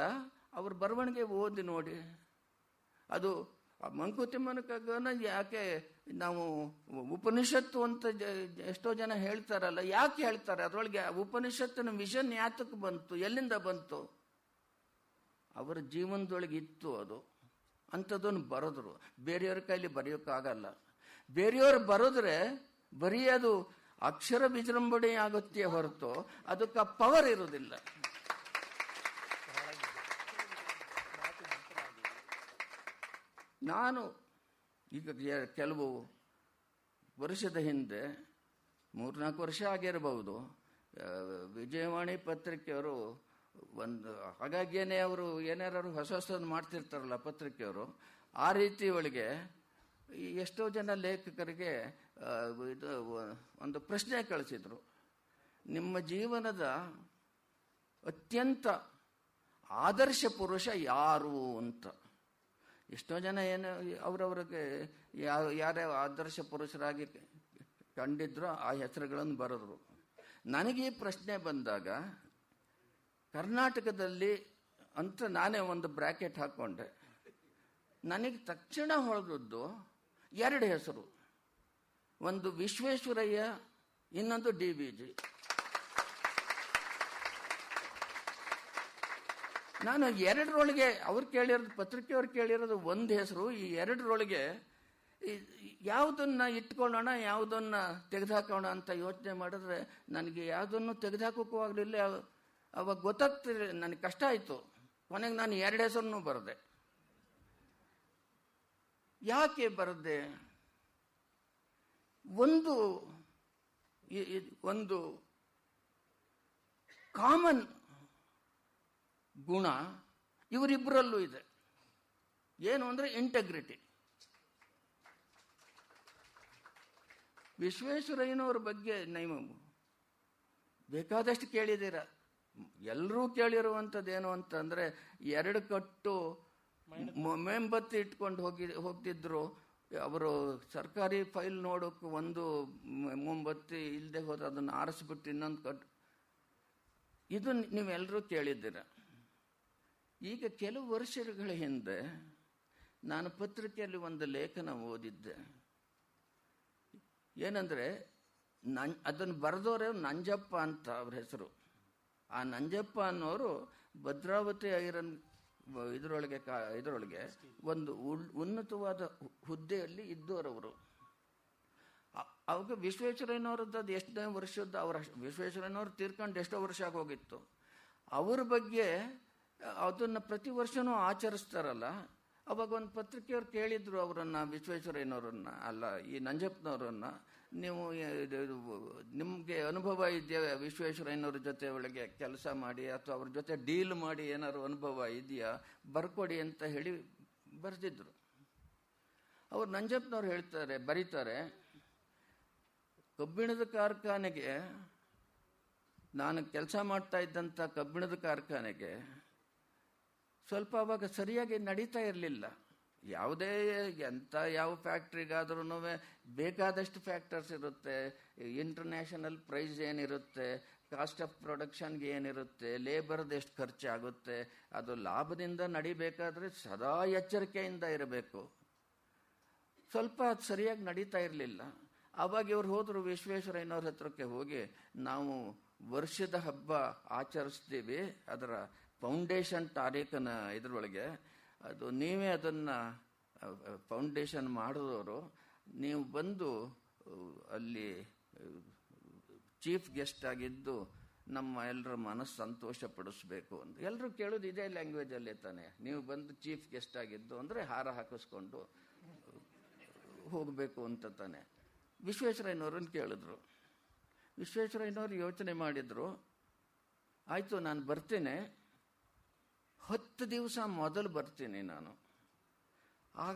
ಅವ್ರ ಬರವಣಿಗೆ ಓದಿ ನೋಡಿ. ಅದು ಮಂಕುತಿಮ್ಮನ ಕಗ್ಗನ ಯಾಕೆ ನಾವು ಉಪನಿಷತ್ತು ಅಂತ ಎಷ್ಟೋ ಜನ ಹೇಳ್ತಾರಲ್ಲ, ಯಾಕೆ ಹೇಳ್ತಾರೆ? ಅದರೊಳಗೆ ಉಪನಿಷತ್ತಿನ ವಿಷನ್ ಯಾತಕ್ಕೆ ಬಂತು? ಎಲ್ಲಿಂದ ಬಂತು? ಅವರ ಜೀವನದೊಳಗೆ ಇತ್ತು ಅದು. ಅಂಥದ್ದನ್ನು ಬರೆದ್ರು. ಬೇರೆಯವ್ರ ಕೈಲಿ ಬರೆಯೋಕ್ಕಾಗಲ್ಲ. ಬೇರೆಯವ್ರು ಬರೆದ್ರೆ ಬರೀ ಅದು ಅಕ್ಷರ ವಿಜೃಂಭಣೆ ಆಗುತ್ತೆ ಹೊರತು ಅದಕ್ಕೆ ಪವರ್ ಇರುವುದಿಲ್ಲ. ನಾನು ಈಗ ಕೆಲವು ವರ್ಷದ ಹಿಂದೆ, ಮೂರ್ನಾಲ್ಕು ವರ್ಷ ಆಗಿರಬಹುದು ವಿಜಯವಾಣಿ ಪತ್ರಿಕೆಯವರು ಒಂದು ಹಾಗಾಗಿಯೇ ಅವರು ಏನಾರು ಹೊಸ ಹೊಸದು ಮಾಡ್ತಿರ್ತಾರಲ್ಲ ಪತ್ರಿಕೆಯವರು, ಆ ರೀತಿ ಒಳಗೆ ಎಷ್ಟೋ ಜನ ಲೇಖಕರಿಗೆ ಇದು, ಒಂದು ಪ್ರಶ್ನೆ ಕಳಿಸಿದ್ರು. ನಿಮ್ಮ ಜೀವನದ ಅತ್ಯಂತ ಆದರ್ಶ ಪುರುಷ ಯಾರು ಅಂತ. ಎಷ್ಟೋ ಜನ ಏನು, ಅವರವ್ರಿಗೆ ಯಾವ ಯಾರ್ಯಾವ ಆದರ್ಶ ಪುರುಷರಾಗಿ ಕಂಡಿದ್ರೋ ಆ ಹೆಸರುಗಳನ್ನು ಬರೆದ್ರು. ನನಗೆ ಈ ಪ್ರಶ್ನೆ ಬಂದಾಗ, ಕರ್ನಾಟಕದಲ್ಲಿ ಅಂತ ನಾನೇ ಒಂದು ಬ್ರ್ಯಾಕೆಟ್ ಹಾಕ್ಕೊಂಡೆ ನನಗೆ ತಕ್ಷಣ ಹೊಳೆದದ್ದು ಎರಡು ಹೆಸರು. ಒಂದು ವಿಶ್ವೇಶ್ವರಯ್ಯ, ಇನ್ನೊಂದು ಡಿ ಬಿ ಜಿ. ನಾನು ಎರಡರೊಳಗೆ ಅವ್ರು ಕೇಳಿರೋದು, ಪತ್ರಿಕೆಯವ್ರು ಕೇಳಿರೋದು ಒಂದು ಹೆಸರು. ಈ ಎರಡರೊಳಗೆ ಯಾವುದನ್ನ ಇಟ್ಕೊಳ್ಳೋಣ, ಯಾವುದನ್ನ ತೆಗೆದುಹಾಕೋಣ ಅಂತ ಯೋಚನೆ ಮಾಡಿದ್ರೆ ನನಗೆ ಯಾವುದನ್ನು ತೆಗೆದುಹಾಕೋಕ್ಕೂ ಆಗಲಿಲ್ಲ. ಅವಾಗ ಗೊತ್ತಾಗ್ತಿರಲಿಲ್ಲ ನನಗೆ ಕಷ್ಟ ಆಯಿತು. ಕೊನೆಗೆ ನಾನು ಎರಡು ಹೆಸರನ್ನು ಬರೆದೆ. ಯಾಕೆ ಬರೆದೆ? ಒಂದು ಒಂದು ಕಾಮನ್ ಗುಣ ಇವರಿಬ್ಬರಲ್ಲೂ ಇದೆ. ಏನು ಅಂದರೆ ಇಂಟೆಗ್ರಿಟಿ ವಿಶ್ವೇಶ್ವರಯ್ಯನವ್ರ ಬಗ್ಗೆ ನೈಮ ಬೇಕಾದಷ್ಟು ಕೇಳಿದ್ದೀರ. ಎಲ್ಲರೂ ಕೇಳಿರುವಂಥದ್ದೇನು ಅಂತಂದ್ರೆ ಎರಡು ಕಟ್ಟು ಮೊಮೆಂಬತ್ತಿ ಮೇಂಬತ್ತಿ ಇಟ್ಕೊಂಡು ಹೋಗಿ ಹೋಗ್ತಿದ್ರು. ಅವರು ಸರ್ಕಾರಿ ಫೈಲ್ ನೋಡೋಕೆ ಒಂದು ಮೊಂಬತ್ತಿ ಇಲ್ಲದೆ ಹೋದ್ರೆ ಅದನ್ನು ಆರಿಸ್ಬಿಟ್ಟು ಇನ್ನೊಂದು ಕಟ್ ಇದು ನೀವೆಲ್ಲರೂ ಕೇಳಿದ್ದೀರ. ಈಗ ಕೆಲವು ವರ್ಷಗಳ ಹಿಂದೆ ನಾನು ಪತ್ರಿಕೆಯಲ್ಲಿ ಒಂದು ಲೇಖನ ಓದಿದ್ದೆ. ಏನಂದ್ರೆ ನನ್ ಅದನ್ನು ಬರೆದವರೇ ನಂಜಪ್ಪ ಅಂತ ಅವ್ರ ಹೆಸರು. ಆ ನಂಜಪ್ಪ ಅನ್ನೋರು ಭದ್ರಾವತಿ ಐರನ್ ಇದರೊಳಗೆ ಇದರೊಳಗೆ ಒಂದು ಉನ್ನತವಾದ ಹುದ್ದೆಯಲ್ಲಿ ಇದ್ದವರವರು. ಅವಾಗ ವಿಶ್ವೇಶ್ವರಯ್ಯನವರದ್ದು ಅದು ಎಷ್ಟನೇ ವರ್ಷದ್ದು, ಅವರ ವಿಶ್ವೇಶ್ವರಯ್ಯನವ್ರು ತೀರ್ಕೊಂಡು ಎಷ್ಟೋ ವರ್ಷ ಆಗೋಗಿತ್ತು. ಅವ್ರ ಬಗ್ಗೆ, ಅದನ್ನು ಪ್ರತಿ ವರ್ಷನೂ ಆಚರಿಸ್ತಾರಲ್ಲ. ಅವಾಗ ಒಂದು ಪತ್ರಿಕೆಯವ್ರು ಕೇಳಿದ್ರು ಅವರನ್ನ, ವಿಶ್ವೇಶ್ವರಯ್ಯನವರನ್ನ, ಅಲ್ಲ, ಈ ನಂಜಪ್ಪನವರನ್ನ. ನೀವು ನಿಮಗೆ ಅನುಭವ ಇದೆಯಾ ವಿಶ್ವೇಶ್ವರಯ್ಯನವ್ರ ಜೊತೆ ಒಳಗೆ ಕೆಲಸ ಮಾಡಿ ಅಥವಾ ಅವ್ರ ಜೊತೆ ಡೀಲ್ ಮಾಡಿ ಏನಾದ್ರು ಅನುಭವ ಇದೆಯಾ? ಬರ್ಕೊಡಿ ಅಂತ ಹೇಳಿ ಬರೆದಿದ್ರು. ಅವ್ರು ನಂಜಪ್ಪನವ್ರು ಹೇಳ್ತಾರೆ, ಬರೀತಾರೆ, ಕಬ್ಬಿಣದ ಕಾರ್ಖಾನೆಗೆ ನಾನು ಕೆಲಸ ಮಾಡ್ತಾ ಇದ್ದಂಥ ಕಬ್ಬಿಣದ ಕಾರ್ಖಾನೆಗೆ ಸ್ವಲ್ಪ ಅವಾಗ ಸರಿಯಾಗಿ ನಡೀತಾ ಇರಲಿಲ್ಲ. ಯಾವುದೇ ಎಂಥ ಯಾವ ಫ್ಯಾಕ್ಟ್ರಿಗಾದ್ರೂ ಬೇಕಾದಷ್ಟು ಫ್ಯಾಕ್ಟರ್ಸ್ ಇರುತ್ತೆ. ಇಂಟರ್ನ್ಯಾಷನಲ್ ಪ್ರೈಸ್ ಏನಿರುತ್ತೆ, ಕಾಸ್ಟ್ ಆಫ್ ಪ್ರೊಡಕ್ಷನ್ಗೆ ಏನಿರುತ್ತೆ, ಲೇಬರ್ದು ಎಷ್ಟು ಖರ್ಚಾಗುತ್ತೆ, ಅದು ಲಾಭದಿಂದ ನಡಿಬೇಕಾದ್ರೆ ಸದಾ ಎಚ್ಚರಿಕೆಯಿಂದ ಇರಬೇಕು. ಸ್ವಲ್ಪ ಅದು ಸರಿಯಾಗಿ ನಡೀತಾ ಇರಲಿಲ್ಲ. ಅವಾಗ ಇವ್ರು ಹೋದರು ವಿಶ್ವೇಶ್ವರಯ್ಯನವ್ರ ಹತ್ರಕ್ಕೆ ಹೋಗಿ, ನಾವು ವರ್ಷದ ಹಬ್ಬ ಆಚರಿಸ್ತೀವಿ, ಅದರ ಫೌಂಡೇಶನ್ ತಾರೀಖನ ಇದರೊಳಗೆ. ಅದು ನೀವೇ ಅದನ್ನು ಫೌಂಡೇಶನ್ ಮಾಡಿದವರು, ನೀವು ಬಂದು ಅಲ್ಲಿ ಚೀಫ್ ಗೆಸ್ಟ್ ಆಗಿದ್ದು ನಮ್ಮ ಎಲ್ಲರ ಮನಸ್ಸು ಸಂತೋಷ ಪಡಿಸ್ಬೇಕು ಅಂತ. ಎಲ್ಲರೂ ಕೇಳೋದು ಇದೇ ಲ್ಯಾಂಗ್ವೇಜಲ್ಲೇ ತಾನೆ. ನೀವು ಬಂದು ಚೀಫ್ ಗೆಸ್ಟ್ ಆಗಿದ್ದು ಅಂದರೆ ಹಾರ ಹಾಕಿಸ್ಕೊಂಡು ಹೋಗಬೇಕು ಅಂತ ತಾನೆ. ವಿಶ್ವೇಶ್ವರಯ್ಯನವ್ರನ್ನ ಕೇಳಿದ್ರು. ವಿಶ್ವೇಶ್ವರಯ್ಯನವರು ಯೋಚನೆ ಮಾಡಿದ್ರು, ಆಯಿತು, ನಾನು ಬರ್ತೇನೆ. ಹತ್ತು ದಿವಸ ಮೊದಲು ಬರ್ತೀನಿ ನಾನು. ಆ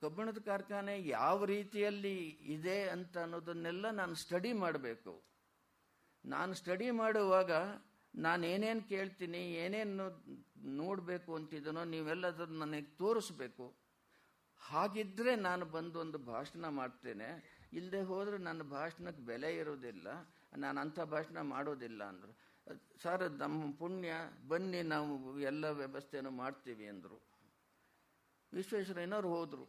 ಕಬ್ಬಿಣದ ಕಾರ್ಖಾನೆ ಯಾವ ರೀತಿಯಲ್ಲಿ ಇದೆ ಅಂತ ಅನ್ನೋದನ್ನೆಲ್ಲ ನಾನು ಸ್ಟಡಿ ಮಾಡಬೇಕು. ನಾನು ಸ್ಟಡಿ ಮಾಡುವಾಗ ನಾನು ಏನೇನು ಕೇಳ್ತೀನಿ, ಏನೇನು ನೋಡಬೇಕು ಅಂತಿದನೋ ನೀವೆಲ್ಲ ಅದನ್ನು ನನಗೆ ತೋರಿಸ್ಬೇಕು. ಹಾಗಿದ್ರೆ ನಾನು ಬಂದು ಒಂದು ಭಾಷಣ ಮಾಡ್ತೇನೆ. ಇಲ್ಲದೆ ಹೋದರೆ ನನ್ನ ಭಾಷಣಕ್ಕೆ ಬೆಲೆ ಇರೋದಿಲ್ಲ. ನಾನು ಅಂಥ ಭಾಷಣ ಮಾಡೋದಿಲ್ಲ ಅಂದರು. ಸರ್, ನಮ್ಮ ಪುಣ್ಯ, ಬನ್ನಿ ನಾವು ಎಲ್ಲ ವ್ಯವಸ್ಥೆಯನ್ನು ಮಾಡ್ತೀವಿ ಅಂದರು ವಿಶ್ವೇಶ್ವರಯ್ಯನವ್ರು ಹೋದರು.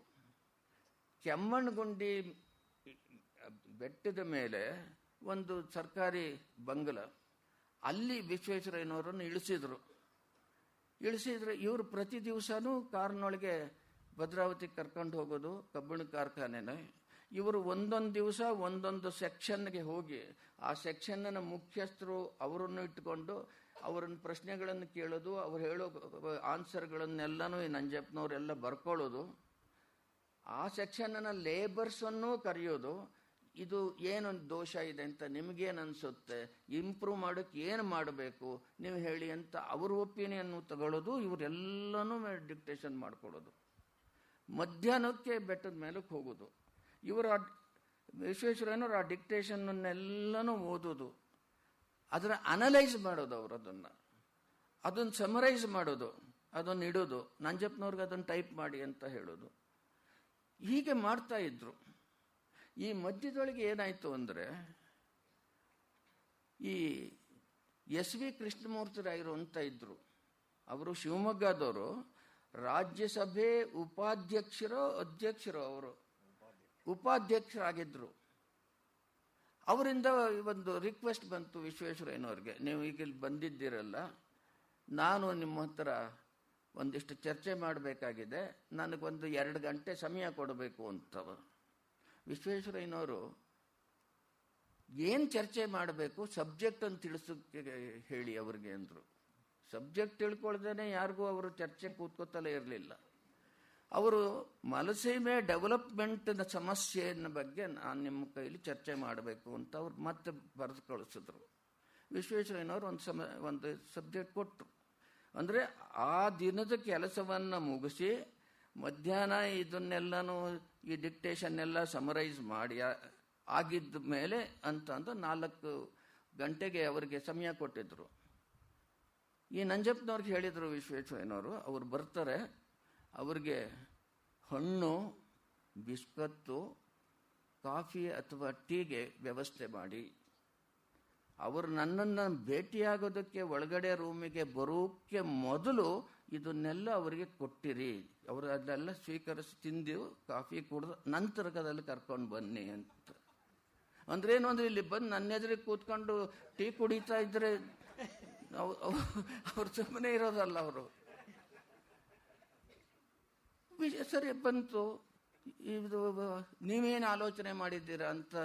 ಕೆಮ್ಮಣ್ಣಗುಂಡಿ ಬೆಟ್ಟದ ಮೇಲೆ ಒಂದು ಸರ್ಕಾರಿ ಬಂಗಲ, ಅಲ್ಲಿ ವಿಶ್ವೇಶ್ವರಯ್ಯನವರನ್ನು ಇಳಿಸಿದ್ರು. ಇಳಿಸಿದ್ರೆ ಇವರು ಪ್ರತಿ ದಿವಸನೂ ಕಾರ್ನೊಳಗೆ ಭದ್ರಾವತಿ ಕರ್ಕೊಂಡು ಹೋಗೋದು, ಕಬ್ಬಿಣ ಕಾರ್ಖಾನೆನ. ಇವರು ಒಂದೊಂದು ದಿವಸ ಒಂದೊಂದು ಸೆಕ್ಷನ್ಗೆ ಹೋಗಿ ಆ ಸೆಕ್ಷನ್ನ ಮುಖ್ಯಸ್ಥರು ಅವರನ್ನು ಇಟ್ಟುಕೊಂಡು ಅವರನ್ನ ಪ್ರಶ್ನೆಗಳನ್ನು ಕೇಳೋದು, ಅವ್ರು ಹೇಳೋ ಆನ್ಸರ್ಗಳನ್ನೆಲ್ಲನೂ ಈ ನಂಜಪ್ಪನವರೆಲ್ಲ ಬರ್ಕೊಳ್ಳೋದು. ಆ ಸೆಕ್ಷನ್ನ ಲೇಬರ್ಸನ್ನು ಕರೆಯೋದು, ಇದು ಏನೊಂದು ದೋಷ ಇದೆ ಅಂತ ನಿಮಗೇನು ಅನಿಸುತ್ತೆ ಇಂಪ್ರೂವ್ ಮಾಡೋಕ್ಕೆ ಏನು ಮಾಡಬೇಕು, ನೀವು ಹೇಳಿ ಅಂತ ಅವ್ರ ಒಪಿನಿಯನ್ನು ತಗೊಳ್ಳೋದು, ಇವರೆಲ್ಲನೂ ಡಿಕ್ಟೇಷನ್ ಮಾಡ್ಕೊಳ್ಳೋದು. ಮಧ್ಯಾಹ್ನಕ್ಕೆ ಬೆಟ್ಟದ ಮೇಲಕ್ಕೆ ಹೋಗೋದು. ಇವರ ವಿಶ್ವೇಶ್ವರಯ್ಯನವರು ಆ ಡಿಕ್ಟೇಷನ್ನನ್ನೆಲ್ಲನೂ ಓದೋದು. ಅದರ ಅನಲೈಸ್ ಮಾಡೋದು ಅವರು ಅದನ್ನು. ಅದನ್ನು ಸಮರೈಸ್ ಮಾಡೋದು. ಅದನ್ನು ಇಡೋದು. ನಂಜಪ್ಪನವ್ರಿಗೆ ಅದನ್ನು ಟೈಪ್ ಮಾಡಿ ಅಂತ ಹೇಳೋದು. ಹೀಗೆ ಮಾಡ್ತಾ ಇದ್ರು. ಈ ಮಧ್ಯದೊಳಗೆ ಏನಾಯಿತು ಅಂದರೆ, ಈ ಎಸ್ ವಿ ಕೃಷ್ಣಮೂರ್ತಿರಾಯರು ಅಂತ ಇದ್ರು. ಅವರು ಶಿವಮೊಗ್ಗದವರು. ರಾಜ್ಯಸಭೆ ಉಪಾಧ್ಯಕ್ಷರೋ ಅಧ್ಯಕ್ಷರೋ ಅವರು. ಉಪಾಧ್ಯಕ್ಷರಾಗಿದ್ದರು ಅವರಿಂದ ಒಂದು ರಿಕ್ವೆಸ್ಟ್ ಬಂತು ವಿಶ್ವೇಶ್ವರಯ್ಯನವ್ರಿಗೆ ನೀವು ಈಗ ಇಲ್ಲಿ ಬಂದಿದ್ದೀರಲ್ಲ, ನಾನು ನಿಮ್ಮ ಹತ್ರ ಒಂದಿಷ್ಟು ಚರ್ಚೆ ಮಾಡಬೇಕಾಗಿದೆ. ನನಗೊಂದು ಎರಡು ಗಂಟೆ ಸಮಯ ಕೊಡಬೇಕು ಅಂತವ ವಿಶ್ವೇಶ್ವರಯ್ಯನವರು ಏನು ಚರ್ಚೆ ಮಾಡಬೇಕು ಸಬ್ಜೆಕ್ಟ್ ಅಂತ ತಿಳಿಸೋಕ್ಕೆ ಹೇಳಿ ಅವ್ರಿಗೆ ಅಂದರು. ಸಬ್ಜೆಕ್ಟ್ ತಿಳ್ಕೊಳ್ದೇ ಯಾರಿಗೂ ಅವರು ಚರ್ಚೆ ಕೂತ್ಕೋತಲೇ ಇರಲಿಲ್ಲ. ಅವರು ಮಲಸೀಮೆ ಡೆವಲಪ್ಮೆಂಟ್ನ ಸಮಸ್ಯೆಯನ್ನ ಬಗ್ಗೆ ನಾನು ನಿಮ್ಮ ಕೈಲಿ ಚರ್ಚೆ ಮಾಡಬೇಕು ಅಂತ ಅವ್ರು ಮತ್ತೆ ಬರೆದು ಕಳಿಸಿದ್ರು. ವಿಶ್ವೇಶ್ವರಯ್ಯನವರು ಒಂದು ಸಮ, ಒಂದು ಸಬ್ಜೆಕ್ಟ್ ಕೊಟ್ಟರು ಅಂದರೆ ಆ ದಿನದ ಕೆಲಸವನ್ನು ಮುಗಿಸಿ ಮಧ್ಯಾಹ್ನ ಇದನ್ನೆಲ್ಲನೂ ಈ ಡಿಕ್ಟೇಷನ್ ಎಲ್ಲ ಸಮರೈಸ್ ಮಾಡಿ ಆಗಿದ್ದ ಮೇಲೆ ಅಂತ ಅಂದು ನಾಲ್ಕು ಗಂಟೆಗೆ ಅವರಿಗೆ ಸಮಯ ಕೊಟ್ಟಿದ್ರು. ಈ ನಂಜಪ್ಪನವ್ರಿಗೆ ಹೇಳಿದರು ವಿಶ್ವೇಶ್ವರಯ್ಯನವರು, ಅವ್ರು ಬರ್ತಾರೆ. ಅವ್ರಿಗೆ ಹಣ್ಣು, ಬಿಸ್ಕತ್ತು, ಕಾಫಿ ಅಥವಾ ಟೀಗೆ ವ್ಯವಸ್ಥೆ ಮಾಡಿ. ಅವರು ನನ್ನನ್ನು ಭೇಟಿಯಾಗೋದಕ್ಕೆ ಒಳಗಡೆ ರೂಮಿಗೆ ಬರೋಕ್ಕೆ ಮೊದಲು ಇದನ್ನೆಲ್ಲ ಅವರಿಗೆ ಕೊಟ್ಟಿರಿ. ಅವರು ಅದೆಲ್ಲ ಸ್ವೀಕರಿಸಿ ತಿಂದು ಕಾಫಿ ಕುಡಿದು ನಂತರದಲ್ಲಿ ಕರ್ಕೊಂಡು ಬನ್ನಿ ಅಂತ. ಅಂದ್ರೆ ಏನು ಅಂದ್ರೆ ಇಲ್ಲಿ ಬಂದು ನನ್ನ ಎದುರಿಗೆ ಕೂತ್ಕೊಂಡು ಟೀ ಕುಡಿತಾ ಇದ್ರೆ ಅವ್ರು ಸುಮ್ಮನೆ ಇರೋದಲ್ಲ ಅವರು. ಸರಿ, ಬಂತು. ಇದು ನೀವೇನು ಆಲೋಚನೆ ಮಾಡಿದ್ದೀರಾ ಅಂತ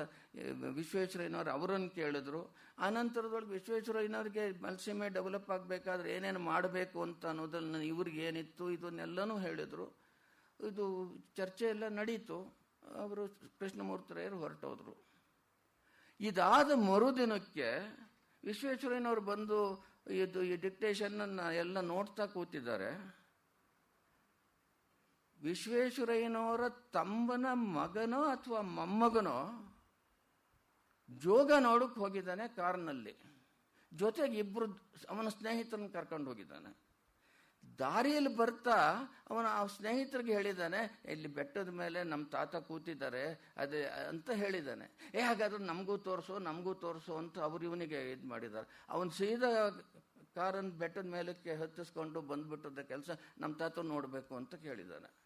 ವಿಶ್ವೇಶ್ವರಯ್ಯನವ್ರು ಅವರನ್ನು ಕೇಳಿದ್ರು. ಆನಂತರದೊಳಗೆ ವಿಶ್ವೇಶ್ವರಯ್ಯನವ್ರಿಗೆ ಮಲ್ಸೀಮೆ ಡೆವಲಪ್ ಆಗಬೇಕಾದ್ರೆ ಏನೇನು ಮಾಡಬೇಕು ಅಂತ ಅನ್ನೋದನ್ನು ಇವ್ರಿಗೆ ಏನಿತ್ತು ಇದನ್ನೆಲ್ಲನೂ ಹೇಳಿದರು. ಇದು ಚರ್ಚೆ ಎಲ್ಲ ನಡೀತು. ಅವರು ಕೃಷ್ಣಮೂರ್ತಿರಯ್ಯರು ಹೊರಟೋದ್ರು. ಇದಾದ ಮರುದಿನಕ್ಕೆ ವಿಶ್ವೇಶ್ವರಯ್ಯನವರು ಬಂದು ಇದು ಈ ಡಿಕ್ಟೇಷನ್ನ ಎಲ್ಲ ನೋಡ್ತಾ ಕೂತಿದ್ದಾರೆ. ವಿಶ್ವೇಶ್ವರಯ್ಯನವರ ತಮ್ಮನ ಮಗನೋ ಅಥವಾ ಮೊಮ್ಮಗನೋ ಜೋಗ ನೋಡಕ್ಕೆ ಹೋಗಿದ್ದಾನೆ ಕಾರ್ನಲ್ಲಿ. ಜೊತೆಗೆ ಇಬ್ಬರು ಅವನ ಸ್ನೇಹಿತರನ್ನ ಕರ್ಕೊಂಡು ಹೋಗಿದ್ದಾನೆ. ದಾರಿಯಲ್ಲಿ ಬರ್ತಾ ಅವನ ಆ ಸ್ನೇಹಿತರಿಗೆ ಹೇಳಿದ್ದಾನೆ, ಇಲ್ಲಿ ಬೆಟ್ಟದ ಮೇಲೆ ನಮ್ಮ ತಾತ ಕೂತಿದ್ದಾರೆ, ಅದೇ ಅಂತ ಹೇಳಿದ್ದಾನೆ. ಏ, ಹಾಗಾದ್ರೆ ನಮಗೂ ತೋರಿಸು, ನಮಗೂ ತೋರಿಸೋ ಅಂತ ಅವ್ರು ಇವನಿಗೆ ಇದು ಮಾಡಿದ್ದಾರೆ. ಅವನು ಸೀದಾ ಕಾರನ್ನು ಬೆಟ್ಟದ ಮೇಲಕ್ಕೆ ಹತ್ತಿಸ್ಕೊಂಡು ಬಂದ್ಬಿಟ್ಟದ ಕೆಲಸ ನಮ್ಮ ತಾತ ನೋಡಬೇಕು ಅಂತ ಕೇಳಿದ್ದಾನೆ.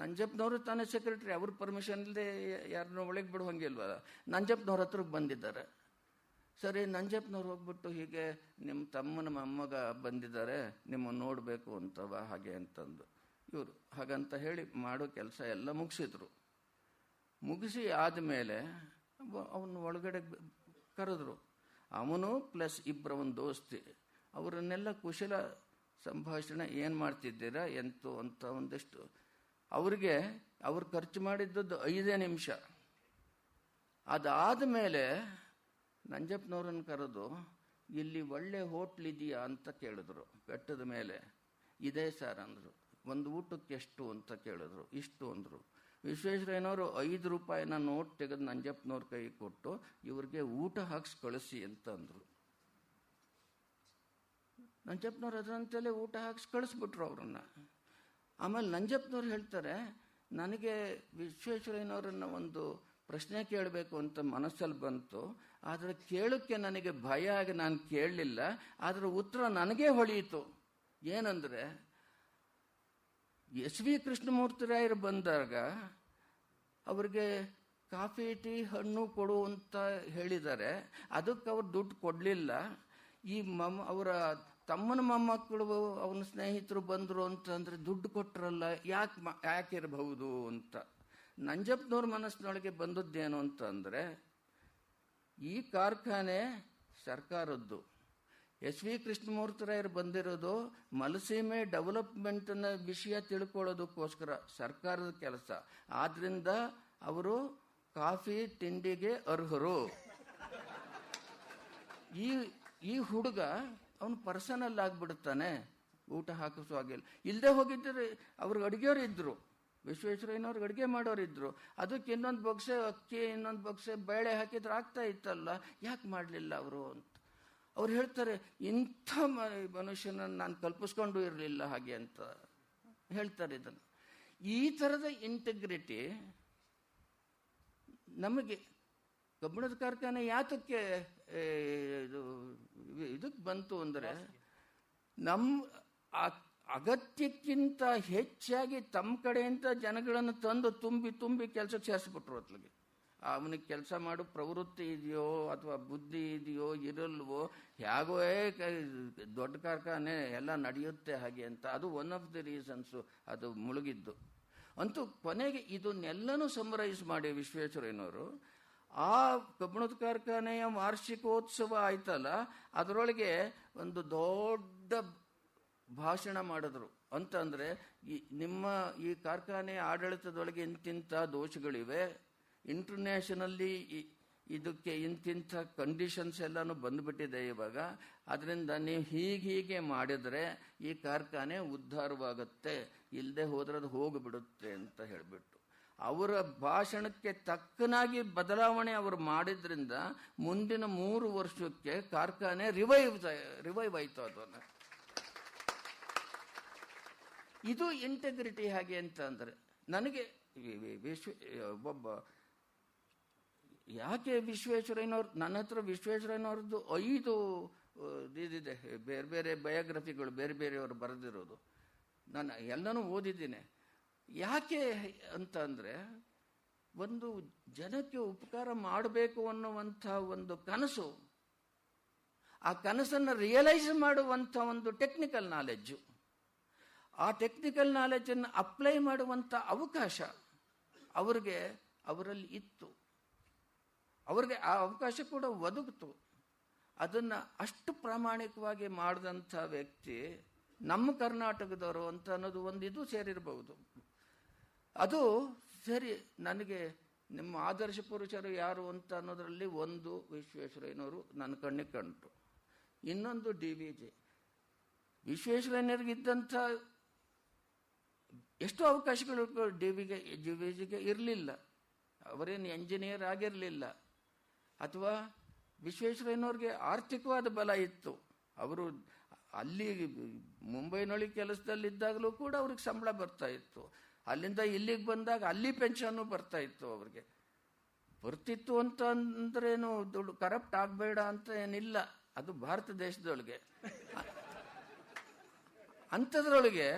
ನಂಜಪ್ಪನವರು ತಾನೇ ಸೆಕ್ರೆಟರಿ ಅವ್ರ ಪರ್ಮಿಷನ್ ಇಲ್ಲದೆ ಯಾರನ್ನ ಒಳಗೆ ಹಂಗಿಲ್ವ ನಂಜಪ್ಪನವ್ರ ಹತ್ರಕ್ಕೆ ಬಂದಿದ್ದಾರೆ. ಸರಿ ನಂಜಪ್ಪನವ್ರು ಹೋಗ್ಬಿಟ್ಟು ಹೀಗೆ ನಿಮ್ಮ ತಮ್ಮನ ಮೊಮ್ಮಗ ಬಂದಿದ್ದಾರೆ ನಿಮ್ಮ ನೋಡಬೇಕು ಅಂತವ ಹಾಗೆ ಅಂತಂದು. ಇವರು ಹಾಗಂತ ಹೇಳಿ ಮಾಡೋ ಕೆಲಸ ಎಲ್ಲ ಮುಗಿಸಿದ್ರು. ಮುಗಿಸಿ ಆದಮೇಲೆ ಅವನು ಒಳಗಡೆ ಕರೆದ್ರು, ಅವನು ಪ್ಲಸ್ ಇಬ್ಬರ ಒಂದು ದೋಸ್ತಿ. ಅವರನ್ನೆಲ್ಲ ಕುಶಲ ಸಂಭಾಷಣೆ ಏನು ಮಾಡ್ತಿದ್ದೀರಾ, ಎಂತು ಅಂತ ಒಂದಿಷ್ಟು ಅವ್ರಿಗೆ ಅವ್ರು ಖರ್ಚು ಮಾಡಿದ್ದದ್ದು ಐದೇ ನಿಮಿಷ. ಅದಾದ ಮೇಲೆ ನಂಜಪ್ಪನವ್ರನ್ನ ಕರೆದು, ಇಲ್ಲಿ ಒಳ್ಳೆ ಹೋಟ್ಲ್ ಇದೆಯಾ? ಅಂತ ಕೇಳಿದ್ರು. ಬೆಟ್ಟದ ಮೇಲೆ. ಇದೆ ಸರ್, ಅಂದರು. ಒಂದು ಊಟಕ್ಕೆ ಎಷ್ಟು? ಅಂತ ಕೇಳಿದ್ರು. ಇಷ್ಟು, ಅಂದರು. ವಿಶ್ವೇಶ್ವರಯ್ಯನವರು ಐದು ರೂಪಾಯಿನ ನೋಟ್ ತೆಗೆದು ನಂಜಪ್ಪನವ್ರ ಕೈ ಕೊಟ್ಟು, ಇವ್ರಿಗೆ ಊಟ ಹಾಕ್ಸಿ ಕಳಿಸಿ, ಅಂತ ಅಂದರು. ನಂಜಪ್ಪನವ್ರು ಅದರಂತೆಲ್ಲೇ ಊಟ ಹಾಕ್ಸಿ ಕಳಿಸ್ಬಿಟ್ರು ಅವ್ರನ್ನ. ಆಮೇಲೆ ನಂಜಪ್ಪನವ್ರು ಹೇಳ್ತಾರೆ, ನನಗೆ ವಿಶ್ವೇಶ್ವರಯ್ಯನವರನ್ನ ಒಂದು ಪ್ರಶ್ನೆ ಕೇಳಬೇಕು ಅಂತ ಮನಸ್ಸಲ್ಲಿ ಬಂತು. ಆದರೆ ಕೇಳೋಕ್ಕೆ ನನಗೆ ಭಯ ಆಗಿ ನಾನು ಕೇಳಲಿಲ್ಲ. ಆದರೆ ಉತ್ತರ ನನಗೇ ಹೊಳೆಯಿತು ಏನಂದರೆ, ಎಸ್ ವಿ ಕೃಷ್ಣಮೂರ್ತಿರಾಯರು ಬಂದಾಗ ಅವರಿಗೆ ಕಾಫಿ, ಟೀ, ಹಣ್ಣು ಕೊಡು ಅಂತ ಹೇಳಿದ್ದಾರೆ. ಅದಕ್ಕೆ ಅವ್ರು ದುಡ್ಡು ಕೊಡಲಿಲ್ಲ. ಈ ಮಮ್ಮ ಅವರ ತಮ್ಮನ ಮೊಮ್ಮಕ್ಕಳು ಅವನ ಸ್ನೇಹಿತರು ಬಂದರು ಅಂತಂದರೆ ದುಡ್ಡು ಕೊಟ್ಟರಲ್ಲ ಯಾಕೆ ಯಾಕೆ ಇರಬಹುದು ಅಂತ. ನಂಜಪ್ಪನವ್ರ ಮನಸ್ಸಿನೊಳಗೆ ಬಂದದ್ದೇನು ಅಂತಂದರೆ ಈ ಕಾರ್ಖಾನೆ ಸರ್ಕಾರದ್ದು. ಎಸ್ ವಿ ಕೃಷ್ಣಮೂರ್ತಿರಾಯರು ಬಂದಿರೋದು ಮಲಸೀಮೆ ಡೆವಲಪ್ಮೆಂಟ್ನ ವಿಷಯ ತಿಳ್ಕೊಳ್ಳೋದಕ್ಕೋಸ್ಕರ ಸರ್ಕಾರದ ಕೆಲಸ. ಆದ್ದರಿಂದ ಅವರು ಕಾಫಿ ತಿಂಡಿಗೆ ಅರ್ಹರು. ಈ ಈ ಹುಡುಗ ಅವನು ಪರ್ಸನಲ್ ಆಗಿಬಿಡುತ್ತಾನೆ. ಊಟ ಹಾಕಿಸುವಾಗಿಲ್ಲ ಇಲ್ಲದೆ ಹೋಗಿದ್ದರೆ ಅವ್ರಿಗೆ ಅಡುಗೆಯವ್ರು ಇದ್ದರು ವಿಶ್ವೇಶ್ವರಯ್ಯನವ್ರಿಗೆ ಅಡುಗೆ ಮಾಡೋರು ಇದ್ದರು ಅದಕ್ಕೆ ಇನ್ನೊಂದು ಬೊಗ್ಸೆ ಅಕ್ಕಿ, ಇನ್ನೊಂದು ಬೊಗ್ಸೆ ಬೇಳೆ ಹಾಕಿದ್ರೆ ಆಗ್ತಾ ಇತ್ತಲ್ಲ. ಯಾಕೆ ಮಾಡಲಿಲ್ಲ ಅವರು ಅಂತ. ಅವ್ರು ಹೇಳ್ತಾರೆ, ಇಂಥ ಮನುಷ್ಯನನ್ನು ನಾನು ಕಲ್ಪಿಸ್ಕೊಂಡು ಇರಲಿಲ್ಲ ಹಾಗೆ ಅಂತ ಹೇಳ್ತಾರೆ ಇದನ್ನು. ಈ ಥರದ ಇಂಟಿಗ್ರಿಟಿ ನಮಗೆ ಕಬ್ಬಿಣದ ಕಾರ್ಖಾನೆ ಯಾತಕ್ಕೆ ಇದು ಇದಕ್ಕೆ ಬಂತು ಅಂದರೆ ನಮ್ಮ ಅಗತ್ಯಕ್ಕಿಂತ ಹೆಚ್ಚಾಗಿ ತಮ್ಮ ಕಡೆಯಿಂದ ಜನಗಳನ್ನು ತಂದು ತುಂಬಿ ತುಂಬಿ ಕೆಲಸಕ್ಕೆ ಸೇರಿಸ್ಬಿಟ್ರು ಅತ್ಲಿಗೆ. ಅವನಿಗೆ ಕೆಲಸ ಮಾಡೋ ಪ್ರವೃತ್ತಿ ಇದೆಯೋ ಅಥವಾ ಬುದ್ಧಿ ಇದೆಯೋ ಇರಲ್ವೋ ಹೇಗೋ ದೊಡ್ಡ ಕಾರ್ಖಾನೆ ಎಲ್ಲ ನಡೆಯುತ್ತೆ ಹಾಗೆ ಅಂತ ಅದು ಒನ್ ಆಫ್ ದಿ ರೀಸನ್ಸು ಅದು ಮುಳುಗಿದ್ದು. ಅಂತೂ ಕೊನೆಗೆ ಇದನ್ನೆಲ್ಲನೂ ಸಮರೈಸ್ ಮಾಡಿ ವಿಶ್ವೇಶ್ವರಯ್ಯನವರು ಆ ಕಬ್ಬಣದ ಕಾರ್ಖಾನೆಯ ವಾರ್ಷಿಕೋತ್ಸವ ಆಯ್ತಲ್ಲ, ಅದರೊಳಗೆ ಒಂದು ದೊಡ್ಡ ಭಾಷಣ ಮಾಡಿದ್ರು. ಅಂತಂದ್ರೆ, ಈ ನಿಮ್ಮ ಈ ಕಾರ್ಖಾನೆ ಆಡಳಿತದೊಳಗೆ ಇಂತಿಂಥ ದೋಷಗಳಿವೆ. ಇಂಟರ್ನ್ಯಾಷನಲ್ಲಿ ಇದಕ್ಕೆ ಇಂತಿಂಥ ಕಂಡೀಷನ್ಸ್ ಎಲ್ಲಾನು ಬಂದ್ಬಿಟ್ಟಿದೆ ಇವಾಗ. ಅದರಿಂದ ನೀವು ಹೀಗೆ ಹೀಗೆ ಮಾಡಿದ್ರೆ ಈ ಕಾರ್ಖಾನೆ ಉದ್ಧಾರವಾಗುತ್ತೆ. ಇಲ್ಲದೆ ಹೋದ್ರೆ ಅದು ಹೋಗಿಬಿಡುತ್ತೆ ಅಂತ ಹೇಳಿಬಿಟ್ಟು. ಅವರ ಭಾಷಣಕ್ಕೆ ತಕ್ಕನಾಗಿ ಬದಲಾವಣೆ ಅವರು ಮಾಡಿದ್ರಿಂದ ಮುಂದಿನ ಮೂರು ವರ್ಷಕ್ಕೆ ಕಾರ್ಖಾನೆ ರಿವೈವ್ ರಿವೈವ್ ಆಯಿತು ಅದನ್ನು. ಇದು ಇಂಟೆಗ್ರಿಟಿ ಹಾಗೆ ಅಂತ ಅಂದರೆ ನನಗೆ ವಿಶ್ವ, ಒಬ್ಬ ಯಾಕೆ ವಿಶ್ವೇಶ್ವರಯ್ಯನವ್ರ, ನನ್ನ ಹತ್ರ ವಿಶ್ವೇಶ್ವರಯ್ಯನವ್ರದ್ದು ಐದು ಇದಿದೆ, ಬೇರೆ ಬೇರೆ ಬಯೋಗ್ರಫಿಗಳು ಬೇರೆ, ಬೇರೆಯವರು ಬರೆದಿರೋದು. ನಾನು ಎಲ್ಲನೂ ಓದಿದ್ದೀನಿ. ಯಾಕೆ ಅಂತ ಅಂದರೆ ಒಂದು ಜನಕ್ಕೆ ಉಪಕಾರ ಮಾಡಬೇಕು ಅನ್ನುವಂಥ ಒಂದು ಕನಸು, ಆ ಕನಸನ್ನು ರಿಯಲೈಸ್ ಮಾಡುವಂಥ ಒಂದು ಟೆಕ್ನಿಕಲ್ ನಾಲೆಜ್ಜು ಆ ಟೆಕ್ನಿಕಲ್ ನಾಲೆಜನ್ನು ಅಪ್ಲೈ ಮಾಡುವಂಥ ಅವಕಾಶ ಅವ್ರಿಗೆ ಅವರಲ್ಲಿ ಇತ್ತು. ಅವ್ರಿಗೆ ಆ ಅವಕಾಶ ಕೂಡ ಒದಗಿತು. ಅದನ್ನು ಅಷ್ಟು ಪ್ರಾಮಾಣಿಕವಾಗಿ ಮಾಡಿದಂಥ ವ್ಯಕ್ತಿ ನಮ್ಮ ಕರ್ನಾಟಕದವರು ಅಂತ ಅನ್ನೋದು ಒಂದು ಇದು ಸೇರಿರಬಹುದು. ಅದು ಸರಿ, ನನಗೆ ನಿಮ್ಮ ಆದರ್ಶ ಪುರುಷರು ಯಾರು ಅಂತ ಅನ್ನೋದರಲ್ಲಿ ಒಂದು ವಿಶ್ವೇಶ್ವರಯ್ಯನವರು ನನ್ನ ಕಣ್ಣಿಗೆ ಕಂಡು ಇನ್ನೊಂದು ಡಿ ವಿ ಜಿ. ವಿಶ್ವೇಶ್ವರಯ್ಯನವ್ರಿಗಿದ್ದಂಥ ಎಷ್ಟು ಅವಕಾಶಗಳು ಡಿ ವಿಗೆ ಜಿ ವಿ ಜಿಗೆ ಇರಲಿಲ್ಲ. ಅವರೇನು ಎಂಜಿನಿಯರ್ ಆಗಿರಲಿಲ್ಲ. ಅಥವಾ ವಿಶ್ವೇಶ್ವರಯ್ಯನವ್ರಿಗೆ ಆರ್ಥಿಕವಾದ ಬಲ ಇತ್ತು. ಅವರು ಅಲ್ಲಿ ಮುಂಬೈನೊಳಗೆ ಕೆಲಸದಲ್ಲಿದ್ದಾಗಲೂ ಕೂಡ ಅವ್ರಿಗೆ ಸಂಬಳ ಬರ್ತಾ ಇತ್ತು. ಅಲ್ಲಿಂದ ಇಲ್ಲಿಗೆ ಬಂದಾಗ ಅಲ್ಲಿ ಪೆನ್ಷನ್ನು ಬರ್ತಾ ಇತ್ತು ಅವ್ರಿಗೆ. ಬರ್ತಿತ್ತು ಅಂತ ಅಂದ್ರೇನು ದುಡ್ಡು ಕರಪ್ಟ್ ಆಗಬೇಡ ಅಂತ ಏನಿಲ್ಲ. ಅದು ಭಾರತ ದೇಶದೊಳಗೆ. ಅಂಥದ್ರೊಳಗೆ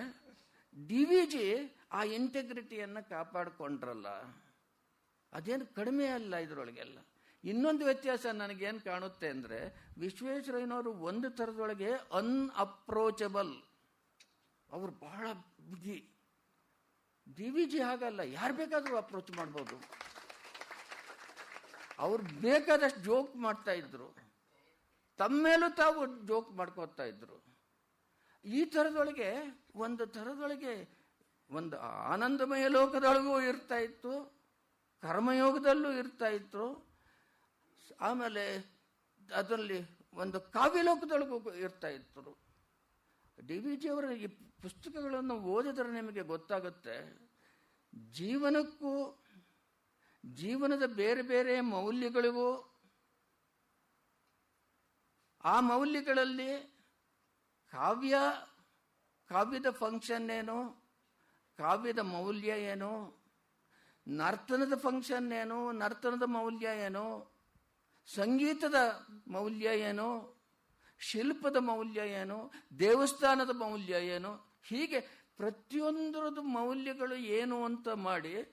ಡಿ ವಿ ಜಿ ಆ ಇಂಟೆಗ್ರಿಟಿಯನ್ನು ಕಾಪಾಡಿಕೊಂಡ್ರಲ್ಲ. ಅದೇನು ಕಡಿಮೆ ಅಲ್ಲ ಇದರೊಳಗೆಲ್ಲ. ಇನ್ನೊಂದು ವ್ಯತ್ಯಾಸ ನನಗೇನು ಕಾಣುತ್ತೆ ಅಂದರೆ ವಿಶ್ವೇಶ್ವರಯ್ಯನವರು ಒಂದು ಥರದೊಳಗೆ ಅನ್ಅಪ್ರೋಚಬಲ್ ಅವರು ಬಹಳ ಬಿಗಿ. ಡಿ ವಿ ಜಿ ಹಾಗಲ್ಲ, ಯಾರು ಬೇಕಾದರೂ ಅಪ್ರೋಚ್ ಮಾಡ್ಬೋದು. ಅವ್ರು ಬೇಕಾದಷ್ಟು ಜೋಕ್ ಮಾಡ್ತಾ ಇದ್ರು. ತಮ್ಮೇಲೂ ತಾವು ಜೋಕ್ ಮಾಡ್ಕೋತಾ ಇದ್ರು. ಈ ಥರದೊಳಗೆ, ಒಂದು ಥರದೊಳಗೆ ಒಂದು ಆನಂದಮಯ ಲೋಕದೊಳಗೂ ಇರ್ತಾ ಇತ್ತು, ಕರ್ಮಯೋಗದಲ್ಲೂ ಇರ್ತಾ ಇತ್ತು ಆಮೇಲೆ ಅದರಲ್ಲಿ ಒಂದು ಕಾವ್ಯ ಲೋಕದೊಳಗೂ ಇರ್ತಾ ಇತ್ತು ಡಿ ವಿ ಜಿ ಅವರ ಈ ಪುಸ್ತಕಗಳನ್ನು ಓದಿದರೆ ನಿಮಗೆ ಗೊತ್ತಾಗುತ್ತೆ, ಜೀವನಕ್ಕೂ, ಜೀವನದ ಬೇರೆ ಬೇರೆ ಮೌಲ್ಯಗಳಿಗೂ, ಆ ಮೌಲ್ಯಗಳಲ್ಲಿ ಕಾವ್ಯ, ಕಾವ್ಯದ ಫಂಕ್ಷನ್ ಏನು, ಕಾವ್ಯದ ಮೌಲ್ಯ ಏನು, ನರ್ತನದ ಫಂಕ್ಷನ್ ಏನು, ನರ್ತನದ ಮೌಲ್ಯ ಏನು, ಸಂಗೀತದ ಮೌಲ್ಯ ಏನು, ಶಿಲ್ಪದ ಮೌಲ್ಯ ಏನು, ದೇವಸ್ಥಾನದ ಮೌಲ್ಯ ಏನು ಹೀಗೆ ಪ್ರತಿಯೊಂದರದ್ದು ಮೌಲ್ಯಗಳು ಏನು ಅಂತ ಮಾಡಿ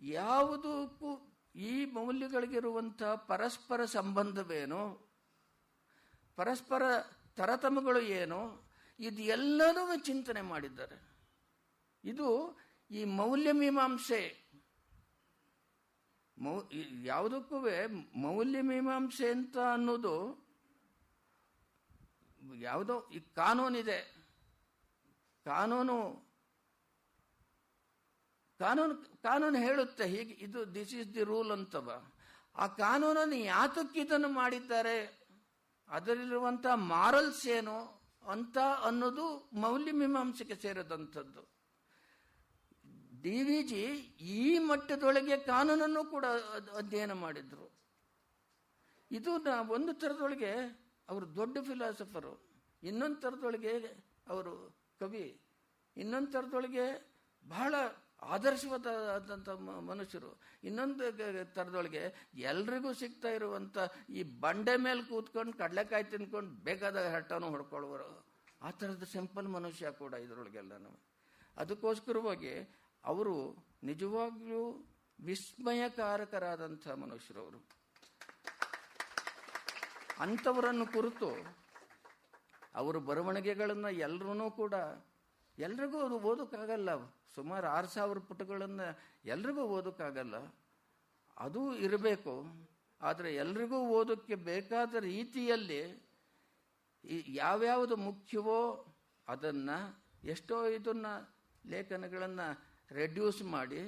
ಯಾವುದಕ್ಕೂ ಈ ಮೌಲ್ಯಗಳಿಗಿರುವಂಥ ಪರಸ್ಪರ ಸಂಬಂಧವೇನು? ಪರಸ್ಪರ ತರತಮಗಳು ಏನು? ಇದು ಎಲ್ಲನೂ ಚಿಂತನೆ ಮಾಡಿದ್ದಾರೆ. ಇದು ಈ ಮೌಲ್ಯ ಮೀಮಾಂಸೆ. ಮೌ ಯಾವುದಕ್ಕೂ ಮೌಲ್ಯ ಮೀಮಾಂಸೆ ಅಂತ ಅನ್ನೋದು ಯಾವುದೋ ಈ ಕಾನೂನಿದೆ. ಕಾನೂನು ಕಾನೂನು ಕಾನೂನು ಹೇಳುತ್ತೆ ಹೀಗೆ, ಇದು ದಿಸ್ ಇಸ್ ದಿ ರೂಲ್ ಅಂತವ. ಆ ಕಾನೂನನ್ನು ಯಾತಕ್ಕೆ ಇದನ್ನು ಮಾಡಿದ್ದಾರೆ? ಅದರಲ್ಲಿರುವಂಥ ಮಾರಲ್ಸ್ ಏನು? ಅಂತ ಅನ್ನೋದು ಮೌಲ್ಯ ಮೀಮಾಂಸೆಗೆ ಸೇರಿದಂಥದ್ದು. ಡಿ ವಿ ಜಿ ಈ ಮಟ್ಟದೊಳಗೆ ಕಾನೂನನ್ನು ಕೂಡ ಅಧ್ಯಯನ ಮಾಡಿದ್ರು. ಇದು ಒಂದು ಥರದೊಳಗೆ ಅವರು ದೊಡ್ಡ ಫಿಲಾಸಫರು ಇನ್ನೊಂದು ಥರದೊಳಗೆ ಅವರು ಕವಿ ಇನ್ನೊಂದು ಬಹಳ ಆದರ್ಶವಾದಂಥ ಮನುಷ್ಯರು. ಇನ್ನೊಂದು ಥರದೊಳಗೆ ಎಲ್ರಿಗೂ ಸಿಗ್ತಾ ಇರುವಂಥ ಈ ಬಂಡೆ ಮೇಲೆ ಕೂತ್ಕೊಂಡು ಕಡಲೆಕಾಯಿ ತಿನ್ಕೊಂಡು ಬೇಕಾದ ಹಟ್ಟನು ಹೊಡ್ಕೊಳ್ಳುವರು. ಆ ಥರದ ಸಿಂಪಲ್ ಮನುಷ್ಯ ಕೂಡ ಇದರೊಳಗೆಲ್ಲನೂ. ಅದಕ್ಕೋಸ್ಕರವಾಗಿ ಅವರು ನಿಜವಾಗ್ಲೂ ವಿಸ್ಮಯಕಾರಕರಾದಂಥ ಮನುಷ್ಯರು ಅವರು. ಅಂಥವರನ್ನು ಕುರಿತು ಅವರ ಬರವಣಿಗೆಗಳನ್ನು ಎಲ್ಲರೂ ಕೂಡ, ಎಲ್ರಿಗೂ ಅದು ಓದೋಕ್ಕಾಗಲ್ಲ ಸುಮಾರು ಆರು ಸಾವಿರ ಪುಟಗಳನ್ನು ಎಲ್ರಿಗೂ ಓದೋಕ್ಕಾಗಲ್ಲ ಅದು ಇರಬೇಕು. ಆದರೆ ಎಲ್ರಿಗೂ ಓದೋಕ್ಕೆ ಬೇಕಾದ ರೀತಿಯಲ್ಲಿ ಯಾವ್ಯಾವುದು ಮುಖ್ಯವೋ ಅದನ್ನು, ಎಷ್ಟೋ ಇದನ್ನು ಲೇಖನಗಳನ್ನು ರೆಡ್ಯೂಸ್ ಮಾಡಿ,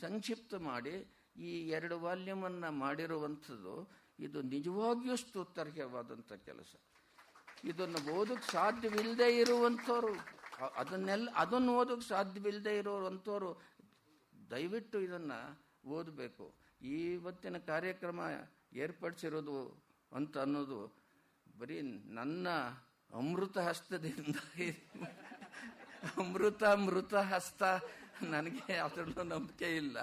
ಸಂಕ್ಷಿಪ್ತ ಮಾಡಿ, ಈ ಎರಡು ವಾಲ್ಯೂಮನ್ನು ಮಾಡಿರುವಂಥದ್ದು ಇದು ನಿಜವಾಗಿಯೂ ಸ್ತುತ್ತರ್ಹವಾದಂಥ ಕೆಲಸ. ಇದನ್ನು ಓದಕ್ಕೆ ಸಾಧ್ಯವಿಲ್ಲದೆ ಇರುವಂಥವ್ರು ಅದನ್ನೆಲ್ಲ, ಅದನ್ನು ಓದಕ್ಕೆ ಸಾಧ್ಯವಿಲ್ಲದೆ ಇರೋರು ದಯವಿಟ್ಟು ಇದನ್ನು ಓದಬೇಕು. ಇವತ್ತಿನ ಕಾರ್ಯಕ್ರಮ ಏರ್ಪಡಿಸಿರೋದು ಅಂತ ಅನ್ನೋದು ಬರೀ ನನ್ನ ಅಮೃತ ಹಸ್ತದಿಂದ ಅಮೃತ ಮೃತ ಹಸ್ತ ನನಗೆ ಅದರಲ್ಲೂ ನಂಬಿಕೆ ಇಲ್ಲ.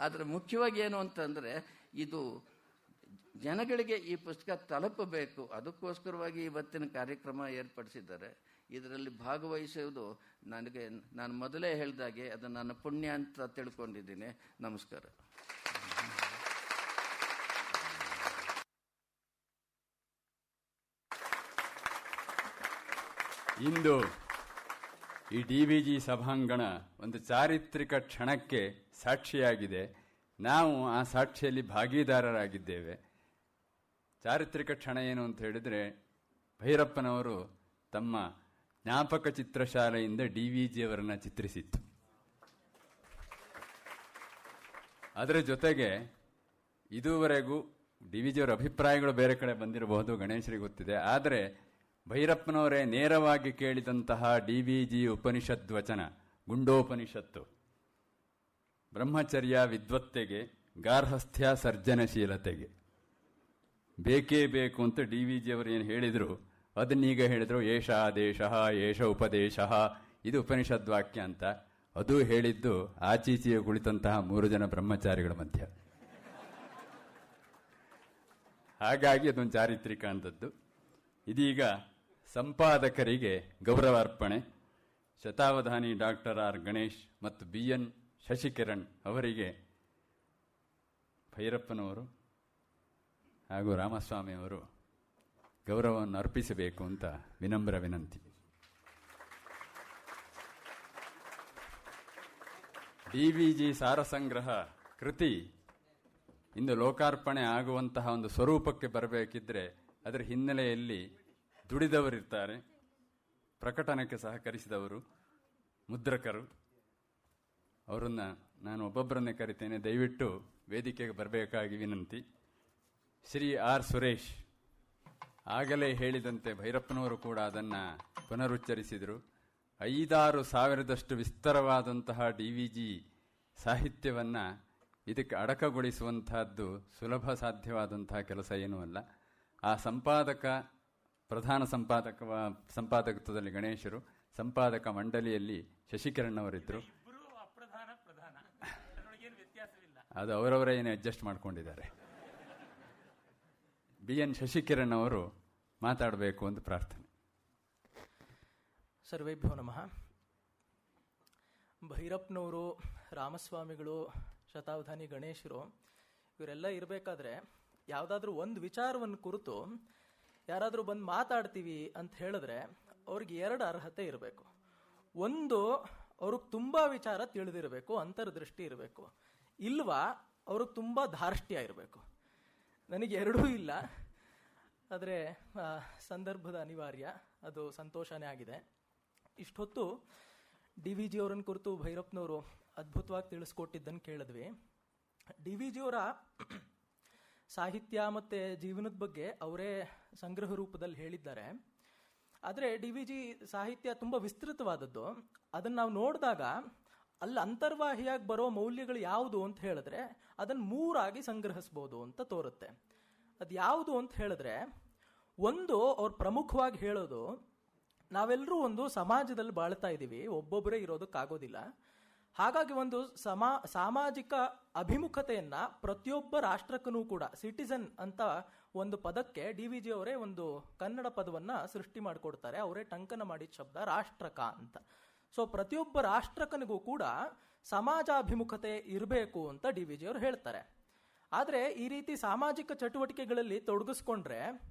ಆದರೆ ಮುಖ್ಯವಾಗಿ ಏನು ಅಂತಂದರೆ, ಇದು ಜನಗಳಿಗೆ ಈ ಪುಸ್ತಕ ತಲುಪಬೇಕು, ಅದಕ್ಕೋಸ್ಕರವಾಗಿ ಇವತ್ತಿನ ಕಾರ್ಯಕ್ರಮ ಏರ್ಪಡಿಸಿದ್ದಾರೆ. ಇದರಲ್ಲಿ ಭಾಗವಹಿಸುವುದು ನನಗೆ, ನಾನು ಮೊದಲೇ ಹೇಳಿದಾಗೆ ಅದು ನನ್ನ ಪುಣ್ಯ ಅಂತ ತಿಳ್ಕೊಂಡಿದ್ದೀನಿ. ನಮಸ್ಕಾರ. ಇಂದು ಈ ಡಿ ವಿ ಜಿ ಸಭಾಂಗಣ ಒಂದು ಚಾರಿತ್ರಿಕ ಕ್ಷಣಕ್ಕೆ ಸಾಕ್ಷಿಯಾಗಿದೆ. ನಾವು ಆ ಸಾಕ್ಷಿಯಲ್ಲಿ ಭಾಗೀದಾರರಾಗಿದ್ದೇವೆ. ಚಾರಿತ್ರಿಕ ಕ್ಷಣ ಏನು ಅಂತ ಹೇಳಿದರೆ, ಭೈರಪ್ಪನವರು ತಮ್ಮ ಜ್ಞಾಪಕ ಚಿತ್ರಶಾಲೆಯಿಂದ ಡಿ ವಿ ಜಿಯವರನ್ನು ಚಿತ್ರಿಸಿತ್ತು. ಅದರ ಜೊತೆಗೆ ಇದುವರೆಗೂ ಡಿ ವಿ ಜಿಯವರ ಅಭಿಪ್ರಾಯಗಳು ಬೇರೆ ಕಡೆ ಬಂದಿರಬಹುದು, ಗಣೇಶರಿಗೆ ಗೊತ್ತಿದೆ. ಆದರೆ ಭೈರಪ್ಪನವರೇ ನೇರವಾಗಿ ಕೇಳಿದಂತಹ ಡಿ ವಿ ಜಿ ಉಪನಿಷದ್ ವಚನ, ಗುಂಡೋಪನಿಷತ್ತು, ಬ್ರಹ್ಮಚರ್ಯ ವಿದ್ವತ್ತೆಗೆ, ಗಾರ್ಹಸ್ಥ್ಯ ಸರ್ಜನಶೀಲತೆಗೆ ಬೇಕೇ ಬೇಕು ಅಂತ ಡಿ ವಿ ಜಿಯವರು ಏನು ಹೇಳಿದರು? ಅದನ್ನೀಗ ಹೇಳಿದರು, ಏಷ ದೇಶ, ಏಷ ಉಪದೇಶ, ಇದು ಉಪನಿಷದ್ ವಾಕ್ಯ ಅಂತ. ಅದು ಹೇಳಿದ್ದು ಆಚೀಚೆಯ ಕುಳಿತಂತಹ ಮೂರು ಜನ ಬ್ರಹ್ಮಚಾರಿಗಳ ಮಧ್ಯ. ಹಾಗಾಗಿ ಅದೊಂದು ಚಾರಿತ್ರಿಕ ಅಂತದ್ದು. ಇದೀಗ ಸಂಪಾದಕರಿಗೆ ಗೌರವಾರ್ಪಣೆ. ಶತಾವಧಾನಿ ಡಾಕ್ಟರ್ ಆರ್ ಗಣೇಶ್ ಮತ್ತು ಬಿ ಎನ್ ಶಶಿಕಿರಣ್ ಅವರಿಗೆ ಭೈರಪ್ಪನವರು ಹಾಗೂ ರಾಮಸ್ವಾಮಿಯವರು ಗೌರವವನ್ನು ಅರ್ಪಿಸಬೇಕು ಅಂತ ವಿನಮ್ರ ವಿನಂತಿ. ಡಿ ವಿ ಜಿ ಸಾರಸಂಗ್ರಹ ಕೃತಿ ಇಂದು ಲೋಕಾರ್ಪಣೆ ಆಗುವಂತಹ ಒಂದು ಸ್ವರೂಪಕ್ಕೆ ಬರಬೇಕಿದ್ರೆ ಅದರ ಹಿನ್ನೆಲೆಯಲ್ಲಿ ದುಡಿದವರಿರ್ತಾರೆ ಪ್ರಕಟಣಕ್ಕೆ ಸಹಕರಿಸಿದವರು, ಮುದ್ರಕರು. ಅವರನ್ನು ನಾನು ಒಬ್ಬೊಬ್ಬರನ್ನೇ ಕರಿತೇನೆ. ದಯವಿಟ್ಟು ವೇದಿಕೆಗೆ ಬರಬೇಕಾಗಿ ವಿನಂತಿ. ಶ್ರೀ ಆರ್ ಸುರೇಶ್ ಆಗಲೇ ಹೇಳಿದಂತೆ ಭೈರಪ್ಪನವರು ಕೂಡ ಅದನ್ನು ಪುನರುಚ್ಚರಿಸಿದರು. ಐದಾರು ಸಾವಿರದಷ್ಟು ವಿಸ್ತಾರವಾದಂತಹ ಡಿ ವಿ ಜಿ ಸಾಹಿತ್ಯವನ್ನು ಇದಕ್ಕೆ ಅಡಕಗೊಳಿಸುವಂತಹದ್ದು ಸುಲಭ ಸಾಧ್ಯವಾದಂತಹ ಕೆಲಸ ಏನೂ ಅಲ್ಲ. ಆ ಸಂಪಾದಕ ಪ್ರಧಾನ ಸಂಪಾದಕ ಸಂಪಾದಕತ್ವದಲ್ಲಿ ಗಣೇಶರು ಸಂಪಾದಕ ಮಂಡಳಿಯಲ್ಲಿ ಶಶಿಕಿರಣ್ ಅವರಿದ್ದರು ಅದು ಅವರವರೇ ಏನು ಅಡ್ಜಸ್ಟ್ ಮಾಡ್ಕೊಂಡಿದ್ದಾರೆ. ಬಿ ಎನ್ ಶಶಿಕಿರಣ್ ಅವರು ಮಾತಾಡಬೇಕು ಅಂತ ಪ್ರಾರ್ಥನೆ. ಸರ್ವೇಭ್ಯೋ ನಮಃ. ಭೈರಪ್ಪನವರು, ರಾಮಸ್ವಾಮಿಗಳು, ಶತಾವಧಾನಿ ಗಣೇಶರು, ಇವರೆಲ್ಲ ಇರಬೇಕಾದ್ರೆ ಯಾವುದಾದ್ರೂ ಒಂದು ವಿಚಾರವನ್ನು ಕುರಿತು ಯಾರಾದರೂ ಬಂದು ಮಾತಾಡ್ತೀವಿ ಅಂತ ಹೇಳಿದ್ರೆ ಅವ್ರಿಗೆ ಎರಡು ಅರ್ಹತೆ ಇರಬೇಕು. ಒಂದು, ಅವ್ರಿಗೆ ತುಂಬ ವಿಚಾರ ತಿಳಿದಿರಬೇಕು ಅಂತರ್ದೃಷ್ಟಿ ಇರಬೇಕು. ಇಲ್ವಾ, ಅವ್ರಿಗೆ ತುಂಬ ಧಾರ್ಷ್ಟ್ಯ ಇರಬೇಕು. ನನಗೆ ಎರಡೂ ಇಲ್ಲ. ಆದರೆ ಸಂದರ್ಭದ ಅನಿವಾರ್ಯ. ಅದು ಸಂತೋಷನೇ ಆಗಿದೆ. ಇಷ್ಟೊತ್ತು ಡಿ ವಿ ಜಿ ಅವರನ್ನು ಕುರಿತು ಭೈರಪ್ಪನವರು ಅದ್ಭುತವಾಗಿ ತಿಳಿಸ್ಕೊಟ್ಟಿದ್ದನ್ನು ಕೇಳಿದ್ವಿ. ಡಿ ವಿ ಜಿಯವರ ಸಾಹಿತ್ಯ ಮತ್ತು ಜೀವನದ ಬಗ್ಗೆ ಅವರೇ ಸಂಗ್ರಹ ರೂಪದಲ್ಲಿ ಹೇಳಿದ್ದಾರೆ. ಆದರೆ ಡಿ ವಿ ಜಿ ಸಾಹಿತ್ಯ ತುಂಬ ವಿಸ್ತೃತವಾದದ್ದು. ಅದನ್ನು ನಾವು ನೋಡಿದಾಗ ಅಲ್ಲಿ ಅಂತರ್ವಾಹಿಯಾಗಿ ಬರೋ ಮೌಲ್ಯಗಳು ಯಾವುದು ಅಂತ ಹೇಳಿದ್ರೆ ಅದನ್ನು ಮೂರಾಗಿ ಸಂಗ್ರಹಿಸ್ಬೋದು ಅಂತ ತೋರುತ್ತೆ. ಅದು ಯಾವುದು ಅಂತ ಹೇಳಿದ್ರೆ ಒಂದು ಅವ್ರು ಪ್ರಮುಖವಾಗಿ ಹೇಳೋದು ನಾವೆಲ್ಲರೂ ಒಂದು ಸಮಾಜದಲ್ಲಿ ಬಾಳ್ತಾ ಇದ್ದೀವಿ ಒಬ್ಬೊಬ್ಬರೇ ಇರೋದಕ್ಕಾಗೋದಿಲ್ಲ. ಹಾಗಾಗಿ ಒಂದು ಸಮಾ, ಸಾಮಾಜಿಕ ಅಭಿಮುಖತೆಯನ್ನ ಪ್ರತಿಯೊಬ್ಬ ರಾಷ್ಟ್ರಕ್ಕೂ ಕೂಡ, ಸಿಟಿಸನ್ ಅಂತ ಒಂದು ಪದಕ್ಕೆ ಡಿ ವಿ ಜಿ ಅವರೇ ಒಂದು ಕನ್ನಡ ಪದವನ್ನ ಸೃಷ್ಟಿ ಮಾಡಿಕೊಡ್ತಾರೆ. ಅವರೇ ಟಂಕನ ಮಾಡಿದ ಶಬ್ದ ರಾಷ್ಟ್ರಕ ಅಂತ. ಸೊ ಪ್ರತಿಯೊಬ್ಬ ರಾಷ್ಟ್ರಕನಿಗೂ ಕೂಡ ಸಮಾಜಾಭಿಮುಖತೆ ಇರಬೇಕು ಅಂತ ಡಿ ವಿ ಜಿ ಅವರು ಹೇಳ್ತಾರೆ. ಆದರೆ ಈ ರೀತಿ ಸಾಮಾಜಿಕ ಚಟುವಟಿಕೆಗಳಲ್ಲಿ ತೊಡಗಿಸ್ಕೊಂಡ್ರೆ,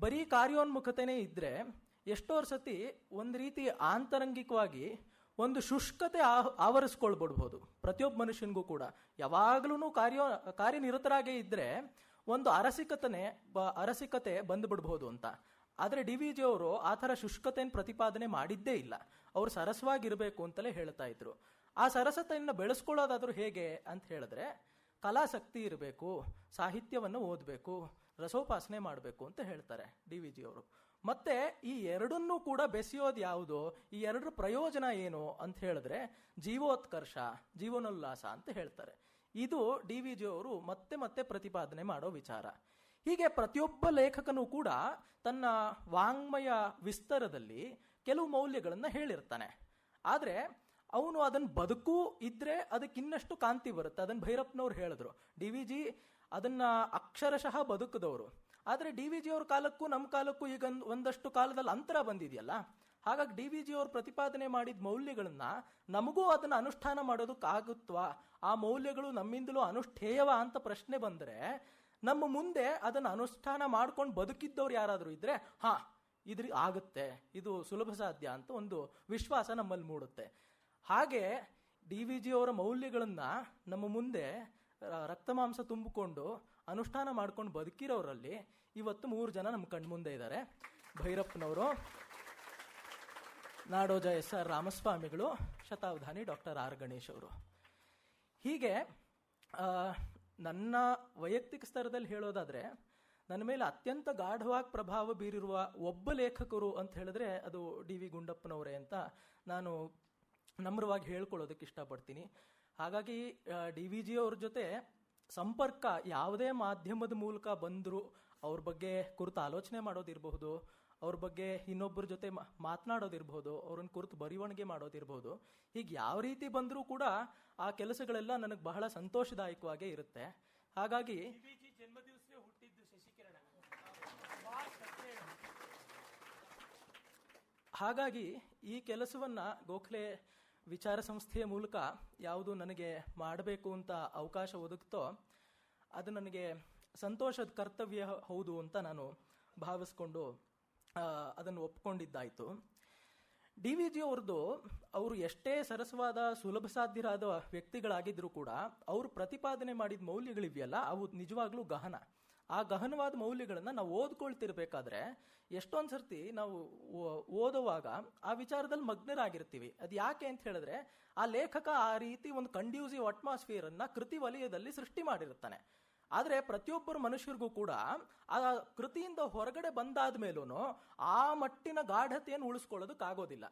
ಬರೀ ಕಾರ್ಯೋನ್ಮುಖತೆನೇ ಇದ್ದರೆ ಎಷ್ಟೋ ಸತಿ ಒಂದು ರೀತಿ ಆಂತರಂಗಿಕವಾಗಿ ಒಂದು ಶುಷ್ಕತೆ ಆವರಿಸ್ಕೊಳ್ಬಿಡ್ಬೋದು. ಪ್ರತಿಯೊಬ್ಬ ಮನುಷ್ಯನಿಗೂ ಕೂಡ. ಯಾವಾಗಲೂ ಕಾರ್ಯ, ಕಾರ್ಯನಿರತರಾಗೇ ಇದ್ರೆ ಒಂದು ಅರಸಿಕತನೆ, ಬ- ಅರಸಿಕತೆ ಬಂದ್ಬಿಡ್ಬೋದು ಅಂತ. ಆದರೆ ಡಿ ವಿ ಜಿ ಅವರು ಆ ಥರ ಶುಷ್ಕತೆಯನ್ನು ಪ್ರತಿಪಾದನೆ ಮಾಡಿದ್ದೇ ಇಲ್ಲ. ಅವರು ಸರಸವಾಗಿರಬೇಕು ಅಂತಲೇ ಹೇಳ್ತಾ ಇದ್ರು. ಆ ಸರಸತೆಯನ್ನು ಬೆಳೆಸ್ಕೊಳ್ಳೋದಾದ್ರೂ ಹೇಗೆ ಅಂತ ಹೇಳಿದ್ರೆ ಕಲಾಸಕ್ತಿ ಇರಬೇಕು, ಸಾಹಿತ್ಯವನ್ನು ಓದಬೇಕು, ರಸೋಪಾಸನೆ ಮಾಡಬೇಕು ಅಂತ ಹೇಳ್ತಾರೆ ಡಿ ವಿ ಜಿ ಅವರು. ಮತ್ತೆ ಈ ಎರಡನ್ನೂ ಕೂಡ ಬೆಸೆಯೋದು ಯಾವುದು? ಈ ಎರಡರ ಪ್ರಯೋಜನ ಏನು ಅಂತ ಹೇಳಿದ್ರೆ, ಜೀವೋತ್ಕರ್ಷ, ಜೀವನೋಲ್ಲಾಸ ಅಂತ ಹೇಳ್ತಾರೆ. ಇದು ಡಿ ವಿ ಜಿ ಅವರು ಮತ್ತೆ ಮತ್ತೆ ಪ್ರತಿಪಾದನೆ ಮಾಡೋ ವಿಚಾರ. ಹೀಗೆ ಪ್ರತಿಯೊಬ್ಬ ಲೇಖಕನೂ ಕೂಡ ತನ್ನ ವಾಂಗ್ಮಯ ವಿಸ್ತರದಲ್ಲಿ ಕೆಲವು ಮೌಲ್ಯಗಳನ್ನು ಹೇಳಿರ್ತಾನೆ. ಆದರೆ ಅವನು ಅದನ್ನು ಬದುಕು ಇದ್ರೆ ಅದಕ್ಕೆ ಇನ್ನಷ್ಟು ಕಾಂತಿ ಬರುತ್ತೆ. ಅದನ್ನು ಭೈರಪ್ಪನವ್ರು ಹೇಳಿದ್ರು. ಡಿ ವಿ ಜಿ ಅದನ್ನ ಅಕ್ಷರಶಃ ಬದುಕದವರು. ಆದರೆ ಡಿ ವಿ ಜಿ ಅವ್ರ ಕಾಲಕ್ಕೂ ನಮ್ಮ ಕಾಲಕ್ಕೂ ಈಗ ಒಂದ್- ಒಂದಷ್ಟು ಕಾಲದಲ್ಲಿ ಅಂತರ ಬಂದಿದೆಯಲ್ಲ? ಹಾಗಾಗಿ ಡಿ ವಿ ಜಿ ಅವರು ಪ್ರತಿಪಾದನೆ ಮಾಡಿದ ಮೌಲ್ಯಗಳನ್ನ ನಮಗೂ ಅದನ್ನು ಅನುಷ್ಠಾನ ಮಾಡೋದಕ್ಕಾಗುತ್ವಾ? ಆ ಮೌಲ್ಯಗಳು ನಮ್ಮಿಂದಲೂ ಅನುಷ್ಠೇಯವ ಅಂತ ಪ್ರಶ್ನೆ ಬಂದರೆ ನಮ್ಮ ಮುಂದೆ ಅದನ್ನು ಅನುಷ್ಠಾನ ಮಾಡ್ಕೊಂಡು ಬದುಕಿದ್ದವ್ರು ಯಾರಾದರೂ ಇದ್ರೆ, ಹಾ, ಇದ್ರ ಆಗುತ್ತೆ, ಇದು ಸುಲಭ ಸಾಧ್ಯ ಅಂತ ಒಂದು ವಿಶ್ವಾಸ ನಮ್ಮಲ್ಲಿ ಮೂಡುತ್ತೆ. ಹಾಗೆ ಡಿ ವಿ ಜಿ ಅವರ ಮೌಲ್ಯಗಳನ್ನು ನಮ್ಮ ಮುಂದೆ ರಕ್ತ ಮಾಂಸ ತುಂಬಿಕೊಂಡು ಅನುಷ್ಠಾನ ಮಾಡ್ಕೊಂಡು ಬದುಕಿರೋರಲ್ಲಿ ಇವತ್ತು ಮೂರು ಜನ ನಮ್ಮ ಕಣ್ಮುಂದೆ ಇದ್ದಾರೆ ಭೈರಪ್ಪನವರು, ನಾಡೋಜ ಎಸ್ ಆರ್ ರಾಮಸ್ವಾಮಿಗಳು, ಶತಾವಧಾನಿ ಡಾಕ್ಟರ್ ಆರ್ ಗಣೇಶ್ ಅವರು. ಹೀಗೆ ನನ್ನ ವೈಯಕ್ತಿಕ ಸ್ತರದಲ್ಲಿ ಹೇಳೋದಾದ್ರೆ, ನನ್ನ ಮೇಲೆ ಅತ್ಯಂತ ಗಾಢವಾಗಿ ಪ್ರಭಾವ ಬೀರಿರುವ ಒಬ್ಬ ಲೇಖಕರು ಅಂತ ಹೇಳಿದ್ರೆ ಅದು ಡಿ ವಿ ಗುಂಡಪ್ಪನವರೇ ಅಂತ ನಾನು ನಮ್ರವಾಗಿ ಹೇಳ್ಕೊಳ್ಳೋದಕ್ಕೆ ಇಷ್ಟಪಡ್ತೀನಿ. ಹಾಗಾಗಿ ಡಿ ವಿ ಜಿ ಅವ್ರ ಜೊತೆ ಸಂಪರ್ಕ ಯಾವುದೇ ಮಾಧ್ಯಮದ ಮೂಲಕ ಬಂದರೂ ಅವ್ರ ಬಗ್ಗೆ ಕುರಿತು ಆಲೋಚನೆ ಮಾಡೋದಿರಬಹುದು. ಅವ್ರ ಬಗ್ಗೆ ಇನ್ನೊಬ್ಬರ ಜೊತೆ ಮಾತನಾಡೋದಿರ್ಬೋದು ಅವ್ರನ್ನ ಕುರಿತು ಬರವಣಿಗೆ ಮಾಡೋದಿರ್ಬೋದು ಹೀಗೆ ಯಾವ ರೀತಿ ಬಂದರೂ ಕೂಡ ಆ ಕೆಲಸಗಳೆಲ್ಲ ನನಗೆ ಬಹಳ ಸಂತೋಷದಾಯಕವಾಗೇ ಇರುತ್ತೆ ಹಾಗಾಗಿ. ಹಾಗಾಗಿ ಈ ಕೆಲಸವನ್ನ ಗೋಖಲೆ ವಿಚಾರ ಸಂಸ್ಥೆಯ ಮೂಲಕ ಯಾವುದು ನನಗೆ ಮಾಡಬೇಕು ಅಂತ ಅವಕಾಶ ಒದಗುತ್ತೋ ಅದು ನನಗೆ ಸಂತೋಷದ ಕರ್ತವ್ಯ ಹೌದು ಅಂತ ನಾನು ಭಾವಿಸ್ಕೊಂಡು ಅದನ್ನು ಒಪ್ಪಿಕೊಂಡಿದ್ದಾಯಿತು ಡಿ ವಿ ಜಿ ಅವ್ರದ್ದು ಅವರು ಎಷ್ಟೇ ಸರಸವಾದ ಸುಲಭ ಸಾಧ್ಯರಾದ ವ್ಯಕ್ತಿಗಳಾಗಿದ್ದರೂ ಕೂಡ ಅವರು ಪ್ರತಿಪಾದನೆ ಮಾಡಿದ ಮೌಲ್ಯಗಳಿವೆಯಲ್ಲ, ಅವು ನಿಜವಾಗ್ಲೂ ಗಹನ. ಆ ಗಹನವಾದ ಮೌಲ್ಯಗಳನ್ನು ನಾವು ಓದ್ಕೊಳ್ತಿರ್ಬೇಕಾದ್ರೆ ಎಷ್ಟೊಂದು ಸರ್ತಿ ನಾವು ಓದುವಾಗ ಆ ವಿಚಾರದಲ್ಲಿ ಮಗ್ನರಾಗಿರ್ತೀವಿ. ಅದು ಯಾಕೆ ಅಂತ ಹೇಳಿದ್ರೆ ಆ ಲೇಖಕ ಆ ರೀತಿ ಒಂದು ಕಂಡ್ಯೂಸಿವ್ ಅಟ್ಮಾಸ್ಫಿಯರ್ ಅನ್ನ ಕೃತಿ ವಲಯದಲ್ಲಿ ಸೃಷ್ಟಿ ಮಾಡಿರ್ತಾನೆ ಆದರೆ ಪ್ರತಿಯೊಬ್ಬರು ಮನುಷ್ಯರಿಗೂ ಕೂಡ ಆ ಕೃತಿಯಿಂದ ಹೊರಗಡೆ ಬಂದಾದ ಮೇಲೂ ಆ ಮಟ್ಟಿನ ಗಾಢತೆಯನ್ನು ಉಳಿಸ್ಕೊಳ್ಳೋದಕ್ಕಾಗೋದಿಲ್ಲ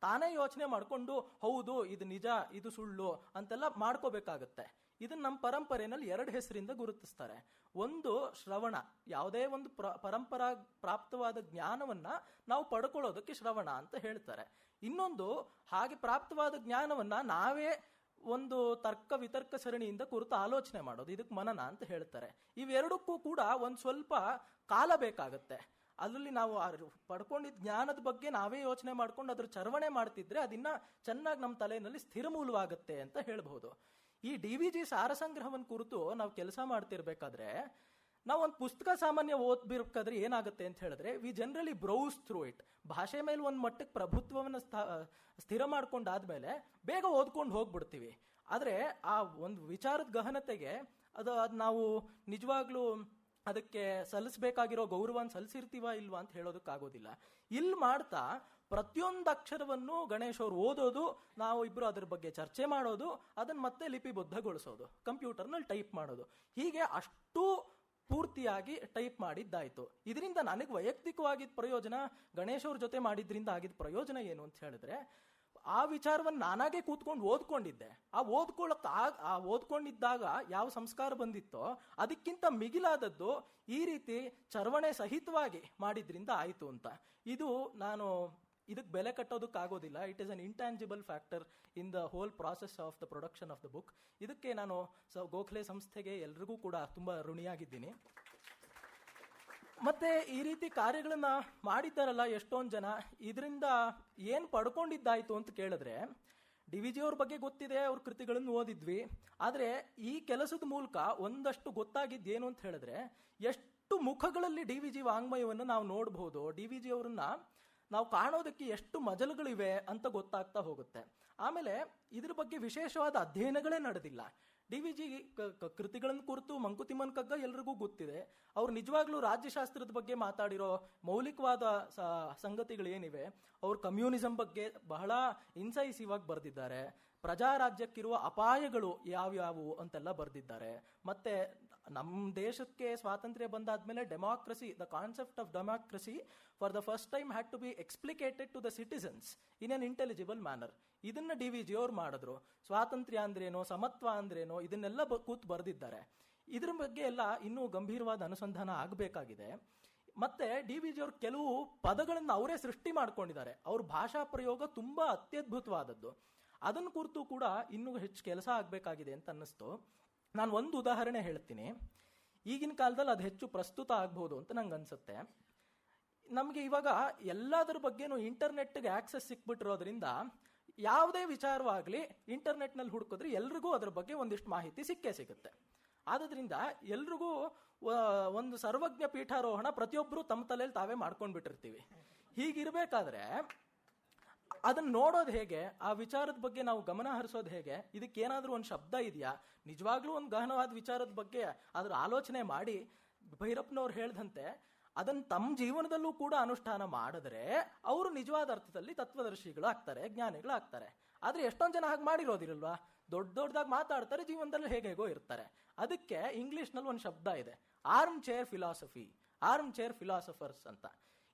ತಾನೇ ಯೋಚನೆ ಮಾಡಿಕೊಂಡು, ಹೌದು, ಇದು ನಿಜ, ಇದು ಸುಳ್ಳು ಅಂತೆಲ್ಲ ಮಾಡ್ಕೋಬೇಕಾಗತ್ತೆ. ಇದನ್ನ ನಮ್ಮ ಪರಂಪರೆಯಲ್ಲಿ ಎರಡು ಹೆಸರಿಂದ ಗುರುತಿಸ್ತಾರೆ. ಒಂದು ಶ್ರವಣ, ಯಾವುದೇ ಒಂದು ಪ್ರ, ಪರಂಪರಾ ಪ್ರಾಪ್ತವಾದ ಜ್ಞಾನವನ್ನ ನಾವು ಪಡ್ಕೊಳ್ಳೋದಕ್ಕೆ ಶ್ರವಣ ಅಂತ ಹೇಳ್ತಾರೆ. ಇನ್ನೊಂದು, ಹಾಗೆ ಪ್ರಾಪ್ತವಾದ ಜ್ಞಾನವನ್ನ ನಾವೇ ಒಂದು ತರ್ಕ ವಿತರ್ಕ ಸರಣಿಯಿಂದ ಕುರಿತು ಆಲೋಚನೆ ಮಾಡೋದು, ಇದಕ್ಕೆ ಮನನ ಅಂತ ಹೇಳ್ತಾರೆ. ಇವೆರಡಕ್ಕೂ ಕೂಡ ಒಂದು ಸ್ವಲ್ಪ ಕಾಲ ಬೇಕಾಗತ್ತೆ. ಅದರಲ್ಲಿ ನಾವು ಪಡ್ಕೊಂಡಿದ್ದ ಜ್ಞಾನದ ಬಗ್ಗೆ ನಾವೇ ಯೋಚನೆ ಮಾಡ್ಕೊಂಡು ಅದ್ರ ಚರವಣೆ ಮಾಡ್ತಿದ್ರೆ ಅದನ್ನ ಚೆನ್ನಾಗಿ ನಮ್ಮ ತಲೆಯಲ್ಲಿ ಸ್ಥಿರಮೂಲವಾಗುತ್ತೆ ಅಂತ ಹೇಳ್ಬಹುದು. ಈ ಡಿ ವಿ ಜಿ ಸಾರಸಂಗ್ರಹವನ್ನು ಕುರಿತು ನಾವು ಕೆಲಸ ಮಾಡ್ತಿರ್ಬೇಕಾದ್ರೆ ನಾವು ಒಂದು ಪುಸ್ತಕ ಸಾಮಾನ್ಯ ಓದ್ಬಿರ್ಬೇಕಾದ್ರೆ ಏನಾಗುತ್ತೆ ಅಂತ ಹೇಳಿದ್ರೆ we generally browse through it ಭಾಷೆ ಮೇಲೆ ಒಂದು ಮಟ್ಟಕ್ಕೆ ಪ್ರಭುತ್ವವನ್ನು ಸ್ಥಾ- ಸ್ಥಿರ ಮಾಡ್ಕೊಂಡಾದ್ಮೇಲೆ ಬೇಗ ಓದ್ಕೊಂಡು ಹೋಗ್ಬಿಡ್ತೀವಿ. ಆದರೆ ಆ ಒಂದು ವಿಚಾರದ ಗಹನತೆಗೆ ಅದು ಅದು ನಾವು ನಿಜವಾಗ್ಲೂ ಅದಕ್ಕೆ ಸಲ್ಲಿಸಬೇಕಾಗಿರೋ ಗೌರವನ ಸಲ್ಲಿಸಿರ್ತೀವ ಇಲ್ವಾ ಅಂತ ಹೇಳೋದಕ್ಕಾಗೋದಿಲ್ಲ. ಇಲ್ಲಿ ಮಾಡ್ತಾ ಪ್ರತಿಯೊಂದು ಅಕ್ಷರವನ್ನು ಗಣೇಶ್ ಅವ್ರು ಓದೋದು, ನಾವು ಇಬ್ಬರು ಅದ್ರ ಬಗ್ಗೆ ಚರ್ಚೆ ಮಾಡೋದು ಅದನ್ನ ಮತ್ತೆ ಲಿಪಿಬದ್ಧಗೊಳಿಸೋದು, ಕಂಪ್ಯೂಟರ್ನಲ್ಲಿ ಟೈಪ್ ಮಾಡೋದು. ಹೀಗೆ ಅಷ್ಟು ಪೂರ್ತಿಯಾಗಿ ಟೈಪ್ ಮಾಡಿದ್ದಾಯ್ತು. ಇದರಿಂದ ನನಗೆ ವೈಯಕ್ತಿಕವಾಗಿದ್ದ ಪ್ರಯೋಜನ, ಗಣೇಶ್ ಅವ್ರ ಜೊತೆ ಮಾಡಿದ್ರಿಂದ ಆಗಿದ್ದ ಪ್ರಯೋಜನ ಏನು ಅಂತ ಹೇಳಿದ್ರೆ, ಆ ವಿಚಾರವನ್ನು ನಾನಾಗೆ ಕೂತ್ಕೊಂಡು ಓದ್ಕೊಂಡಿದ್ದೆ. ಆ ಓದ್ಕೊಳ್ಳಕ್ ಆ ಓದ್ಕೊಂಡಿದ್ದಾಗ ಯಾವ ಸಂಸ್ಕಾರ ಬಂದಿತ್ತೋ, ಅದಕ್ಕಿಂತ ಮಿಗಿಲಾದದ್ದು ಈ ರೀತಿ ಚರವಣೆ ಸಹಿತವಾಗಿ ಮಾಡಿದ್ರಿಂದ ಆಯಿತು ಅಂತ. ಇದು ನಾನು ಇದಕ್ಕೆ ಬೆಲೆ ಕಟ್ಟೋದಕ್ಕಾಗೋದಿಲ್ಲ it is an intangible factor in the whole process of the production of the book ಇದಕ್ಕೆ ನಾನು ಸ, ಗೋಖಲೆ ಸಂಸ್ಥೆಗೆ ಎಲ್ರಿಗೂ ಕೂಡ ತುಂಬ ಋಣಿಯಾಗಿದ್ದೀನಿ. ಮತ್ತೆ ಈ ರೀತಿ ಕಾರ್ಯಗಳನ್ನ ಮಾಡಿದ್ದಾರಲ್ಲ ಎಷ್ಟೊಂದು ಜನ, ಇದರಿಂದ ಏನ್ ಪಡ್ಕೊಂಡಿದ್ದಾಯ್ತು ಅಂತ ಕೇಳಿದ್ರೆ, ಡಿ ವಿ ಜಿ ಅವ್ರ ಬಗ್ಗೆ ಗೊತ್ತಿದೆ, ಅವ್ರ ಕೃತಿಗಳನ್ನು ಓದಿದ್ವಿ. ಆದ್ರೆ ಈ ಕೆಲಸದ ಮೂಲಕ ಒಂದಷ್ಟು ಗೊತ್ತಾಗಿದ್ದು ಏನು ಅಂತ ಹೇಳಿದ್ರೆ, ಎಷ್ಟು ಮುಖಗಳಲ್ಲಿ ಡಿ ವಿ ಜಿ ವಾಂಗ್ಮಯವನ್ನು ನಾವು ನೋಡಬಹುದು ಡಿ ವಿ ಜಿ ಅವರನ್ನ ನಾವು ಕಾಣೋದಕ್ಕೆ ಎಷ್ಟು ಮಜಲುಗಳಿವೆ ಅಂತ ಗೊತ್ತಾಗ್ತಾ ಹೋಗುತ್ತೆ. ಆಮೇಲೆ ಇದ್ರ ಬಗ್ಗೆ ವಿಶೇಷವಾದ ಅಧ್ಯಯನಗಳೇ ನಡೆದಿಲ್ಲ. ಡಿ ವಿ ಜಿ ಕೃತಿಗಳನ್ನು ಕುರಿತು ಮಂಕುತಿಮ್ಮನ್ ಕಗ್ಗ ಎಲ್ರಿಗೂ ಗೊತ್ತಿದೆ. ಅವ್ರು ನಿಜವಾಗ್ಲೂ ರಾಜ್ಯಶಾಸ್ತ್ರದ ಬಗ್ಗೆ ಮಾತಾಡಿರೋ ಮೌಲಿಕವಾದ ಸಂಗತಿಗಳು ಏನಿವೆ ಅವ್ರು ಕಮ್ಯುನಿಸಂ ಬಗ್ಗೆ ಬಹಳ ಇನ್ಸೈಸಿವ್ ಆಗಿ ಬರೆದಿದ್ದಾರೆ. ಪ್ರಜಾರಾಜ್ಯಕ್ಕಿರುವ ಅಪಾಯಗಳು ಯಾವ್ಯಾವು ಅಂತೆಲ್ಲ ಬರೆದಿದ್ದಾರೆ. ಮತ್ತೆ ನಮ್ಮ ದೇಶಕ್ಕೆ ಸ್ವಾತಂತ್ರ್ಯ ಬಂದಾದ್ಮೇಲೆ democracy the concept of democracy for the first time had to be explicated to the citizens in an intelligible manner ಇದನ್ನ ಡಿ ವಿ ಜಿ ಅವ್ರು ಮಾಡಿದ್ರು. ಸ್ವಾತಂತ್ರ್ಯ ಅಂದ್ರೇನೋ, ಸಮತ್ವ ಅಂದ್ರೇನೋ, ಇದನ್ನೆಲ್ಲ ಕೂತ್ ಬರೆದಿದ್ದಾರೆ. ಇದ್ರ ಬಗ್ಗೆ ಎಲ್ಲ ಇನ್ನೂ ಗಂಭೀರವಾದ ಅನುಸಂಧಾನ ಆಗಬೇಕಾಗಿದೆ. ಮತ್ತೆ ಡಿ ವಿ ಜಿ ಅವ್ರು ಕೆಲವು ಪದಗಳನ್ನು ಅವರೇ ಸೃಷ್ಟಿ ಮಾಡ್ಕೊಂಡಿದ್ದಾರೆ. ಅವ್ರ ಭಾಷಾ ಪ್ರಯೋಗ ತುಂಬಾ ಅತ್ಯದ್ಭುತವಾದದ್ದು. ಅದನ್ನು ಕುರಿತು ಕೂಡ ಇನ್ನೂ ಹೆಚ್ಚು ಕೆಲಸ ಆಗಬೇಕಾಗಿದೆ ಅಂತ ಅನ್ನಿಸ್ತು. ನಾನು ಒಂದು ಉದಾಹರಣೆ ಹೇಳ್ತೀನಿ. ಈಗಿನ ಕಾಲದಲ್ಲಿ ಅದು ಹೆಚ್ಚು ಪ್ರಸ್ತುತ ಆಗ್ಬೋದು ಅಂತ ನಂಗೆ ಅನ್ಸುತ್ತೆ. ನಮಗೆ ಇವಾಗ ಎಲ್ಲದರ ಬಗ್ಗೆನೂ ಇಂಟರ್ನೆಟ್ಗೆ ಆಕ್ಸೆಸ್ ಸಿಕ್ಬಿಟ್ಟಿರೋದ್ರಿಂದ ಯಾವುದೇ ವಿಚಾರವಾಗಲಿ ಇಂಟರ್ನೆಟ್ನಲ್ಲಿ ಹುಡುಕಿದ್ರೆ ಎಲ್ರಿಗೂ ಅದ್ರ ಬಗ್ಗೆ ಒಂದಿಷ್ಟು ಮಾಹಿತಿ ಸಿಕ್ಕೇ ಸಿಗುತ್ತೆ. ಆದ್ದರಿಂದ ಎಲ್ರಿಗೂ ಒಂದು ಸರ್ವಜ್ಞ ಪೀಠಾರೋಹಣ ಪ್ರತಿಯೊಬ್ಬರು ತಮ್ಮ ತಲೆಯಲ್ಲಿ ತಾವೇ ಮಾಡ್ಕೊಂಡ್ಬಿಟ್ಟಿರ್ತೀವಿ. ಹೀಗಿರ್ಬೇಕಾದ್ರೆ ಅದನ್ನ ನೋಡೋದು ಹೇಗೆ? ಆ ವಿಚಾರದ ಬಗ್ಗೆ ನಾವು ಗಮನ ಹರಿಸೋದು ಹೇಗೆ? ಇದಕ್ಕೆ ಏನಾದರೂ ಒಂದು ಶಬ್ದ ಇದೆಯಾ? ನಿಜವಾಗ್ಲೂ ಒಂದು ಗಹನವಾದ ವಿಚಾರದ ಬಗ್ಗೆ ಅದ್ರ ಆಲೋಚನೆ ಮಾಡಿ ಭೈರಪ್ಪನವ್ರು ಹೇಳ್ದಂತೆ, ಅದನ್ನು ತಮ್ಮ ಜೀವನದಲ್ಲೂ ಕೂಡ ಅನುಷ್ಠಾನ ಮಾಡಿದ್ರೆ ಅವರು ನಿಜವಾದ ಅರ್ಥದಲ್ಲಿ ತತ್ವದರ್ಶಿಗಳು ಆಗ್ತಾರೆ, ಜ್ಞಾನಿಗಳು ಆಗ್ತಾರೆ. ಆದ್ರೆ ಎಷ್ಟೊಂದು ಜನ ಹಾಗೆ ಮಾಡಿರೋದಿರಲ್ವಾ? ದೊಡ್ಡ ದೊಡ್ಡದಾಗಿ ಮಾತಾಡ್ತಾರೆ, ಜೀವನದಲ್ಲಿ ಹೇಗೆ ಹೇಗೋ ಇರ್ತಾರೆ. ಅದಕ್ಕೆ ಇಂಗ್ಲಿಷ್ನಲ್ಲಿ ಒಂದು ಶಬ್ದ ಇದೆ. Arm chair philosophy, arm chair philosophers ಅಂತ.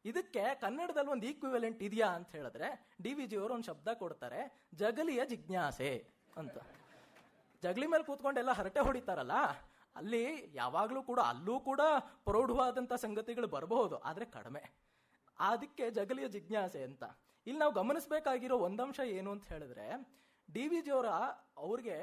ಇದಕ್ಕೆ ಕನ್ನಡದಲ್ಲಿ ಒಂದು ಈಕ್ವಿವಲೆಂಟ್ ಇದೆಯಾ ಅಂತ ಹೇಳಿದ್ರೆ ಡಿ ವಿ ಜಿ ಅವರು ಒಂದು ಶಬ್ದ ಕೊಡ್ತಾರೆ, ಜಗಲಿಯ ಜಿಜ್ಞಾಸೆ ಅಂತ. ಜಗಲಿ ಮೇಲೆ ಕೂತ್ಕೊಂಡೆಲ್ಲ ಹರಟೆ ಹೊಡಿತಾರಲ್ಲ, ಅಲ್ಲಿ ಯಾವಾಗಲೂ ಕೂಡ, ಅಲ್ಲೂ ಕೂಡ ಪ್ರೌಢವಾದಂಥ ಸಂಗತಿಗಳು ಬರಬಹುದು, ಆದರೆ ಕಡಿಮೆ. ಅದಕ್ಕೆ ಜಗಲಿಯ ಜಿಜ್ಞಾಸೆ ಅಂತ. ಇಲ್ಲಿ ನಾವು ಗಮನಿಸಬೇಕಾಗಿರೋ ಒಂದಂಶ ಏನು ಅಂತ ಹೇಳಿದ್ರೆ, ಡಿ ವಿ ಜಿಯವರ ಅವ್ರಿಗೆ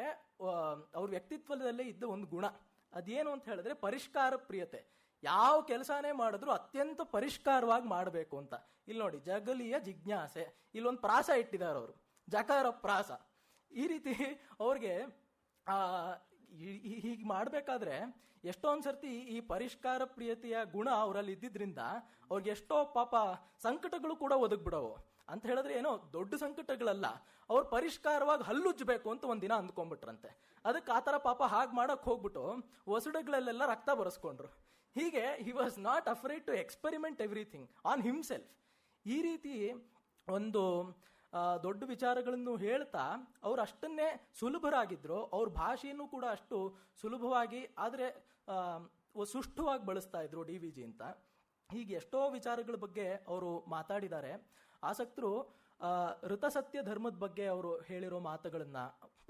ಅವ್ರ ವ್ಯಕ್ತಿತ್ವದಲ್ಲೇ ಇದ್ದ ಒಂದು ಗುಣ. ಅದೇನು ಅಂತ ಹೇಳಿದ್ರೆ ಪರಿಷ್ಕಾರ ಪ್ರಿಯತೆ. ಯಾವ ಕೆಲಸನೇ ಮಾಡಿದ್ರು ಅತ್ಯಂತ ಪರಿಷ್ಕಾರವಾಗಿ ಮಾಡಬೇಕು ಅಂತ. ಇಲ್ಲಿ ನೋಡಿ, ಜಗಲಿಯ ಜಿಜ್ಞಾಸೆ. ಇಲ್ಲೊಂದು ಪ್ರಾಸ ಇಟ್ಟಿದ್ದಾರೆ ಅವರು. ಜಕಾರ ಪ್ರಾಸ. ಈ ರೀತಿ ಅವ್ರಿಗೆ, ಆ ಹೀಗೆ ಮಾಡಬೇಕಾದ್ರೆ ಎಷ್ಟೊಂದ್ ಸರ್ತಿ ಈ ಪರಿಷ್ಕಾರ ಪ್ರಿಯತೆಯ ಗುಣ ಅವರಲ್ಲಿ ಇದ್ದಿದ್ರಿಂದ ಅವ್ರಿಗೆ ಎಷ್ಟೋ ಪಾಪ ಸಂಕಟಗಳು ಕೂಡ ಒದಗ್ಬಿಡವು. ಅಂತ ಹೇಳಿದ್ರೆ ಏನೋ ದೊಡ್ಡ ಸಂಕಟಗಳಲ್ಲ, ಅವ್ರು ಪರಿಷ್ಕಾರವಾಗಿ ಹಲ್ಲುಜ್ಜಬೇಕು ಅಂತ ಒಂದಿನ ಅಂದ್ಕೊಂಡ್ಬಿಟ್ರಂತೆ. ಅದಕ್ಕೆ ಆತರ ಪಾಪ ಹಾಗೆ ಮಾಡಕ್ ಹೋಗ್ಬಿಟ್ಟು ಒಸಡುಗಳಲ್ಲೆಲ್ಲ ರಕ್ತ ಬರೆಸ್ಕೊಂಡ್ರು. ಹೀಗೆ he was not afraid to experiment everything on himself ಈ ರೀತಿ ಒಂದು ದೊಡ್ಡ ವಿಚಾರಗಳನ್ನು ಹೇಳ್ತಾ ಅವ್ರು ಅಷ್ಟನ್ನೇ ಸುಲಭರಾಗಿದ್ದರು ಅವ್ರ ಭಾಷೆಯನ್ನು ಕೂಡ ಅಷ್ಟು ಸುಲಭವಾಗಿ, ಆದರೆ ಸುಷ್ಠುವಾಗಿ ಬಳಸ್ತಾ ಇದ್ರು ಡಿ ವಿ ಜಿ ಅಂತ. ಹೀಗೆ ಎಷ್ಟೋ ವಿಚಾರಗಳ ಬಗ್ಗೆ ಅವರು ಮಾತಾಡಿದ್ದಾರೆ. ಆಸಕ್ತರು ಋತಸತ್ಯ ಧರ್ಮದ ಬಗ್ಗೆ ಅವರು ಹೇಳಿರೋ ಮಾತುಗಳನ್ನ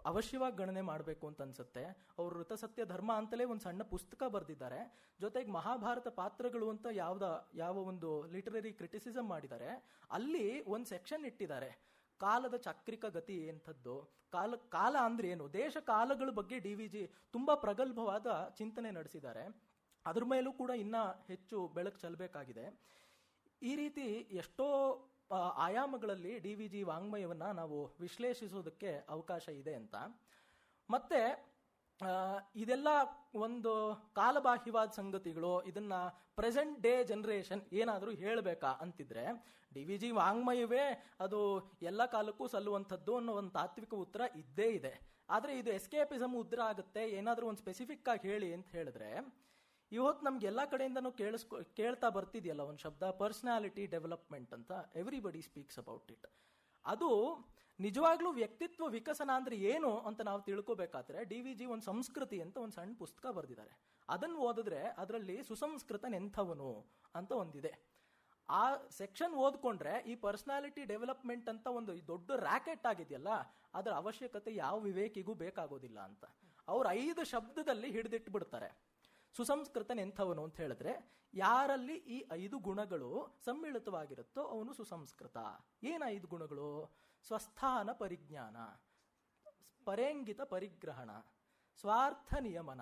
ಅವಶ್ಯವಾಗಿ ಗಣನೆ ಮಾಡಬೇಕು ಅಂತ ಅನ್ಸುತ್ತೆ. ಅವರು ಋತಸತ್ಯ ಧರ್ಮ ಅಂತಲೇ ಒಂದು ಸಣ್ಣ ಪುಸ್ತಕ ಬರೆದಿದ್ದಾರೆ. ಜೊತೆಗೆ ಮಹಾಭಾರತ ಪಾತ್ರಗಳು ಅಂತ ಯಾವ್ದ, ಯಾವ ಒಂದು ಲಿಟರರಿ ಕ್ರಿಟಿಸಿಸಮ್ ಮಾಡಿದ್ದಾರೆ. ಅಲ್ಲಿ ಒಂದು ಸೆಕ್ಷನ್ ಇಟ್ಟಿದ್ದಾರೆ. ಕಾಲದ ಚಕ್ರಿಕ ಗತಿ ಎಂಥದ್ದು. ಕಾಲ ಕಾಲ ಅಂದ್ರೆ ಏನು? ದೇಶ ಕಾಲಗಳ ಬಗ್ಗೆ ಡಿ ವಿ ಜಿ ತುಂಬಾ ಪ್ರಗಲ್ಭವಾದ ಚಿಂತನೆ ನಡೆಸಿದ್ದಾರೆ. ಅದ್ರ ಮೇಲೂ ಕೂಡ ಇನ್ನ ಹೆಚ್ಚು ಬೆಳಕು ಚೆಲ್ಲಬೇಕಾಗಿದೆ ಈ ರೀತಿ ಎಷ್ಟೋ ಆಯಾಮಗಳಲ್ಲಿ ಡಿ ವಿ ಜಿ ವಾಂಗ್ಮಯವನ್ನ ನಾವು ವಿಶ್ಲೇಷಿಸೋದಕ್ಕೆ ಅವಕಾಶ ಇದೆ ಅಂತ. ಮತ್ತೆ ಇದೆಲ್ಲ ಒಂದು ಕಾಲಬಾಹ್ಯವಾದ ಸಂಗತಿಗಳು, ಇದನ್ನ ಪ್ರೆಸೆಂಟ್ ಡೇ ಜನರೇಷನ್ ಏನಾದರೂ ಹೇಳಬೇಕಾ ಅಂತಿದ್ರೆ, ಡಿ ವಿ ಜಿ ವಾಂಗ್ಮಯವೇ ಅದು ಎಲ್ಲ ಕಾಲಕ್ಕೂ ಸಲ್ಲುವಂಥದ್ದು ಅನ್ನೋ ಒಂದು ತಾತ್ವಿಕ ಉತ್ತರ ಇದ್ದೇ ಇದೆ. ಆದರೆ ಇದು ಎಸ್ಕೇಪಿಸಮ್ ಉದ್ರ ಆಗುತ್ತೆ, ಏನಾದರೂ ಒಂದು ಸ್ಪೆಸಿಫಿಕ್ ಆಗಿ ಹೇಳಿ ಅಂತ ಹೇಳಿದ್ರೆ ಇವತ್ತು ನಮ್ಗೆ ಎಲ್ಲ ಕಡೆಯಿಂದನೂ ಕೇಳಿಸ್ಕೊ, ಕೇಳ್ತಾ ಬರ್ತಿದೆಯಲ್ಲ ಒಂದು ಶಬ್ದ ಪರ್ಸ್ನಾಲಿಟಿ ಡೆವಲಪ್ಮೆಂಟ್ ಅಂತ. ಎವ್ರಿಬಡಿ ಸ್ಪೀಕ್ಸ್ ಅಬೌಟ್ ಇಟ್ ಅದು ನಿಜವಾಗ್ಲೂ ವ್ಯಕ್ತಿತ್ವ ವಿಕಸನ ಅಂದ್ರೆ ಏನು ಅಂತ ನಾವು ತಿಳ್ಕೋಬೇಕಾದ್ರೆ ಡಿ ವಿ ಜಿ ಒಂದು ಸಂಸ್ಕೃತಿ ಅಂತ ಒಂದು ಸಣ್ಣ ಪುಸ್ತಕ ಬರೆದಿದ್ದಾರೆ. ಅದನ್ನು ಓದಿದ್ರೆ ಅದರಲ್ಲಿ ಸುಸಂಸ್ಕೃತನೆಂಥವನು ಅಂತ ಒಂದಿದೆ. ಆ ಸೆಕ್ಷನ್ ಓದ್ಕೊಂಡ್ರೆ ಈ ಪರ್ಸ್ನಾಲಿಟಿ ಡೆವಲಪ್ಮೆಂಟ್ ಅಂತ ಒಂದು ದೊಡ್ಡ ರ್ಯಾಕೆಟ್ ಆಗಿದೆಯಲ್ಲ, ಅದರ ಅವಶ್ಯಕತೆ ಯಾವ ವಿವೇಕಿಗೂ ಬೇಕಾಗೋದಿಲ್ಲ ಅಂತ. ಅವ್ರು ಐದು ಶಬ್ದದಲ್ಲಿ ಹಿಡಿದಿಟ್ಟು ಬಿಡ್ತಾರೆ ಸುಸಂಸ್ಕೃತನೆಂಥವನು ಅಂತ ಹೇಳಿದ್ರೆ, ಯಾರಲ್ಲಿ ಈ ಐದು ಗುಣಗಳು ಸಮ್ಮಿಳಿತವಾಗಿರುತ್ತೋ ಅವನು ಸುಸಂಸ್ಕೃತ. ಏನ ಐದು ಗುಣಗಳು? ಸ್ವಸ್ಥಾನ ಪರಿಜ್ಞಾನ, ಪರೇಂಗಿತ ಪರಿಗ್ರಹಣ, ಸ್ವಾರ್ಥ ನಿಯಮನ,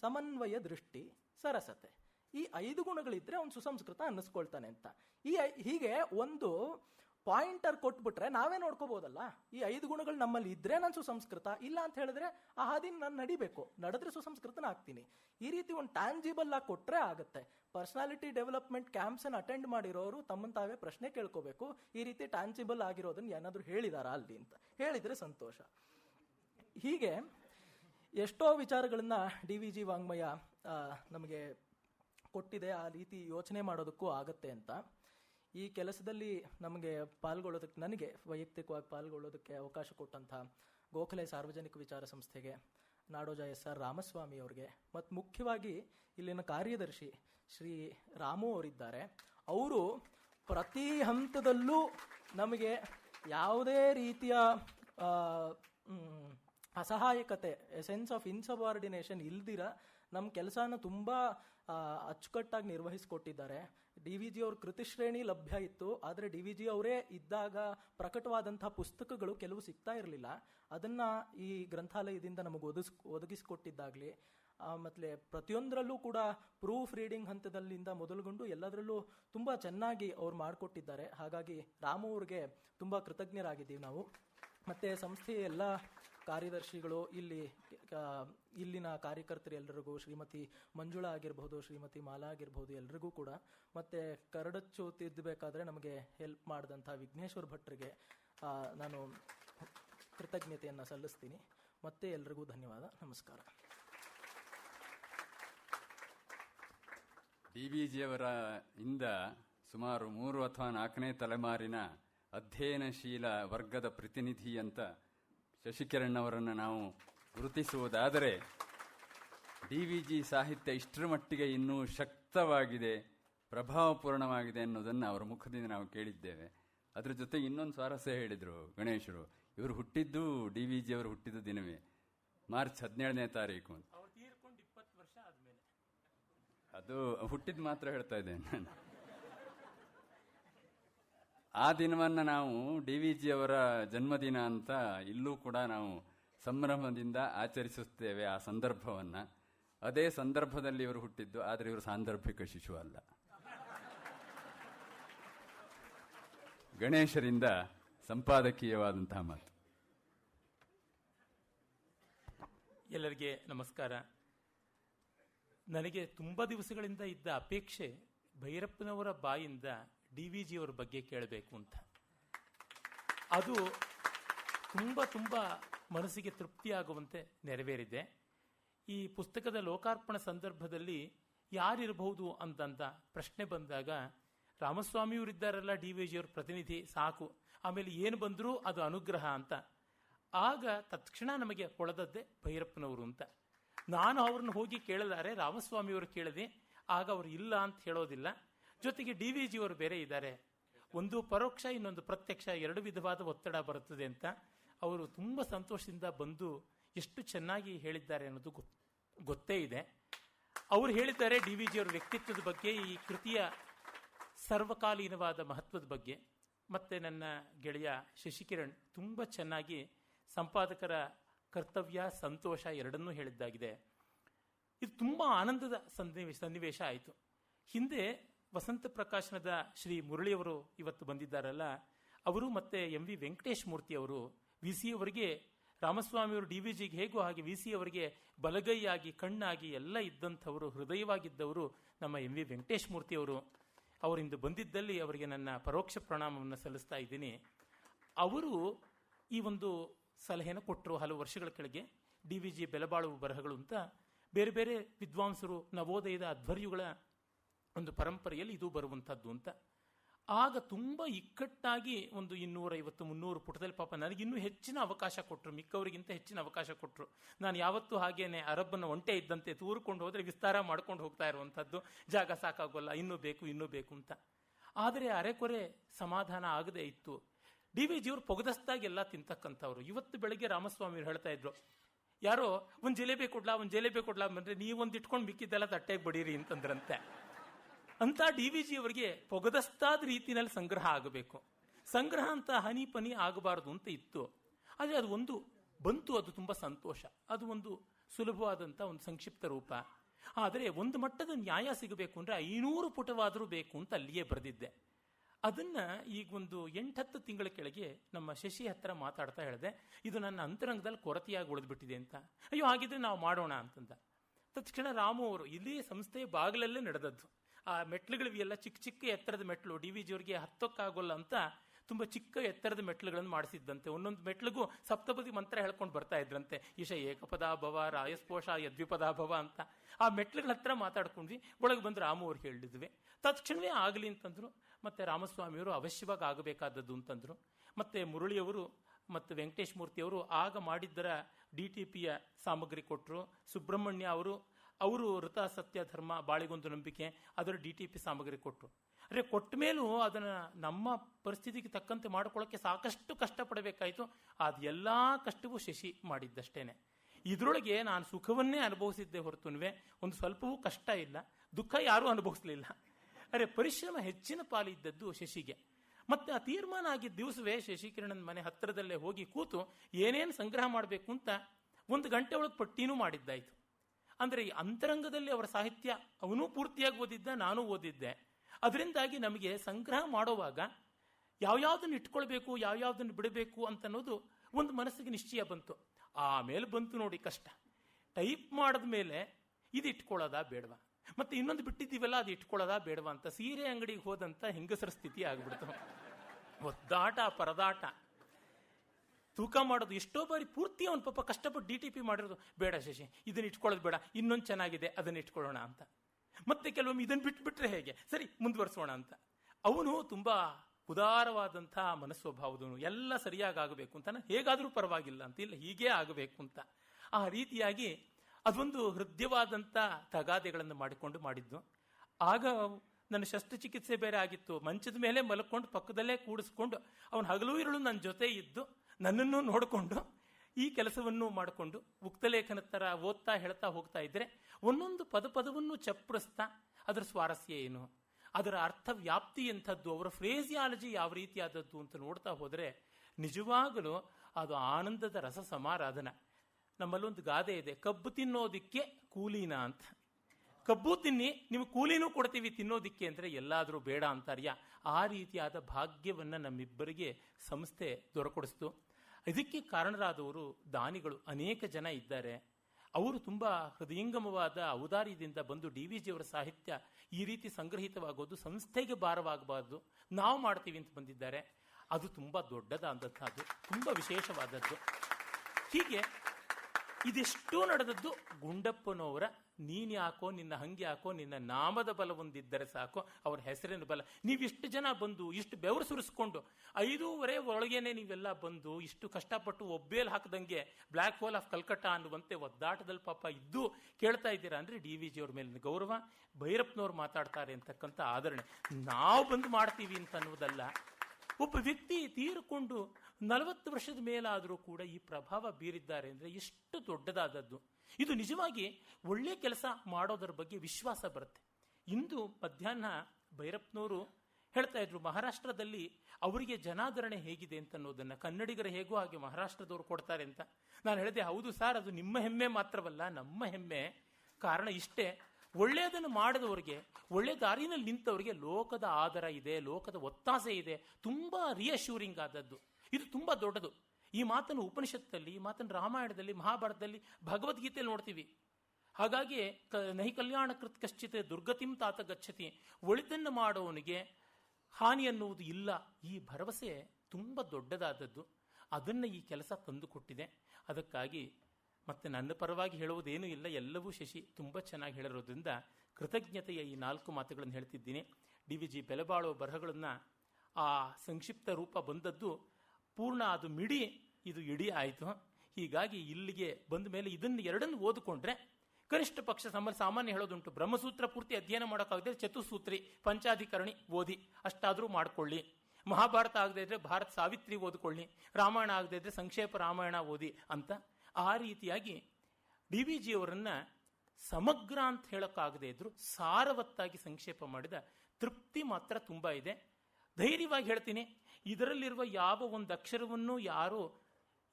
ಸಮನ್ವಯ ದೃಷ್ಟಿ, ಸರಸತೆ. ಈ ಐದು ಗುಣಗಳಿದ್ರೆ ಅವನು ಸುಸಂಸ್ಕೃತ ಅನ್ನಿಸ್ಕೊಳ್ತಾನೆ ಅಂತ. ಈ ಹೀಗೆ ಒಂದು ಪಾಯಿಂಟರ್ ಕೊಟ್ಬಿಟ್ರೆ ನಾವೇ ನೋಡ್ಕೋಬಹುದಲ್ಲ ಈ ಐದು ಗುಣಗಳು ನಮ್ಮಲ್ಲಿ ಇದ್ರೆ ನಾನು ಸುಸಂಸ್ಕೃತ, ಇಲ್ಲ ಅಂತ ಹೇಳಿದ್ರೆ ಆ ಹಾದಿನ ನಾನು ನಡಿಬೇಕು. ನಡೆದ್ರೆ ಸುಸಂಸ್ಕೃತನ ಆಗ್ತೀನಿ. ಈ ರೀತಿ ಒಂದು ಟ್ಯಾಂಜಿಬಲ್ ಆಗಿ ಕೊಟ್ರೆ ಆಗುತ್ತೆ. ಪರ್ಸನಾಲಿಟಿ ಡೆವಲಪ್ಮೆಂಟ್ ಕ್ಯಾಂಪ್ಸ್ ಅನ್ನು ಅಟೆಂಡ್ ಮಾಡಿರೋರು ತಮ್ಮನ್ನು ತಾವೇ ಪ್ರಶ್ನೆ ಕೇಳ್ಕೋಬೇಕು. ಈ ರೀತಿ ಟ್ಯಾಂಜಿಬಲ್ ಆಗಿರೋದನ್ನ ಏನಾದರೂ ಹೇಳಿದಾರಾ ಅಲ್ಲಿ ಅಂತ. ಹೇಳಿದ್ರೆ ಸಂತೋಷ. ಹೀಗೆ ಎಷ್ಟೋ ವಿಚಾರಗಳನ್ನ ಡಿ ವಿ ಜಿ ವಾಂಗ್ಮಯ ನಮಗೆ ಕೊಟ್ಟಿದೆ. ಆ ರೀತಿ ಯೋಚನೆ ಮಾಡೋದಕ್ಕೂ ಆಗತ್ತೆ ಅಂತ. ಈ ಕೆಲಸದಲ್ಲಿ ನಮಗೆ ಪಾಲ್ಗೊಳ್ಳೋದಕ್ಕೆ ನನಗೆ ವೈಯಕ್ತಿಕವಾಗಿ ಪಾಲ್ಗೊಳ್ಳೋದಕ್ಕೆ ಅವಕಾಶ ಕೊಟ್ಟಂತಹ ಗೋಖಲೆ ಸಾರ್ವಜನಿಕ ವಿಚಾರ ಸಂಸ್ಥೆಗೆ ನಾಡೋಜ ಎಸ್ ಆರ್ ರಾಮಸ್ವಾಮಿ ಅವರಿಗೆ ಮತ್ತು ಮುಖ್ಯವಾಗಿ ಇಲ್ಲಿನ ಕಾರ್ಯದರ್ಶಿ ಶ್ರೀ ರಾಮು ಅವರಿದ್ದಾರೆ. ಅವರು ಪ್ರತಿ ಹಂತದಲ್ಲೂ ನಮಗೆ ಯಾವುದೇ ರೀತಿಯ ಅಸಹಾಯಕತೆ ಸೆನ್ಸ್ ಆಫ್ ಇನ್ಸಬಾರ್ಡಿನೇಷನ್ ಇಲ್ದಿರ ನಮ್ಮ ಕೆಲಸನ ತುಂಬ ಅಚ್ಚುಕಟ್ಟಾಗಿ ನಿರ್ವಹಿಸಿಕೊಟ್ಟಿದ್ದಾರೆ. ಡಿ ವಿ ಜಿ ಅವ್ರ ಕೃತಿಶ್ರೇಣಿ ಲಭ್ಯ ಇತ್ತು, ಆದರೆ ಡಿ ವಿ ಜಿ ಅವರೇ ಇದ್ದಾಗ ಪ್ರಕಟವಾದಂಥ ಪುಸ್ತಕಗಳು ಕೆಲವು ಸಿಗ್ತಾ ಇರಲಿಲ್ಲ. ಅದನ್ನು ಈ ಗ್ರಂಥಾಲಯದಿಂದ ನಮಗೆ ಒದಗಿಸ್ ಒದಗಿಸಿಕೊಟ್ಟಿದ್ದಾಗಲಿ ಮತ್ತೆ ಪ್ರತಿಯೊಂದರಲ್ಲೂ ಕೂಡ ಪ್ರೂಫ್ ರೀಡಿಂಗ್ ಹಂತದಲ್ಲಿಂದ ಮೊದಲುಗೊಂಡು ಎಲ್ಲದರಲ್ಲೂ ತುಂಬ ಚೆನ್ನಾಗಿ ಅವ್ರು ಮಾಡಿಕೊಟ್ಟಿದ್ದಾರೆ. ಹಾಗಾಗಿ ರಾಮು ಅವ್ರಿಗೆ ತುಂಬ ಕೃತಜ್ಞರಾಗಿದ್ದೀವಿ ನಾವು. ಮತ್ತು ಸಂಸ್ಥೆಯ ಎಲ್ಲ ಕಾರ್ಯದರ್ಶಿಗಳು ಇಲ್ಲಿ ಇಲ್ಲಿನ ಕಾರ್ಯಕರ್ತರು ಎಲ್ಲರಿಗೂ ಶ್ರೀಮತಿ ಮಂಜುಳಾ ಆಗಿರ್ಬೋದು, ಶ್ರೀಮತಿ ಮಾಲಾ ಆಗಿರ್ಬೋದು ಎಲ್ರಿಗೂ ಕೂಡ. ಮತ್ತೆ ಕರಡಚ್ಚು ತಿದ್ದಬೇಕಾದ್ರೆ ನಮಗೆ ಹೆಲ್ಪ್ ಮಾಡಿದಂಥ ವಿಘ್ನೇಶ್ವರ್ ಭಟ್ರಿಗೆ ನಾನು ಕೃತಜ್ಞತೆಯನ್ನು ಸಲ್ಲಿಸ್ತೀನಿ. ಮತ್ತೆ ಎಲ್ರಿಗೂ ಧನ್ಯವಾದ. ನಮಸ್ಕಾರ. ಡಿ ವಿ ಜಿಯವರ ಇಂದ ಸುಮಾರು ಮೂರು ಅಥವಾ ನಾಲ್ಕನೇ ತಲೆಮಾರಿನ ಅಧ್ಯಯನಶೀಲ ವರ್ಗದ ಪ್ರತಿನಿಧಿ ಅಂತ ಶಶಿಕಿರಣ್ ಅವರನ್ನು ನಾವು ಗುರುತಿಸುವುದಾದರೆ ಡಿ ವಿ ಜಿ ಸಾಹಿತ್ಯ ಇಷ್ಟರ ಮಟ್ಟಿಗೆ ಇನ್ನೂ ಶಕ್ತವಾಗಿದೆ ಪ್ರಭಾವಪೂರ್ಣವಾಗಿದೆ ಅನ್ನೋದನ್ನು ಅವರ ಮುಖದಿಂದ ನಾವು ಕೇಳಿದ್ದೇವೆ. ಅದರ ಜೊತೆ ಇನ್ನೊಂದು ಸ್ವಾರಸ್ಯ ಹೇಳಿದರು ಗಣೇಶರು. ಇವರು ಹುಟ್ಟಿದ್ದು ಡಿ ವಿ ಜಿ ಅವರು ಹುಟ್ಟಿದ ದಿನವೇ ಮಾರ್ಚ್ ಹದಿನೇಳನೇ ತಾರೀಕು ಅದು ಹುಟ್ಟಿದ ಮಾತ್ರ ಹೇಳ್ತಾ ಇದ್ದೇನೆ ನಾನು. ಆ ದಿನವನ್ನು ನಾವು ಡಿ ವಿ ಜಿ ಅವರ ಜನ್ಮದಿನ ಅಂತ ಇಲ್ಲೂ ಕೂಡ ನಾವು ಸಂಭ್ರಮದಿಂದ ಆಚರಿಸುತ್ತೇವೆ ಆ ಸಂದರ್ಭವನ್ನು. ಅದೇ ಸಂದರ್ಭದಲ್ಲಿ ಇವರು ಹುಟ್ಟಿದ್ದು, ಆದರೆ ಇವರು ಸಾಂದರ್ಭಿಕ ಶಿಶು ಅಲ್ಲ. ಗಣೇಶರಿಂದ ಸಂಪಾದಕೀಯವಾದಂತಹ ಮಾತು. ಎಲ್ಲರಿಗೆ ನಮಸ್ಕಾರ. ನನಗೆ ತುಂಬ ದಿವಸಗಳಿಂದ ಇದ್ದ ಅಪೇಕ್ಷೆ ಭೈರಪ್ಪನವರ ಬಾಯಿಂದ ಡಿ ವಿ ಜಿಯವರ ಬಗ್ಗೆ ಕೇಳಬೇಕು ಅಂತ. ಅದು ತುಂಬ ತುಂಬ ಮನಸ್ಸಿಗೆ ತೃಪ್ತಿಯಾಗುವಂತೆ ನೆರವೇರಿದೆ. ಈ ಪುಸ್ತಕದ ಲೋಕಾರ್ಪಣ ಸಂದರ್ಭದಲ್ಲಿ ಯಾರಿರಬಹುದು ಅಂತಂತ ಪ್ರಶ್ನೆ ಬಂದಾಗ, ರಾಮಸ್ವಾಮಿಯವರಿದ್ದಾರಲ್ಲ ಡಿ ವಿ ಜಿಯವ್ರ ಪ್ರತಿನಿಧಿ, ಸಾಕು. ಆಮೇಲೆ ಏನು ಬಂದರೂ ಅದು ಅನುಗ್ರಹ ಅಂತ. ಆಗ ತತ್ಕ್ಷಣ ನಮಗೆ ಹೊಳೆದದ್ದೇ ಭೈರಪ್ಪನವರು ಅಂತ. ನಾನು ಅವ್ರನ್ನ ಹೋಗಿ ಕೇಳಲಾರೆ, ರಾಮಸ್ವಾಮಿಯವರು ಕೇಳಿದೆ, ಆಗ ಅವರು ಇಲ್ಲ ಅಂತ ಹೇಳೋದಿಲ್ಲ. ಜೊತೆಗೆ ಡಿ ವಿ ಜಿಯವರು ಬೇರೆ ಇದ್ದಾರೆ. ಒಂದು ಪರೋಕ್ಷ, ಇನ್ನೊಂದು ಪ್ರತ್ಯಕ್ಷ, ಎರಡು ವಿಧವಾದ ಒತ್ತಡ ಬರುತ್ತದೆ ಅಂತ ಅವರು ತುಂಬ ಸಂತೋಷದಿಂದ ಬಂದು ಎಷ್ಟು ಚೆನ್ನಾಗಿ ಹೇಳಿದ್ದಾರೆ ಅನ್ನೋದು ಗೊತ್- ಗೊತ್ತೇ ಇದೆ. ಅವರು ಹೇಳಿದ್ದಾರೆ ಡಿ ವಿ ಜಿಯವರ ವ್ಯಕ್ತಿತ್ವದ ಬಗ್ಗೆ, ಈ ಕೃತಿಯ ಸರ್ವಕಾಲೀನವಾದ ಮಹತ್ವದ ಬಗ್ಗೆ. ಮತ್ತೆ ನನ್ನ ಗೆಳೆಯ ಶಶಿಕಿರಣ್ ತುಂಬ ಚೆನ್ನಾಗಿ ಸಂಪಾದಕರ ಕರ್ತವ್ಯ, ಸಂತೋಷ ಎರಡನ್ನೂ ಹೇಳಿದ್ದಾಗಿದೆ. ಇದು ತುಂಬ ಆನಂದದ ಸನ್ನಿವೇಶ ಸನ್ನಿವೇಶ ಆಯಿತು. ಹಿಂದೆ ವಸಂತ ಪ್ರಕಾಶನದ ಶ್ರೀ ಮುರಳಿಯವರು ಇವತ್ತು ಬಂದಿದ್ದಾರಲ್ಲ, ಅವರು ಮತ್ತೆ ಎಂ ವಿ ವೆಂಕಟೇಶ್ ಮೂರ್ತಿ ಅವರು ವಿ ಸಿ ಅವರಿಗೆ ರಾಮಸ್ವಾಮಿಯವರು ಡಿ ವಿ ಜಿಗೆ ಹೇಗೋ ಹಾಗೆ ವಿ ಸಿ ಅವರಿಗೆ ಬಲಗೈಯಾಗಿ, ಕಣ್ಣಾಗಿ ಎಲ್ಲ ಇದ್ದಂಥವರು, ಹೃದಯವಾಗಿದ್ದವರು ನಮ್ಮ ಎಂ ವಿ ವೆಂಕಟೇಶ್ ಮೂರ್ತಿಯವರು ಅವರಿಂದ ಬಂದಿದ್ದಲ್ಲಿ ಅವರಿಗೆ ನನ್ನ ಪರೋಕ್ಷ ಪ್ರಣಾಮವನ್ನು ಸಲ್ಲಿಸ್ತಾ ಇದ್ದೀನಿ. ಅವರು ಈ ಒಂದು ಸಲಹೆಯನ್ನು ಕೊಟ್ಟರು ಹಲವು ವರ್ಷಗಳ ಕೆಳಗೆ. ಡಿ ವಿ ಜಿ ಬೆಲೆಬಾಳುವ ಬರಹಗಳು ಅಂತ. ಬೇರೆ ಬೇರೆ ವಿದ್ವಾಂಸರು ನವೋದಯದ ಅಧ್ವರ್ಯುಗಳ ಒಂದು ಪರಂಪರೆಯಲ್ಲಿ ಇದು ಬರುವಂಥದ್ದು ಅಂತ. ಆಗ ತುಂಬ ಇಕ್ಕಟ್ಟಾಗಿ ಒಂದು ಇನ್ನೂರೈವತ್ತು, ಮುನ್ನೂರು ಪುಟದಲ್ಲಿ ಪಾಪ ನನಗಿನ್ನೂ ಹೆಚ್ಚಿನ ಅವಕಾಶ ಕೊಟ್ಟರು ಮಿಕ್ಕವರಿಗಿಂತ ಹೆಚ್ಚಿನ ಅವಕಾಶ ಕೊಟ್ಟರು ನಾನು ಯಾವತ್ತೂ ಹಾಗೇನೆ ಅರಬ್ಬನ ಒಂಟೆ ಇದ್ದಂತೆ ತೂರ್ಕೊಂಡು ಹೋದರೆ ವಿಸ್ತಾರ ಮಾಡ್ಕೊಂಡು ಹೋಗ್ತಾ ಇರುವಂಥದ್ದು. ಜಾಗ ಸಾಕಾಗೋಲ್ಲ, ಇನ್ನೂ ಬೇಕು ಇನ್ನೂ ಬೇಕು ಅಂತ. ಆದರೆ ಅರೆಕೊರೆ ಸಮಾಧಾನ ಆಗದೇ ಇತ್ತು. ಡಿ ವಿ ಜಿಯವರು ಪೊಗದಸ್ತಾಗಿ ಎಲ್ಲ ತಿಂತಕ್ಕಂಥವ್ರು. ಇವತ್ತು ಬೆಳಗ್ಗೆ ರಾಮಸ್ವಾಮಿ ಹೇಳ್ತಾ ಇದ್ರು, ಯಾರೋ, ಒಂದು ಜಿಲೇಬಿ ಕೊಡ್ಲಾ, ಒಂದು ಜಿಲೇಬಿ ಕೊಡ್ಲಾ? ಬಂದರೆ, ನೀವೊಂದು ಇಟ್ಕೊಂಡು ಮಿಕ್ಕಿದ್ದೆಲ್ಲ ತಟ್ಟೆಗೆ ಬಡೀರಿ ಅಂತಂದ್ರಂತೆ. ಅಂತ ಡಿ ವಿ ಜಿ ಅವರಿಗೆ ಪೊಗದಸ್ತಾದ ರೀತಿಯಲ್ಲಿ ಸಂಗ್ರಹ ಆಗಬೇಕು. ಸಂಗ್ರಹ ಅಂತ ಹನಿ ಪನಿ ಆಗಬಾರದು ಅಂತ ಇತ್ತು. ಆದರೆ ಅದು ಒಂದು ಬಂತು, ಅದು ತುಂಬ ಸಂತೋಷ. ಅದು ಒಂದು ಸುಲಭವಾದಂಥ ಒಂದು ಸಂಕ್ಷಿಪ್ತ ರೂಪ. ಆದರೆ ಒಂದು ಮಟ್ಟದ ನ್ಯಾಯ ಸಿಗಬೇಕು ಅಂದರೆ ಐನೂರು ಪುಟವಾದರೂ ಬೇಕು ಅಂತ ಅಲ್ಲಿಯೇ ಬರೆದಿದ್ದೆ. ಅದನ್ನ ಈಗ ಒಂದು ಎಂಟತ್ತು ತಿಂಗಳ ಕೆಳಗೆ ನಮ್ಮ ಶಶಿ ಹತ್ರ ಮಾತಾಡ್ತಾ ಹೇಳಿದೆ, ಇದು ನನ್ನ ಅಂತರಂಗದಲ್ಲಿ ಕೊರತೆಯಾಗಿ ಉಳಿದ್ಬಿಟ್ಟಿದೆ ಅಂತ. ಅಯ್ಯೋ, ಹಾಗಿದ್ರೆ ನಾವು ಮಾಡೋಣ ಅಂತಂದ. ತಕ್ಷಣ ರಾಮು ಅವರು ಇಲ್ಲಿ ಸಂಸ್ಥೆಯ ಬಾಗಿಲಲ್ಲೇ ನಡೆದದ್ದು. ಆ ಮೆಟ್ಲುಗಳಿವೆಲ್ಲ ಚಿಕ್ಕ ಚಿಕ್ಕ ಎತ್ತರದ ಮೆಟ್ಲು. ಡಿ ವಿ ಜಿಯವರಿಗೆ ಹತ್ತೋಕ್ಕಾಗೋಲ್ಲ ಅಂತ ತುಂಬ ಚಿಕ್ಕ ಎತ್ತರದ ಮೆಟ್ಲುಗಳನ್ನು ಮಾಡಿಸಿದ್ದಂತೆ. ಒಂದೊಂದು ಮೆಟ್ಲಿಗೂ ಸಪ್ತಪದಿ ಮಂತ್ರ ಹೇಳ್ಕೊಂಡು ಬರ್ತಾ ಇದ್ರಂತೆ. ಈಶ ಏಕಪದಾಭವ ರಾಯಸ್ಪೋಷ, ಯದ್ವಿಪದ ಭವ ಅಂತ. ಆ ಮೆಟ್ಲುಗಳ ಹತ್ರ ಮಾತಾಡ್ಕೊಂಡ್ವಿ ಒಳಗೆ ಬಂದು ರಾಮು ಅವ್ರು ಹೇಳಿದ್ವಿ. ತಕ್ಷಣವೇ ಆಗಲಿ ಅಂತಂದ್ರು. ಮತ್ತೆ ರಾಮಸ್ವಾಮಿಯವರು ಅವಶ್ಯವಾಗಿ ಆಗಬೇಕಾದದ್ದು ಅಂತಂದ್ರು. ಮತ್ತೆ ಮುರಳಿಯವರು ಮತ್ತು ವೆಂಕಟೇಶ್ ಮೂರ್ತಿಯವರು ಆಗ ಮಾಡಿದ್ದರ ಡಿ ಟಿ ಪಿಯ ಸಾಮಗ್ರಿ ಕೊಟ್ಟರು ಸುಬ್ರಹ್ಮಣ್ಯ ಅವರು ಅವರು ವೃತ ಸತ್ಯ ಧರ್ಮ, ಬಾಳಿಗೊಂದು ನಂಬಿಕೆ, ಅದರ ಡಿ ಟಿ ಪಿ ಸಾಮಗ್ರಿ ಕೊಟ್ಟರು ಅಂದರೆ ಕೊಟ್ಟ ಮೇಲೂ ಅದನ್ನು ನಮ್ಮ ಪರಿಸ್ಥಿತಿಗೆ ತಕ್ಕಂತೆ ಮಾಡ್ಕೊಳ್ಳೋಕ್ಕೆ ಸಾಕಷ್ಟು ಕಷ್ಟಪಡಬೇಕಾಯಿತು. ಅದೆಲ್ಲ ಕಷ್ಟವೂ ಶಶಿ ಮಾಡಿದ್ದಷ್ಟೇನೆ. ಇದರೊಳಗೆ ನಾನು ಸುಖವನ್ನೇ ಅನುಭವಿಸಿದ್ದೆ ಹೊರತುನುವೆ, ಒಂದು ಸ್ವಲ್ಪವೂ ಕಷ್ಟ ಇಲ್ಲ, ದುಃಖ ಯಾರೂ ಅನುಭವಿಸಲಿಲ್ಲ. ಅರೆ ಪರಿಶ್ರಮ ಹೆಚ್ಚಿನ ಪಾಲಿದ್ದದ್ದು ಶಶಿಗೆ. ಮತ್ತೆ ಆ ತೀರ್ಮಾನ ಆಗಿದ್ದ ದಿವಸವೇ ಶಶಿಕಿರಣನ ಮನೆ ಹತ್ತಿರದಲ್ಲೇ ಹೋಗಿ ಕೂತು ಏನೇನು ಸಂಗ್ರಹ ಮಾಡಬೇಕು ಅಂತ ಒಂದು ಗಂಟೆ ಒಳಗೆ ಪಟ್ಟಿನೂ ಮಾಡಿದ್ದಾಯಿತು. ಅಂದರೆ ಈ ಅಂತರಂಗದಲ್ಲಿ ಅವರ ಸಾಹಿತ್ಯ ಅವನೂ ಪೂರ್ತಿಯಾಗಿ ಓದಿದ್ದ, ನಾನು ಓದಿದ್ದೆ. ಅದರಿಂದಾಗಿ ನಮಗೆ ಸಂಗ್ರಹ ಮಾಡುವಾಗ ಯಾವ್ಯಾವ್ದನ್ನು ಇಟ್ಕೊಳ್ಬೇಕು, ಯಾವ್ಯಾವ್ದನ್ನು ಬಿಡಬೇಕು ಅಂತನ್ನೋದು ಒಂದು ಮನಸ್ಸಿಗೆ ನಿಶ್ಚಯ ಬಂತು. ಆಮೇಲೆ ಬಂತು ನೋಡಿ ಕಷ್ಟ. ಟೈಪ್ ಮಾಡಿದ ಮೇಲೆ ಇದು ಇಟ್ಕೊಳ್ಳೋದಾ ಬೇಡವಾ? ಮತ್ತೆ ಇನ್ನೊಂದು ಬಿಟ್ಟಿದ್ದೀವಲ್ಲ, ಅದು ಇಟ್ಕೊಳ್ಳೋದಾ ಬೇಡವಾ ಅಂತ ಸೀರೆ ಅಂಗಡಿಗೆ ಹೋದಂಥ ಹೆಂಗಸರ ಸ್ಥಿತಿ ಆಗ್ಬಿಡ್ತು. ಒದ್ದಾಟ ಪರದಾಟ. ತೂಕ ಮಾಡೋದು ಎಷ್ಟೋ ಬಾರಿ ಪೂರ್ತಿ ಅವನು ಪಾಪ ಕಷ್ಟಪಟ್ಟು ಡಿ ಟಿ ಪಿ ಮಾಡಿರೋದು. ಬೇಡ ಶಶಿ, ಇದನ್ನ ಇಟ್ಕೊಳ್ಳೋದು ಬೇಡ. ಇನ್ನೊಂದು ಚೆನ್ನಾಗಿದೆ, ಅದನ್ನ ಇಟ್ಕೊಳ್ಳೋಣ ಅಂತ. ಮತ್ತೆ ಕೆಲವೊಮ್ಮೆ ಇದನ್ನು ಬಿಟ್ಬಿಟ್ರೆ ಹೇಗೆ? ಸರಿ, ಮುಂದುವರಿಸೋಣ ಅಂತ. ಅವನು ತುಂಬಾ ಉದಾರವಾದಂಥ ಮನಸ್ವಭಾವದವನು. ಎಲ್ಲ ಸರಿಯಾಗಿ ಆಗಬೇಕು ಅಂತ. ಹೇಗಾದರೂ ಪರವಾಗಿಲ್ಲ ಅಂತ. ಇಲ್ಲ, ಹೀಗೇ ಆಗಬೇಕು ಅಂತ. ಆ ರೀತಿಯಾಗಿ ಅದೊಂದು ಹೃದಯವಾದಂಥ ತಗಾದೆಗಳನ್ನು ಮಾಡಿಕೊಂಡು ಮಾಡಿದ್ದು. ಆಗ ನನ್ನ ಶಸ್ತ್ರಚಿಕಿತ್ಸೆ ಬೇರೆ ಆಗಿತ್ತು. ಮಂಚದ ಮೇಲೆ ಮಲ್ಕೊಂಡು ಪಕ್ಕದಲ್ಲೇ ಕೂಡಿಸ್ಕೊಂಡು ಅವನ ಹಗಲು ಇರಳು ನನ್ನ ಜೊತೆ ಇದ್ದು ನನ್ನನ್ನು ನೋಡಿಕೊಂಡು, ಈ ಕೆಲಸವನ್ನು ಮಾಡಿಕೊಂಡು ಉಕ್ತಲೇಖನ ಥರ ಓದ್ತಾ ಹೇಳ್ತಾ ಹೋಗ್ತಾ ಇದ್ರೆ ಒಂದೊಂದು ಪದ ಪದವನ್ನು ಚಪ್ಪರಿಸ್ತಾ ಅದರ ಸ್ವಾರಸ್ಯ ಏನು? ಅದರ ಅರ್ಥ ವ್ಯಾಪ್ತಿ ಎಂಥದ್ದು? ಅವರ ಫ್ರೇಸಿಯಾಲಜಿ ಯಾವ ರೀತಿಯಾದದ್ದು ಅಂತ ನೋಡ್ತಾ ಹೋದರೆ ನಿಜವಾಗಲೂ ಅದು ಆನಂದದ ರಸ ಸಮಾರಾಧನ. ನಮ್ಮಲ್ಲೊಂದು ಗಾದೆ ಇದೆ, ಕಬ್ಬು ತಿನ್ನೋದಿಕ್ಕೆ ಕೂಲಿನ ಅಂತ. ಕಬ್ಬು ತಿನ್ನಿ ನೀವು ಕೂಲಿನೂ ಕೊಡ್ತೀವಿ ತಿನ್ನೋದಿಕ್ಕೆ ಅಂದರೆ ಎಲ್ಲಾದರೂ ಬೇಡ ಅಂತಾರ್ಯ. ಆ ರೀತಿಯಾದ ಭಾಗ್ಯವನ್ನು ನಮ್ಮಿಬ್ಬರಿಗೆ ಸಂಸ್ಥೆ ದೊರಕೊಡಿಸ್ತು. ಇದಕ್ಕೆ ಕಾರಣರಾದವರು ದಾನಿಗಳು. ಅನೇಕ ಜನ ಇದ್ದಾರೆ. ಅವರು ತುಂಬ ಹೃದಯಂಗಮವಾದ ಔದಾರ್ಯದಿಂದ ಬಂದು ಡಿ ವಿ ಜಿಯವರ ಸಾಹಿತ್ಯ ಈ ರೀತಿ ಸಂಗ್ರಹಿತವಾಗೋದು, ಸಂಸ್ಥೆಗೆ ಭಾರವಾಗಬಾರ್ದು, ನಾವು ಮಾಡ್ತೀವಿ ಅಂತ ಬಂದಿದ್ದಾರೆ. ಅದು ತುಂಬ ದೊಡ್ಡದಾದಂಥದ್ದು ತುಂಬ ವಿಶೇಷವಾದದ್ದು. ಹೀಗೆ ಇದೆಷ್ಟೋ ನಡೆದದ್ದು ಗುಂಡಪ್ಪನವರ, ನೀನು ಯಾಕೋ, ನಿನ್ನ ಹಂಗೆ ಯಾಕೋ, ನಿನ್ನ ನಾಮದ ಬಲ ಒಂದಿದ್ದರೆ ಸಾಕು, ಅವರ ಹೆಸರಿನ ಬಲ. ನೀವಿಷ್ಟು ಜನ ಬಂದು, ಇಷ್ಟು ಬೆವರು ಸುರಿಸ್ಕೊಂಡು, ಐದೂವರೆ ಒಳಗೇನೆ ನೀವೆಲ್ಲ ಬಂದು, ಇಷ್ಟು ಕಷ್ಟಪಟ್ಟು ಒಬ್ಬೇಲಿ ಹಾಕದಂಗೆ ಬ್ಲ್ಯಾಕ್ ಹೋಲ್ ಆಫ್ ಕಲ್ಕಟ್ಟ ಅನ್ನುವಂತೆ ಒದ್ದಾಟದಲ್ಲಿ ಪಾಪ ಇದ್ದು ಕೇಳ್ತಾ ಇದ್ದೀರಾ ಅಂದರೆ ಡಿ ವಿ ಜಿಯವ್ರ ಮೇಲಿನ ಗೌರವ. ಭೈರಪ್ಪನವ್ರು ಮಾತಾಡ್ತಾರೆ ಅಂತಕ್ಕಂಥ ಆದರಣೆ ನಾವು ಬಂದು ಮಾಡ್ತೀವಿ ಅಂತ ಅನ್ನೋದಲ್ಲ. ಒಬ್ಬ ವ್ಯಕ್ತಿ ತೀರಿಕೊಂಡು ನಲವತ್ತು ವರ್ಷದ ಮೇಲಾದರೂ ಕೂಡ ಈ ಪ್ರಭಾವ ಬೀರಿದ್ದಾರೆ ಅಂದರೆ ಎಷ್ಟು ದೊಡ್ಡದಾದದ್ದು. ಇದು ನಿಜವಾಗಿ ಒಳ್ಳೆ ಕೆಲಸ ಮಾಡೋದರ ಬಗ್ಗೆ ವಿಶ್ವಾಸ ಬರುತ್ತೆ. ಇಂದು ಮಧ್ಯಾಹ್ನ ಭೈರಪ್ಪನವರು ಹೇಳ್ತಾ ಇದ್ರು, ಮಹಾರಾಷ್ಟ್ರದಲ್ಲಿ ಅವರಿಗೆ ಜನಾದರಣೆ ಹೇಗಿದೆ ಅಂತ ಅನ್ನೋದನ್ನ ಕನ್ನಡಿಗರ ಹೇಗೋ ಹಾಗೆ ಮಹಾರಾಷ್ಟ್ರದವರು ಕೊಡ್ತಾರೆ ಅಂತ. ನಾನು ಹೇಳಿದೆ, ಹೌದು ಸರ್, ಅದು ನಿಮ್ಮ ಹೆಮ್ಮೆ ಮಾತ್ರವಲ್ಲ, ನಮ್ಮ ಹೆಮ್ಮೆ. ಕಾರಣ ಇಷ್ಟೇ. ಒಳ್ಳೆಯದನ್ನು ಮಾಡಿದವರಿಗೆ ಒಳ್ಳೆ ದಾರಿನಲ್ಲಿ ನಿಂತವರಿಗೆ ಲೋಕದ ಆದರ ಇದೆ, ಲೋಕದ ಒತ್ತಾಸೆ ಇದೆ. ತುಂಬ ರಿಯಶ್ಯೂರಿಂಗ್ ಆದದ್ದು. ಇದು ತುಂಬ ದೊಡ್ಡದು. ಈ ಮಾತನ್ನು ಉಪನಿಷತ್ತಲ್ಲಿ, ಈ ಮಾತನ್ನು ರಾಮಾಯಣದಲ್ಲಿ, ಮಹಾಭಾರತದಲ್ಲಿ, ಭಗವದ್ಗೀತೆಯಲ್ಲಿ ನೋಡ್ತೀವಿ. ಹಾಗಾಗಿ ಕ, ನಹಿ ಕಲ್ಯಾಣ ಕೃತ್ ಕಶ್ಚಿತ್ ದುರ್ಗತಿಂ ತಾತ ಗಚ್ಚತಿ. ಒಳಿತನ್ನು ಮಾಡೋವನಿಗೆ ಹಾನಿ ಅನ್ನುವುದು ಇಲ್ಲ. ಈ ಭರವಸೆ ತುಂಬ ದೊಡ್ಡದಾದದ್ದು. ಅದನ್ನು ಈ ಕೆಲಸ ತಂದುಕೊಟ್ಟಿದೆ. ಅದಕ್ಕಾಗಿ ಮತ್ತು ನನ್ನ ಪರವಾಗಿ ಹೇಳುವುದೇನೂ ಇಲ್ಲ, ಎಲ್ಲವೂ ಶಶಿ ತುಂಬ ಚೆನ್ನಾಗಿ ಹೇಳಿರೋದ್ರಿಂದ ಕೃತಜ್ಞತೆಯ ಈ ನಾಲ್ಕು ಮಾತುಗಳನ್ನು ಹೇಳ್ತಿದ್ದೀನಿ. ಡಿ ವಿ ಜಿ ಬೆಲೆಬಾಳುವ ಬರಹಗಳನ್ನು ಆ ಸಂಕ್ಷಿಪ್ತ ರೂಪ ಬಂದದ್ದು ಪೂರ್ಣ ಅದು ಮಿಡಿ, ಇದು ಇಡೀ ಆಯಿತು. ಹೀಗಾಗಿ ಇಲ್ಲಿಗೆ ಬಂದ ಮೇಲೆ ಇದನ್ನು ಎರಡನ್ನು ಓದಿಕೊಂಡ್ರೆ ಕನಿಷ್ಠ ಪಕ್ಷ ಸಮ, ಸಾಮಾನ್ಯ ಹೇಳೋದುಂಟು. ಬ್ರಹ್ಮಸೂತ್ರ ಪೂರ್ತಿ ಅಧ್ಯಯನ ಮಾಡೋಕ್ಕಾಗದೆ ಚತುಸೂತ್ರಿ, ಪಂಚಾಧಿಕರಣಿ ಓದಿ, ಅಷ್ಟಾದರೂ ಮಾಡ್ಕೊಳ್ಳಿ. ಮಹಾಭಾರತ ಆಗದೇ ಇದ್ರೆ ಭಾರತ ಸಾವಿತ್ರಿ ಓದ್ಕೊಳ್ಳಿ, ರಾಮಾಯಣ ಆಗದೇ ಇದ್ರೆ ಸಂಕ್ಷೇಪ ರಾಮಾಯಣ ಓದಿ ಅಂತ ಆ ರೀತಿಯಾಗಿ ಡಿ ವಿ ಜಿಯವರನ್ನ ಸಮಗ್ರ ಅಂತ ಹೇಳೋಕ್ಕಾಗದೇ ಇದ್ರು ಸಾರವತ್ತಾಗಿ ಸಂಕ್ಷೇಪ ಮಾಡಿದ ತೃಪ್ತಿ ಮಾತ್ರ ತುಂಬ ಇದೆ. ಧೈರ್ಯವಾಗಿ ಹೇಳ್ತೀನಿ, ಇದರಲ್ಲಿರುವ ಯಾವ ಒಂದು ಅಕ್ಷರವನ್ನು ಯಾರು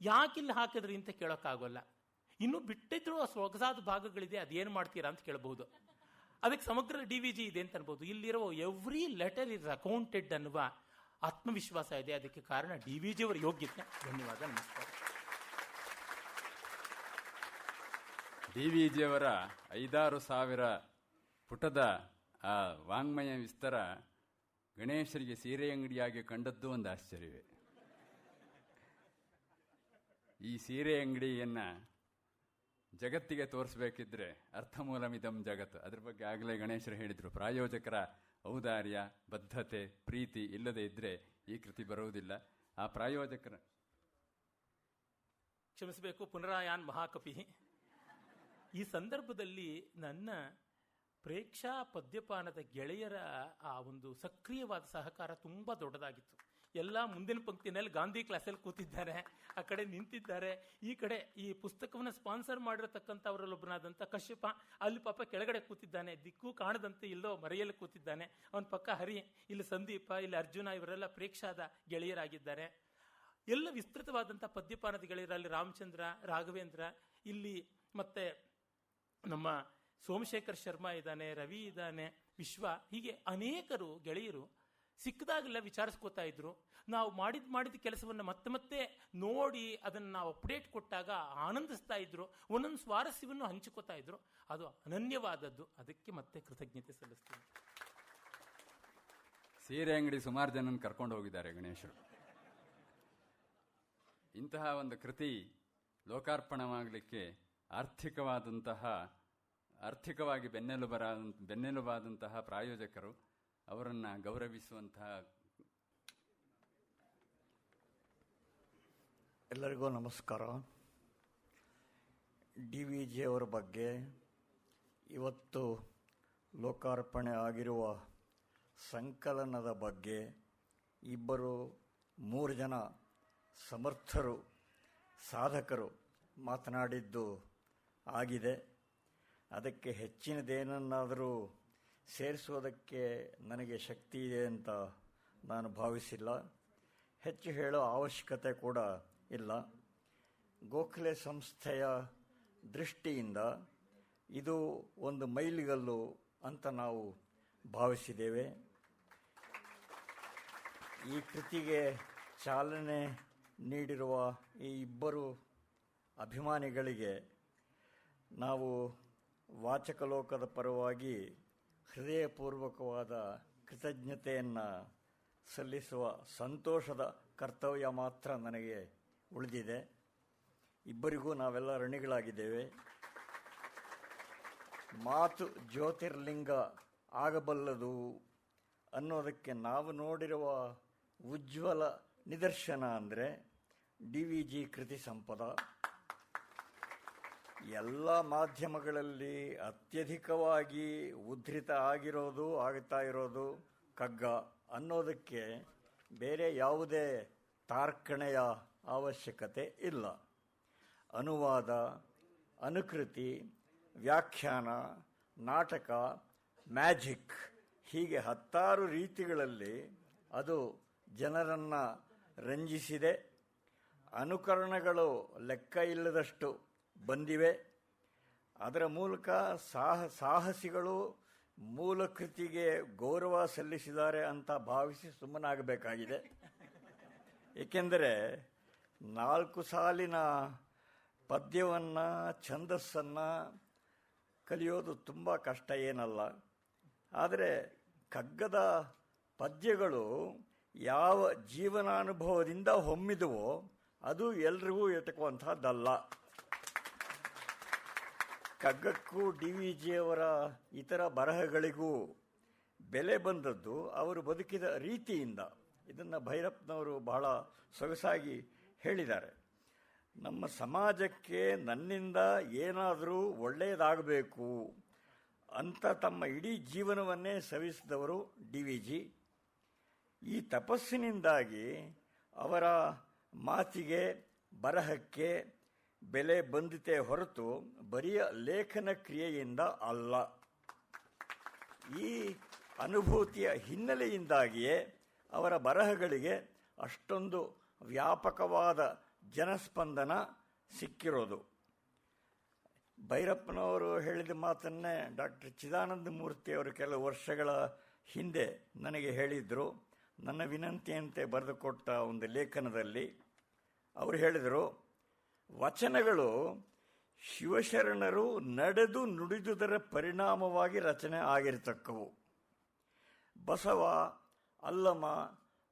ಯಾಕಿಲ್ಲಿ ಹಾಕಿದ್ರಿ ಅಂತ ಕೇಳೋಕ್ಕಾಗೋಲ್ಲ. ಇನ್ನು ಬಿಟ್ಟಿದ್ರು ಆ ಸೊಗಸಾದ ಭಾಗಗಳಿದೆ, ಅದೇನು ಮಾಡ್ತೀರಾ ಅಂತ ಕೇಳಬಹುದು ಅದಕ್ಕೆ ಸಮಗ್ರ ಡಿ ವಿ ಜಿ ಇದೆ ಅಂತ ಅನ್ಬೋದು. ಇಲ್ಲಿರೋ ಎವ್ರಿ ಲೆಟರ್ ಇಸ್ ಅಕೌಂಟೆಡ್ ಅನ್ನುವ ಆತ್ಮವಿಶ್ವಾಸ ಇದೆ. ಅದಕ್ಕೆ ಕಾರಣ ಡಿ ವಿ ಜಿ ಅವರ ಯೋಗ್ಯತೆ. ಧನ್ಯವಾದ, ನಮಸ್ಕಾರ. ಡಿ ವಿ ಜಿಯವರ ಐದಾರು ಸಾವಿರ ಪುಟದ, ಆ, ವಾಂಗ್ಮಯ ವಿಸ್ತಾರ ಗಣೇಶರಿಗೆ ಸೀರೆ ಅಂಗಡಿಯಾಗಿ ಕಂಡದ್ದು ಒಂದು ಆಶ್ಚರ್ಯವೇ. ಈ ಸೀರೆ ಅಂಗಡಿಯನ್ನ ಜಗತ್ತಿಗೆ ತೋರಿಸ್ಬೇಕಿದ್ರೆ ಅರ್ಥಮೂಲಮಿದಂ ಜಗತ್ತು. ಅದ್ರ ಬಗ್ಗೆ ಆಗಲೇ ಗಣೇಶರು ಹೇಳಿದ್ರು. ಪ್ರಾಯೋಜಕರ ಔದಾರ್ಯ, ಬದ್ಧತೆ, ಪ್ರೀತಿ ಇಲ್ಲದೆ ಇದ್ರೆ ಈ ಕೃತಿ ಬರುವುದಿಲ್ಲ. ಆ ಪ್ರಾಯೋಜಕರ ಕ್ಷಮಿಸಬೇಕು. ಪುನರಾಯಾನ್ ಮಹಾಕಪಿ ಈ ಸಂದರ್ಭದಲ್ಲಿ ನನ್ನ ಪ್ರೇಕ್ಷಾ ಪದ್ಯಪಾನದ ಗೆಳೆಯರ ಆ ಒಂದು ಸಕ್ರಿಯವಾದ ಸಹಕಾರ ತುಂಬ ದೊಡ್ಡದಾಗಿತ್ತು. ಎಲ್ಲ ಮುಂದಿನ ಪಂಕ್ತಿನಲ್ಲಿ ಗಾಂಧಿ ಕ್ಲಾಸಲ್ಲಿ ಕೂತಿದ್ದಾರೆ, ಆ ಕಡೆ ನಿಂತಿದ್ದಾರೆ. ಈ ಕಡೆ ಈ ಪುಸ್ತಕವನ್ನು ಸ್ಪಾನ್ಸರ್ ಮಾಡಿರತಕ್ಕಂಥವರಲ್ಲೊಬ್ಬನಾದಂಥ ಕಶ್ಯಪ, ಅಲ್ಲಿ ಪಾಪ ಕೆಳಗಡೆ ಕೂತಿದ್ದಾನೆ, ದಿಕ್ಕು ಕಾಣದಂತೆ ಇಲ್ಲೋ ಮರೆಯಲ್ಲಿ ಕೂತಿದ್ದಾನೆ. ಅವನ ಪಕ್ಕ ಹರಿ, ಇಲ್ಲಿ ಸಂದೀಪ, ಇಲ್ಲಿ ಅರ್ಜುನ, ಇವರೆಲ್ಲ ಪ್ರೇಕ್ಷಾದ ಗೆಳೆಯರಾಗಿದ್ದಾರೆ. ಎಲ್ಲ ವಿಸ್ತೃತವಾದಂಥ ಪದ್ಯಪಾನದ ಗೆಳೆಯರಲ್ಲಿ ರಾಮಚಂದ್ರ, ರಾಘವೇಂದ್ರ, ಇಲ್ಲಿ ಮತ್ತೆ ನಮ್ಮ ಸೋಮಶೇಖರ್ ಶರ್ಮಾ ಇದ್ದಾನೆ, ರವಿ ಇದ್ದಾನೆ, ವಿಶ್ವ, ಹೀಗೆ ಅನೇಕರು ಗೆಳೆಯರು ಸಿಕ್ಕದಾಗೆಲ್ಲ ವಿಚಾರಿಸ್ಕೋತಾ ಇದ್ರು. ನಾವು ಮಾಡಿದ ಮಾಡಿದ ಕೆಲಸವನ್ನು ಮತ್ತೆ ಮತ್ತೆ ನೋಡಿ ಅದನ್ನು ನಾವು ಅಪ್ಡೇಟ್ ಕೊಟ್ಟಾಗ ಆನಂದಿಸ್ತಾ ಇದ್ರು. ಒಂದೊಂದು ಸ್ವಾರಸ್ಯವನ್ನು ಹಂಚಿಕೊತಾ ಇದ್ರು. ಅದು ಅನನ್ಯವಾದದ್ದು. ಅದಕ್ಕೆ ಮತ್ತೆ ಕೃತಜ್ಞತೆ ಸಲ್ಲಿಸ್ತೀನಿ. ಸೀರೆ ಅಂಗಡಿ ಸುಮಾರು ಜನನ ಕರ್ಕೊಂಡು ಹೋಗಿದ್ದಾರೆ ಗಣೇಶರು. ಇಂತಹ ಒಂದು ಕೃತಿ ಲೋಕಾರ್ಪಣವಾಗಲಿಕ್ಕೆ ಆರ್ಥಿಕವಾದಂತಹ, ಆರ್ಥಿಕವಾಗಿ ಬೆನ್ನೆಲುಬರ ಬೆನ್ನೆಲುಬಾದಂತಹ ಪ್ರಾಯೋಜಕರು ಅವರನ್ನು ಗೌರವಿಸುವಂತಹ ಎಲ್ಲರಿಗೂ ನಮಸ್ಕಾರ. ಡಿ ವಿ ಜಿಯವರ ಬಗ್ಗೆ ಇವತ್ತು ಲೋಕಾರ್ಪಣೆ ಆಗಿರುವ ಸಂಕಲನದ ಬಗ್ಗೆ ಇಬ್ಬರು, ಮೂರು ಜನ ಸಮರ್ಥರು, ಸಾಧಕರು ಮಾತನಾಡಿದ್ದು ಆಗಿದೆ. ಅದಕ್ಕೆ ಹೆಚ್ಚಿನದೇನನ್ನಾದರೂ ಸೇರಿಸೋದಕ್ಕೆ ನನಗೆ ಶಕ್ತಿ ಇದೆ ಅಂತ ನಾನು ಭಾವಿಸಿಲ್ಲ. ಹೆಚ್ಚು ಹೇಳೋ ಅವಶ್ಯಕತೆ ಕೂಡ ಇಲ್ಲ. ಗೋಖಲೆ ಸಂಸ್ಥೆಯ ದೃಷ್ಟಿಯಿಂದ ಇದು ಒಂದು ಮೈಲಿಗಲ್ಲು ಅಂತ ನಾವು ಭಾವಿಸಿದ್ದೇವೆ. ಈ ಕೃತಿಗೆ ಚಾಲನೆ ನೀಡಿರುವ ಈ ಇಬ್ಬರು ಅಭಿಮಾನಿಗಳಿಗೆ ನಾವು ವಾಚಕ ಲೋಕದ ಪರವಾಗಿ ಹೃದಯಪೂರ್ವಕವಾದ ಕೃತಜ್ಞತೆಯನ್ನು ಸಲ್ಲಿಸುವ ಸಂತೋಷದ ಕರ್ತವ್ಯ ಮಾತ್ರ ನನಗೆ ಉಳಿದಿದೆ. ಇಬ್ಬರಿಗೂ ನಾವೆಲ್ಲ ಋಣಿಗಳಾಗಿದ್ದೇವೆ. ಮಾತು ಜ್ಯೋತಿರ್ಲಿಂಗ ಆಗಬಲ್ಲದು ಅನ್ನೋದಕ್ಕೆ ನಾವು ನೋಡಿರುವ ಉಜ್ವಲ ನಿದರ್ಶನ ಅಂದರೆ ಡಿ ವಿ ಜಿ ಕೃತಿ ಸಂಪದ. ಎಲ್ಲ ಮಾಧ್ಯಮಗಳಲ್ಲಿ ಅತ್ಯಧಿಕವಾಗಿ ಉದ್ಧತ ಆಗಿರೋದು ಆಗ್ತಾ ಇರೋದು ಕಗ್ಗ ಅನ್ನೋದಕ್ಕೆ ಬೇರೆ ಯಾವುದೇ ತಾರ್ಕಣೆಯ ಅವಶ್ಯಕತೆ ಇಲ್ಲ. ಅನುವಾದ, ಅನುಕೃತಿ, ವ್ಯಾಖ್ಯಾನ, ನಾಟಕ, ಮ್ಯಾಜಿಕ್ ಹೀಗೆ ಹತ್ತಾರು ರೀತಿಗಳಲ್ಲಿ ಅದು ಜನರನ್ನು ರಂಜಿಸಿದೆ. ಅನುಕರಣಗಳು ಲೆಕ್ಕ ಇಲ್ಲದಷ್ಟು ಬಂದಿವೆ. ಅದರ ಮೂಲಕ ಸಾಹ, ಸಾಹಸಿಗಳು ಮೂಲ ಕೃತಿಗೆ ಗೌರವ ಸಲ್ಲಿಸಿದ್ದಾರೆ ಅಂತ ಭಾವಿಸಿ ಸುಮ್ಮನಾಗಬೇಕಾಗಿದೆ. ಏಕೆಂದರೆ ನಾಲ್ಕು ಸಾಲಿನ ಪದ್ಯವನ್ನು, ಛಂದಸ್ಸನ್ನು ಕಲಿಯೋದು ತುಂಬ ಕಷ್ಟ ಏನಲ್ಲ. ಆದರೆ ಕಗ್ಗದ ಪದ್ಯಗಳು ಯಾವ ಜೀವನಾನುಭವದಿಂದ ಹೊಮ್ಮಿದವೋ ಅದು ಎಲ್ರಿಗೂ ಎಟಕುವಂಥದ್ದಲ್ಲ ಕಗ್ಗಕ್ಕೂ ಡಿ ವಿ ಜಿಯವರ ಇತರ ಬರಹಗಳಿಗೂ ಬೆಲೆ ಬಂದದ್ದು ಅವರು ಬದುಕಿದ ರೀತಿಯಿಂದ. ಇದನ್ನು ಭೈರಪ್ಪನವರು ಬಹಳ ಸೊಗಸಾಗಿ ಹೇಳಿದ್ದಾರೆ. ನಮ್ಮ ಸಮಾಜಕ್ಕೆ ನನ್ನಿಂದ ಏನಾದರೂ ಒಳ್ಳೆಯದಾಗಬೇಕು ಅಂತ ತಮ್ಮ ಇಡೀ ಜೀವನವನ್ನೇ ಸವಿಸಿದವರು ಡಿ ವಿ ಜಿ. ಈ ತಪಸ್ಸಿನಿಂದಾಗಿ ಅವರ ಮಾತಿಗೆ, ಬರಹಕ್ಕೆ ಬೆಲೆ ಬಂದಿತೆ ಹೊರತು ಬರಿಯ ಲೇಖನ ಕ್ರಿಯೆಯಿಂದ ಅಲ್ಲ. ಈ ಅನುಭೂತಿಯ ಹಿನ್ನೆಲೆಯಿಂದಾಗಿಯೇ ಅವರ ಬರಹಗಳಿಗೆ ಅಷ್ಟೊಂದು ವ್ಯಾಪಕವಾದ ಜನಸ್ಪಂದನ ಸಿಕ್ಕಿರೋದು. ಭೈರಪ್ಪನವರು ಹೇಳಿದ ಮಾತನ್ನೇ ಡಾಕ್ಟರ್ ಚಿದಾನಂದ ಮೂರ್ತಿ ಅವರು ಕೆಲವು ವರ್ಷಗಳ ಹಿಂದೆ ನನಗೆ ಹೇಳಿದರು. ನನ್ನ ವಿನಂತಿಯಂತೆ ಬರೆದುಕೊಟ್ಟ ಒಂದು ಲೇಖನದಲ್ಲಿ ಅವರು ಹೇಳಿದರು ವಚನಗಳು ಶಿವಶರಣರು ನಡೆದು ನುಡಿದುದರ ಪರಿಣಾಮವಾಗಿ ರಚನೆ ಆಗಿರತಕ್ಕವು. ಬಸವ ಅಲ್ಲಮ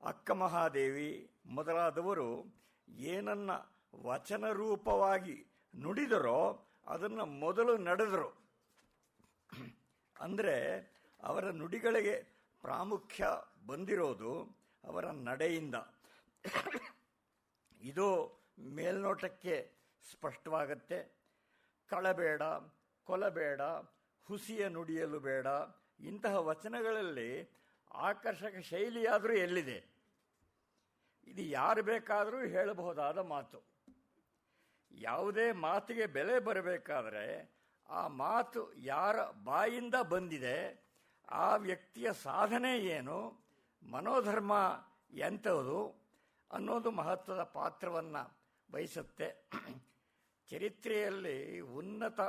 ಅಕ್ಕ ಮಹಾದೇವಿ ಮೊದಲಾದವರು ಏನನ್ನ ವಚನ ರೂಪವಾಗಿ ನುಡಿದರೋ ಅದನ್ನು ಮೊದಲು ನಡೆದರು. ಅಂದರೆ ಅವರ ನುಡಿಗಳಿಗೆ ಪ್ರಾಮುಖ್ಯ ಬಂದಿರೋದು ಅವರ ನಡೆಯಿಂದ. ಇದು ಮೇಲ್ನೋಟಕ್ಕೆ ಸ್ಪಷ್ಟವಾಗತ್ತೆ. ಕಳಬೇಡ, ಕೊಲಬೇಡ, ಹುಸಿಯ ನುಡಿಯಲು ಬೇಡ. ಇಂತಹ ವಚನಗಳಲ್ಲಿ ಆಕರ್ಷಕ ಶೈಲಿಯಾದರೂ ಎಲ್ಲಿದೆ? ಇದು ಯಾರು ಬೇಕಾದರೂ ಹೇಳಬಹುದಾದ ಮಾತು. ಯಾವುದೇ ಮಾತಿಗೆ ಬೆಲೆ ಬರಬೇಕಾದರೆ ಆ ಮಾತು ಯಾರ ಬಾಯಿಂದ ಬಂದಿದೆ, ಆ ವ್ಯಕ್ತಿಯ ಸಾಧನೆ ಏನು, ಮನೋಧರ್ಮ ಎಂಥದು ಅನ್ನೋದು ಮಹತ್ವದ ಪಾತ್ರವನ್ನು ವಹಿಸುತ್ತೆ ಚರಿತ್ರೆಯಲ್ಲಿ ಉನ್ನತ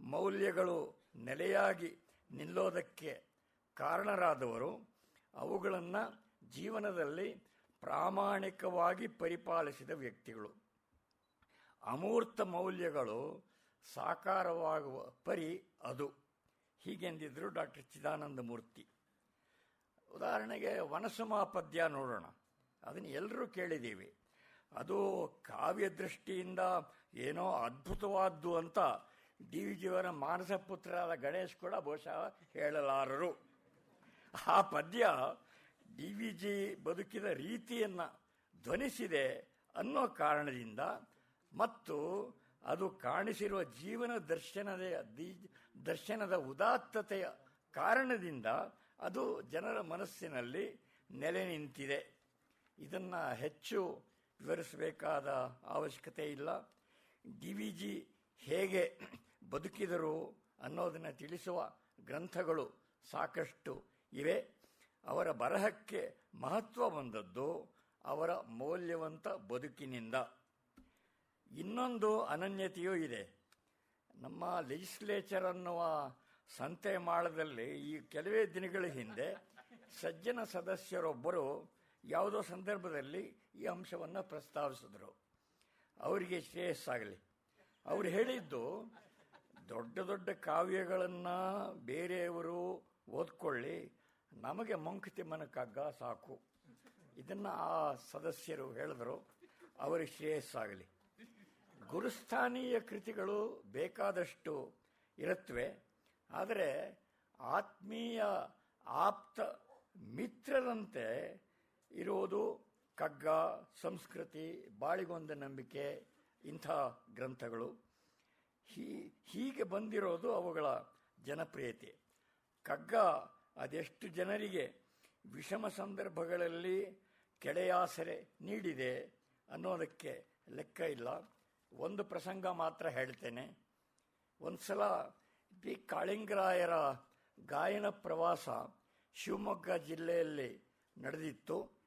ಮೌಲ್ಯಗಳು ನೆಲೆಯಾಗಿ ನಿಲ್ಲೋದಕ್ಕೆ ಕಾರಣರಾದವರು, ಅವುಗಳನ್ನು ಜೀವನದಲ್ಲಿ ಪ್ರಾಮಾಣಿಕವಾಗಿ ಪರಿಪಾಲಿಸಿದ ವ್ಯಕ್ತಿಗಳು. ಅಮೂರ್ತ ಮೌಲ್ಯಗಳು ಸಾಕಾರವಾಗುವ ಪರಿ ಅದು. ಹೀಗೆಂದಿದ್ದರು ಡಾಕ್ಟರ್ ಚಿದಾನಂದ ಮೂರ್ತಿ. ಉದಾಹರಣೆಗೆ ವನಸಮಾಪದ್ಯ ಪದ್ಯ ನೋಡೋಣ. ಅದನ್ನು ಎಲ್ಲರೂ ಕೇಳಿದ್ದೀವಿ. ಅದು ಕಾವ್ಯ ದೃಷ್ಟಿಯಿಂದ ಏನೋ ಅದ್ಭುತವಾದ್ದು ಅಂತ ಡಿ ವಿ ಜಿಯವರ ಮಾನಸ ಪುತ್ರರಾದ ಗಣೇಶ್ ಕೂಡ ಬಹುಶಃ ಹೇಳಲಾರರು. ಆ ಪದ್ಯ ಡಿ ವಿ ಜಿ ಬದುಕಿದ ರೀತಿಯನ್ನು ಧ್ವನಿಸಿದೆ ಅನ್ನೋ ಕಾರಣದಿಂದ ಮತ್ತು ಅದು ಕಾಣಿಸಿರುವ ಜೀವನ ದರ್ಶನದ ದರ್ಶನದ ಉದಾತ್ತತೆಯ ಕಾರಣದಿಂದ ಅದು ಜನರ ಮನಸ್ಸಿನಲ್ಲಿ ನೆಲೆ ನಿಂತಿದೆ. ಇದನ್ನು ಹೆಚ್ಚು ವಿವರಿಸಬೇಕಾದ ಅವಶ್ಯಕತೆ ಇಲ್ಲ. ಡಿ ವಿ ಜಿ ಹೇಗೆ ಬದುಕಿದರು ಅನ್ನೋದನ್ನು ತಿಳಿಸುವ ಗ್ರಂಥಗಳು ಸಾಕಷ್ಟು ಇವೆ. ಅವರ ಬರಹಕ್ಕೆ ಮಹತ್ವ ಬಂದದ್ದು ಅವರ ಮೌಲ್ಯವಂತ ಬದುಕಿನಿಂದ. ಇನ್ನೊಂದು ಅನನ್ಯತೆಯೂ ಇದೆ. ನಮ್ಮ ಲೆಜಿಸ್ಲೇಚರ್ ಅನ್ನುವ ಸಂತೆ ಮಾಳದಲ್ಲಿ ಈ ಕೆಲವೇ ದಿನಗಳ ಹಿಂದೆ ಸಜ್ಜನ ಸದಸ್ಯರೊಬ್ಬರು ಯಾವುದೋ ಸಂದರ್ಭದಲ್ಲಿ ಈ ಅಂಶವನ್ನು ಪ್ರಸ್ತಾವಿಸಿದ್ರು. ಅವರಿಗೆ ಶ್ರೇಯಸ್ಸಾಗಲಿ. ಅವರು ಹೇಳಿದ್ದು ದೊಡ್ಡ ದೊಡ್ಡ ಕಾವ್ಯಗಳನ್ನು ಬೇರೆಯವರು ಓದ್ಕೊಳ್ಳಿ, ನಮಗೆ ಮಂಕುತಿಮ್ಮನ ಕಗ್ಗ ಸಾಕು. ಇದನ್ನು ಆ ಸದಸ್ಯರು ಹೇಳಿದ್ರು, ಅವರಿಗೆ ಶ್ರೇಯಸ್ಸಾಗಲಿ. ಗುರುಸ್ಥಾನೀಯ ಕೃತಿಗಳು ಬೇಕಾದಷ್ಟು ಇರುತ್ತವೆ ಆದರೆ ಆತ್ಮೀಯ ಆಪ್ತ ಮಿತ್ರರಂತೆ ಇರುವುದು ಕಗ್ಗ ಸಂಸ್ಕೃತಿ, ಬಾಳಿಗೊಂದ ನಂಬಿಕೆ, ಇಂಥ ಗ್ರಂಥಗಳು. ಹೀ, ಹೀಗೆ ಬಂದಿರೋದು ಅವುಗಳ ಜನಪ್ರಿಯತೆ. ಕಗ್ಗ ಅದೆಷ್ಟು ಜನರಿಗೆ ವಿಷಮ ಸಂದರ್ಭಗಳಲ್ಲಿ ಕೆಳೆಯಾಸರೆ ನೀಡಿದೆ ಅನ್ನೋದಕ್ಕೆ ಲೆಕ್ಕ ಇಲ್ಲ. ಒಂದು ಪ್ರಸಂಗ ಮಾತ್ರ ಹೇಳ್ತೇನೆ. ಒಂದು ಸಲ ಬಿ ಕಾಳಿಂಗರಾಯರ ಗಾಯನ ಪ್ರವಾಸ ಶಿವಮೊಗ್ಗ ಜಿಲ್ಲೆಯಲ್ಲಿ ನಡೆದಿತ್ತು.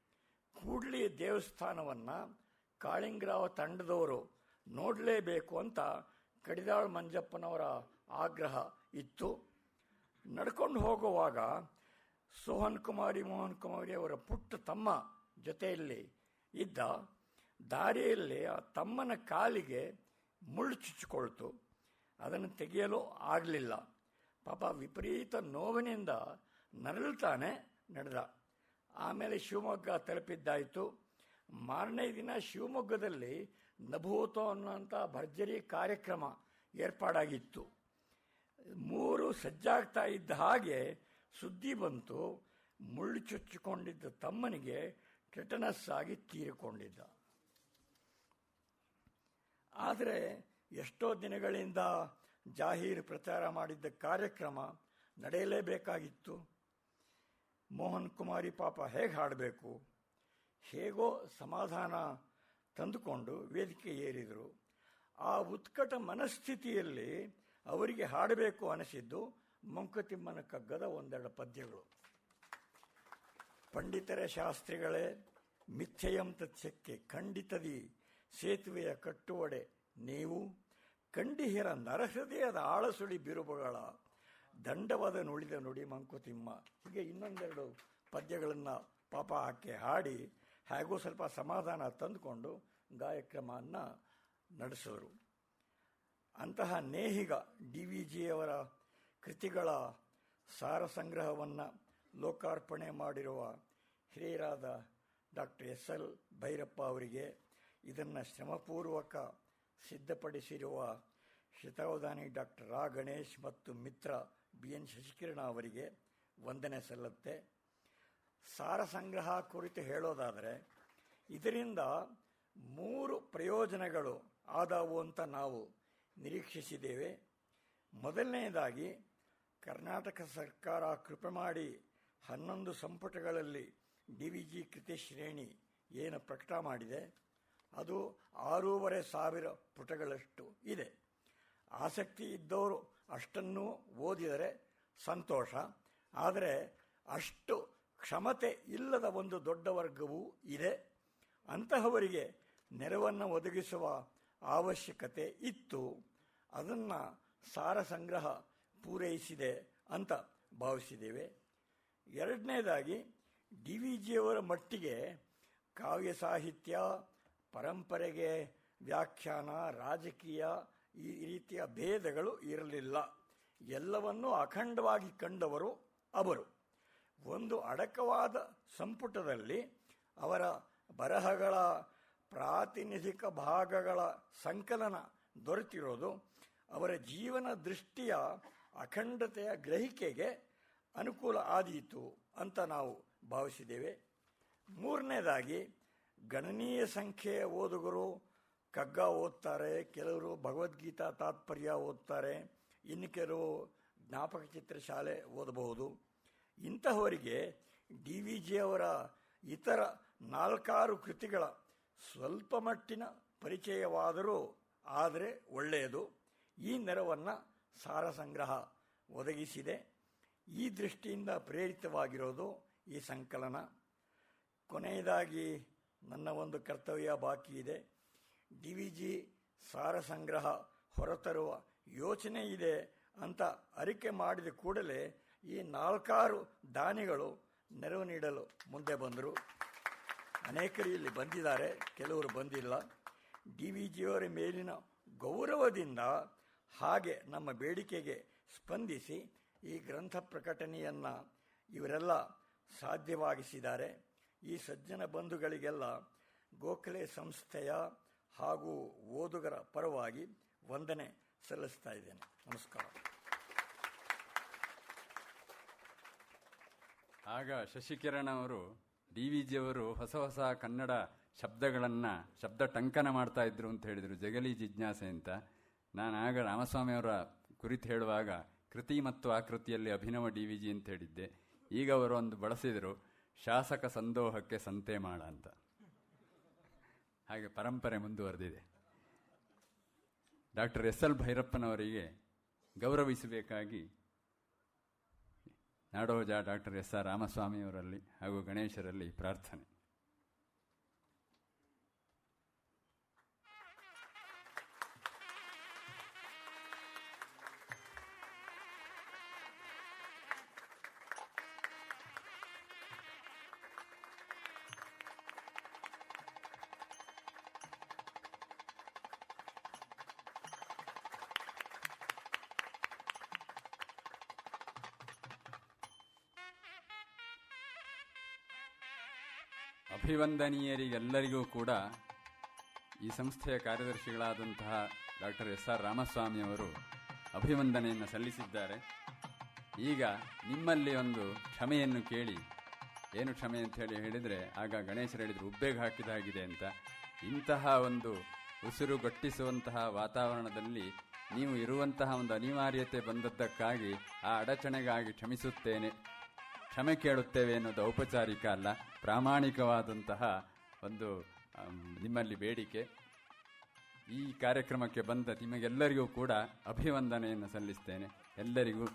ಕೂಡ್ಲಿ ದೇವಸ್ಥಾನವನ್ನು ಕಾಳಿಂಗ್ರಾವ ತಂಡದವರು ನೋಡಲೇಬೇಕು ಅಂತ ಕಡಿದಾಳ್ ಮಂಜಪ್ಪನವರ ಆಗ್ರಹ ಇತ್ತು. ನಡ್ಕೊಂಡು ಹೋಗುವಾಗ ಸೋಹನ್ ಕುಮಾರಿ, ಮೋಹನ್ ಕುಮಾರಿ ಅವರ ಪುಟ್ಟ ತಮ್ಮ ಜೊತೆಯಲ್ಲಿ ಇದ್ದ ದಾರಿಯಲ್ಲಿ ಆ ತಮ್ಮನ ಕಾಲಿಗೆ ಮುಳ್ಳು ಚುಚ್ಚಿಕೊಳ್ತು. ಅದನ್ನು ತೆಗೆಯಲು ಆಗಲಿಲ್ಲ. ಪಾಪ ವಿಪರೀತ ನೋವಿನಿಂದ ನರಳುತ್ತಾನೆ ನಡೆದ. ಆಮೇಲೆ ಶಿವಮೊಗ್ಗ ತಲುಪಿದ್ದಾಯಿತು. ಮಾರನೇ ದಿನ ಶಿವಮೊಗ್ಗದಲ್ಲಿ ನಭೂತ ಅನ್ನುವಂಥ ಭರ್ಜರಿ ಕಾರ್ಯಕ್ರಮ ಏರ್ಪಾಡಾಗಿತ್ತು. ಮೂರು ಸಜ್ಜಾಗ್ತಾ ಇದ್ದ ಹಾಗೆ ಸುದ್ದಿ ಬಂತು. ಮುಳ್ಳು ಚುಚ್ಚಿಕೊಂಡಿದ್ದ ತಮ್ಮನಿಗೆ ಟೆಟನಸ್ ಆಗಿ ತೀರಿಕೊಂಡಿದ್ದ. ಆದರೆ ಎಷ್ಟೋ ದಿನಗಳಿಂದ ಜಾಹೀರು ಪ್ರಚಾರ ಮಾಡಿದ್ದ ಕಾರ್ಯಕ್ರಮ ನಡೆಯಲೇಬೇಕಾಗಿತ್ತು. ಮೋಹನ್ ಕುಮಾರಿ ಪಾಪ ಹೇಗೆ ಹಾಡಬೇಕು, ಹೇಗೋ ಸಮಾಧಾನ ತಂದುಕೊಂಡು ವೇದಿಕೆ ಏರಿದರು. ಆ ಉತ್ಕಟ ಮನಸ್ಥಿತಿಯಲ್ಲಿ ಅವರಿಗೆ ಹಾಡಬೇಕು ಅನಿಸಿದ್ದು ಮಂಕತಿಮ್ಮನ ಕಗ್ಗದ ಒಂದೆರಡು ಪದ್ಯಗಳು. ಪಂಡಿತರ ಶಾಸ್ತ್ರಿಗಳೇ, ಮಿಥ್ಯಯಂ ತತ್ಸ್ಯಕ್ಕೆ ಖಂಡಿತದಿ, ಸೇತುವೆಯ ಕಟ್ಟುವಡೆ ನೀವು, ಕಂಡಿಹಿರ ನರಹೃದಯದ ಆಳಸುಳಿ ಬಿರುಬುಗಳ ದಂಡವಾದ ನುಳಿದ ನುಡಿ ಮಂಕುತಿಮ್ಮ. ಹೀಗೆ ಇನ್ನೊಂದೆರಡು ಪದ್ಯಗಳನ್ನು ಪಾಪ ಹಾಕಿ ಹಾಡಿ, ಹಾಗೂ ಸ್ವಲ್ಪ ಸಮಾಧಾನ ತಂದುಕೊಂಡು ಗಾಯಕ್ರಮವನ್ನು ನಡೆಸಿದರು ಅಂತಹ ನೇಹಿಗ ಡಿ ವಿ ಜಿಯವರ ಕೃತಿಗಳ ಸಾರ ಸಂಗ್ರಹವನ್ನು ಲೋಕಾರ್ಪಣೆ ಮಾಡಿರುವ ಹಿರಿಯರಾದ ಡಾಕ್ಟರ್ ಎಸ್ ಎಲ್ ಭೈರಪ್ಪ ಅವರಿಗೆ ಇದನ್ನು ಶ್ರಮಪೂರ್ವಕ ಸಿದ್ಧಪಡಿಸಿರುವ ಶತಾವಧಾನಿ ಡಾಕ್ಟರ್ ರಾ. ಗಣೇಶ್ ಮತ್ತು ಮಿತ್ರ ಬಿ ಎನ್ ಶಶಿಕಿರಣ ಅವರಿಗೆ ವಂದನೆ ಸಲ್ಲುತ್ತೆ. ಸಾರ ಸಂಗ್ರಹ ಕುರಿತು ಹೇಳೋದಾದರೆ, ಇದರಿಂದ ಮೂರು ಪ್ರಯೋಜನಗಳು ಆದವು ಅಂತ ನಾವು ನಿರೀಕ್ಷಿಸಿದ್ದೇವೆ. ಮೊದಲನೆಯದಾಗಿ ಕರ್ನಾಟಕ ಸರ್ಕಾರ ಕೃಪೆ ಮಾಡಿ ಹನ್ನೊಂದು ಸಂಪುಟಗಳಲ್ಲಿ ಡಿ ವಿ ಜಿ ಕೃತಿ ಶ್ರೇಣಿ ಏನು ಪ್ರಕಟ ಮಾಡಿದೆ, ಅದು ಆರೂವರೆ ಸಾವಿರ ಪುಟಗಳಷ್ಟು ಇದೆ. ಆಸಕ್ತಿ ಇದ್ದವರು ಅಷ್ಟನ್ನು ಓದಿದರೆ ಸಂತೋಷ. ಆದರೆ ಅಷ್ಟು ಕ್ಷಮತೆ ಇಲ್ಲದ ಒಂದು ದೊಡ್ಡ ವರ್ಗವೂ ಇದೆ. ಅಂತಹವರಿಗೆ ನೆರವನ್ನು ಒದಗಿಸುವ ಅವಶ್ಯಕತೆ ಇತ್ತು. ಅದನ್ನು ಸಾರ ಸಂಗ್ರಹ ಪೂರೈಸಿದೆ ಅಂತ ಭಾವಿಸಿದ್ದೇವೆ. ಎರಡನೇದಾಗಿ, ಡಿ ವಿ ಜಿಯವರ ಮಟ್ಟಿಗೆ ಕಾವ್ಯ ಸಾಹಿತ್ಯ, ಪರಂಪರೆಗೆ ವ್ಯಾಖ್ಯಾನ, ರಾಜಕೀಯ ಈ ರೀತಿಯ ಭೇದಗಳು ಇರಲಿಲ್ಲ. ಎಲ್ಲವನ್ನೂ ಅಖಂಡವಾಗಿ ಕಂಡವರು ಅವರು. ಒಂದು ಅಡಕವಾದ ಸಂಪುಟದಲ್ಲಿ ಅವರ ಬರಹಗಳ ಪ್ರಾತಿನಿಧಿಕ ಭಾಗಗಳ ಸಂಕಲನ ದೊರೆತಿರೋದು ಅವರ ಜೀವನ ದೃಷ್ಟಿಯ ಅಖಂಡತೆಯ ಗ್ರಹಿಕೆಗೆ ಅನುಕೂಲ ಆದೀತು ಅಂತ ನಾವು ಭಾವಿಸಿದ್ದೇವೆ. ಮೂರನೇದಾಗಿ ಗಣನೀಯ ಸಂಖ್ಯೆಯ ಓದುಗರು ಕಗ್ಗ ಓದ್ತಾರೆ, ಕೆಲವರು ಭಗವದ್ಗೀತಾ ತಾತ್ಪರ್ಯ ಓದ್ತಾರೆ, ಇನ್ನು ಕೆಲವು ಜ್ಞಾಪಕ ಚಿತ್ರಶಾಲೆ ಓದಬಹುದು. ಇಂತಹವರಿಗೆ ಡಿ ವಿ ಜಿಯವರ ಇತರ ನಾಲ್ಕಾರು ಕೃತಿಗಳ ಸ್ವಲ್ಪ ಮಟ್ಟಿನ ಪರಿಚಯವಾದರೂ ಆದರೆ ಒಳ್ಳೆಯದು. ಈ ನೆರವನ್ನು ಸಾರ ಸಂಗ್ರಹ ಒದಗಿಸಿದೆ. ಈ ದೃಷ್ಟಿಯಿಂದ ಪ್ರೇರಿತವಾಗಿರೋದು ಈ ಸಂಕಲನ. ಕೊನೆಯದಾಗಿ ನನ್ನ ಒಂದು ಕರ್ತವ್ಯ ಬಾಕಿ ಇದೆ. ಡಿ ವಿ ಸಾರ ಸಂಗ್ರಹ ಹೊರತರುವ ಯೋಚನೆ ಇದೆ ಅಂತ ಅರಿಕೆ ಮಾಡಿದ ಕೂಡಲೇ ಈ ನಾಲ್ಕಾರು ದಾನಿಗಳು ನೆರವು ನೀಡಲು ಮುಂದೆ ಬಂದರು. ಅನೇಕರು ಇಲ್ಲಿ ಬಂದಿದ್ದಾರೆ, ಕೆಲವರು ಬಂದಿಲ್ಲ. ಡಿ ವಿ ಜಿಯವರ ಮೇಲಿನ ಗೌರವದಿಂದ ಹಾಗೆ ನಮ್ಮ ಬೇಡಿಕೆಗೆ ಸ್ಪಂದಿಸಿ ಈ ಗ್ರಂಥ ಪ್ರಕಟಣೆಯನ್ನು ಇವರೆಲ್ಲ ಸಾಧ್ಯವಾಗಿಸಿದ್ದಾರೆ. ಈ ಸಜ್ಜನ ಬಂಧುಗಳಿಗೆಲ್ಲ ಗೋಖಲೆ ಸಂಸ್ಥೆಯ ಹಾಗೂ ಓದುಗರ ಪರವಾಗಿ ವಂದನೆ ಸಲ್ಲಿಸ್ತಾ ಇದ್ದೇನೆ. ನಮಸ್ಕಾರ. ಆಗ ಶಶಿಕಿರಣ್ ಅವರು ಡಿ ವಿ ಜಿಯವರು ಹೊಸ ಹೊಸ ಕನ್ನಡ ಶಬ್ದಗಳನ್ನು, ಶಬ್ದ ಟಂಕನ ಮಾಡ್ತಾ ಇದ್ರು ಅಂತ ಹೇಳಿದರು, ಜಗಲಿ ಜಿಜ್ಞಾಸೆ ಅಂತ. ನಾನು ಆಗ ರಾಮಸ್ವಾಮಿ ಅವರ ಕುರಿತು ಹೇಳುವಾಗ, ಕೃತಿ ಮತ್ತು ಆಕೃತಿಯಲ್ಲಿ ಅಭಿನವ ಡಿ ವಿ ಜಿ ಅಂತ ಹೇಳಿದ್ದೆ. ಈಗ ಅವರು ಒಂದು ಬಳಸಿದರು, ಶಾಸಕ ಸಂದೋಹಕ್ಕೆ ಸಂತೆ ಮಾಡ ಅಂತ. ಹಾಗೆ ಪರಂಪರೆ ಮುಂದುವರೆದಿದೆ. ಡಾಕ್ಟರ್ ಎಸ್ ಎಲ್ ಭೈರಪ್ಪನವರಿಗೆ ಗೌರವಿಸಬೇಕಾಗಿ ನಾಡೋಜ ಡಾಕ್ಟರ್ ಎಸ್ ಆರ್ ರಾಮಸ್ವಾಮಿಯವರಲ್ಲಿ ಹಾಗೂ ಗಣೇಶರಲ್ಲಿ ಪ್ರಾರ್ಥನೆ. ಅಭಿವಂದನೀಯರಿಗೆಲ್ಲರಿಗೂ ಕೂಡ ಈ ಸಂಸ್ಥೆಯ ಕಾರ್ಯದರ್ಶಿಗಳಾದಂತಹ ಡಾಕ್ಟರ್ ಎಸ್ ಆರ್ ರಾಮಸ್ವಾಮಿ ಅವರು ಅಭಿವಂದನೆಯನ್ನು ಸಲ್ಲಿಸಿದ್ದಾರೆ. ಈಗ ನಿಮ್ಮಲ್ಲಿ ಒಂದು ಕ್ಷಮೆಯನ್ನು ಕೇಳಿ, ಏನು ಕ್ಷಮೆ ಅಂತ ಹೇಳಿ ಹೇಳಿದರೆ, ಆಗ ಗಣೇಶರು ಹೇಳಿದರು, ಉಬ್ಬೇಗ ಹಾಕಿದಾಗಿದೆ ಅಂತ. ಇಂತಹ ಒಂದು ಉಸಿರುಗಟ್ಟಿಸುವಂತಹ ವಾತಾವರಣದಲ್ಲಿ ನೀವು ಇರುವಂತಹ ಒಂದು ಅನಿವಾರ್ಯತೆ ಬಂದದ್ದಕ್ಕಾಗಿ ಆ ಅಡಚಣೆಗಾಗಿ ಕ್ಷಮಿಸುತ್ತೇನೆ. ಕ್ಷಮೆ ಕೇಳುತ್ತೇವೆ ಅನ್ನೋದು ಔಪಚಾರಿಕ ಅಲ್ಲ, ಪ್ರಾಮಾಣಿಕವಾದಂತಹ ಒಂದು ನಿಮ್ಮಲ್ಲಿ ಬೇಡಿಕೆ. ಈ ಕಾರ್ಯಕ್ರಮಕ್ಕೆ ಬಂದ ನಿಮಗೆಲ್ಲರಿಗೂ ಕೂಡ ಅಭಿವಂದನೆಯನ್ನು ಸಲ್ಲಿಸ್ತೇನೆ. ಎಲ್ಲರಿಗೂ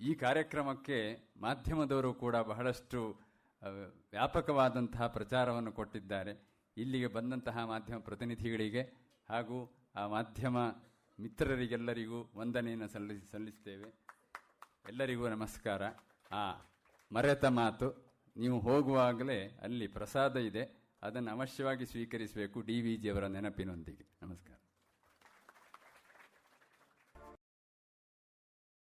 ಈ ಕಾರ್ಯಕ್ರಮಕ್ಕೆ ಮಾಧ್ಯಮದವರು ಕೂಡ ಬಹಳಷ್ಟು ವ್ಯಾಪಕವಾದಂತಹ ಪ್ರಚಾರವನ್ನು ಕೊಟ್ಟಿದ್ದಾರೆ. ಇಲ್ಲಿಗೆ ಬಂದಂತಹ ಮಾಧ್ಯಮ ಪ್ರತಿನಿಧಿಗಳಿಗೆ ಹಾಗೂ ಆ ಮಾಧ್ಯಮ ಮಿತ್ರರಿಗೆಲ್ಲರಿಗೂ ವಂದನೆಯನ್ನು ಸಲ್ಲಿಸಿ, ಸಲ್ಲಿಸ್ತೇವೆ. ಎಲ್ಲರಿಗೂ ನಮಸ್ಕಾರ. ಆ, ಮರೆತ ಮಾತು. ನೀವು ಹೋಗುವಾಗಲೇ ಅಲ್ಲಿ ಪ್ರಸಾದ ಇದೆ. ಅದನ್ನು ಅವಶ್ಯವಾಗಿ ಸ್ವೀಕರಿಸಬೇಕು ಡಿ ವಿ ಜಿಯವರ ನೆನಪಿನೊಂದಿಗೆ.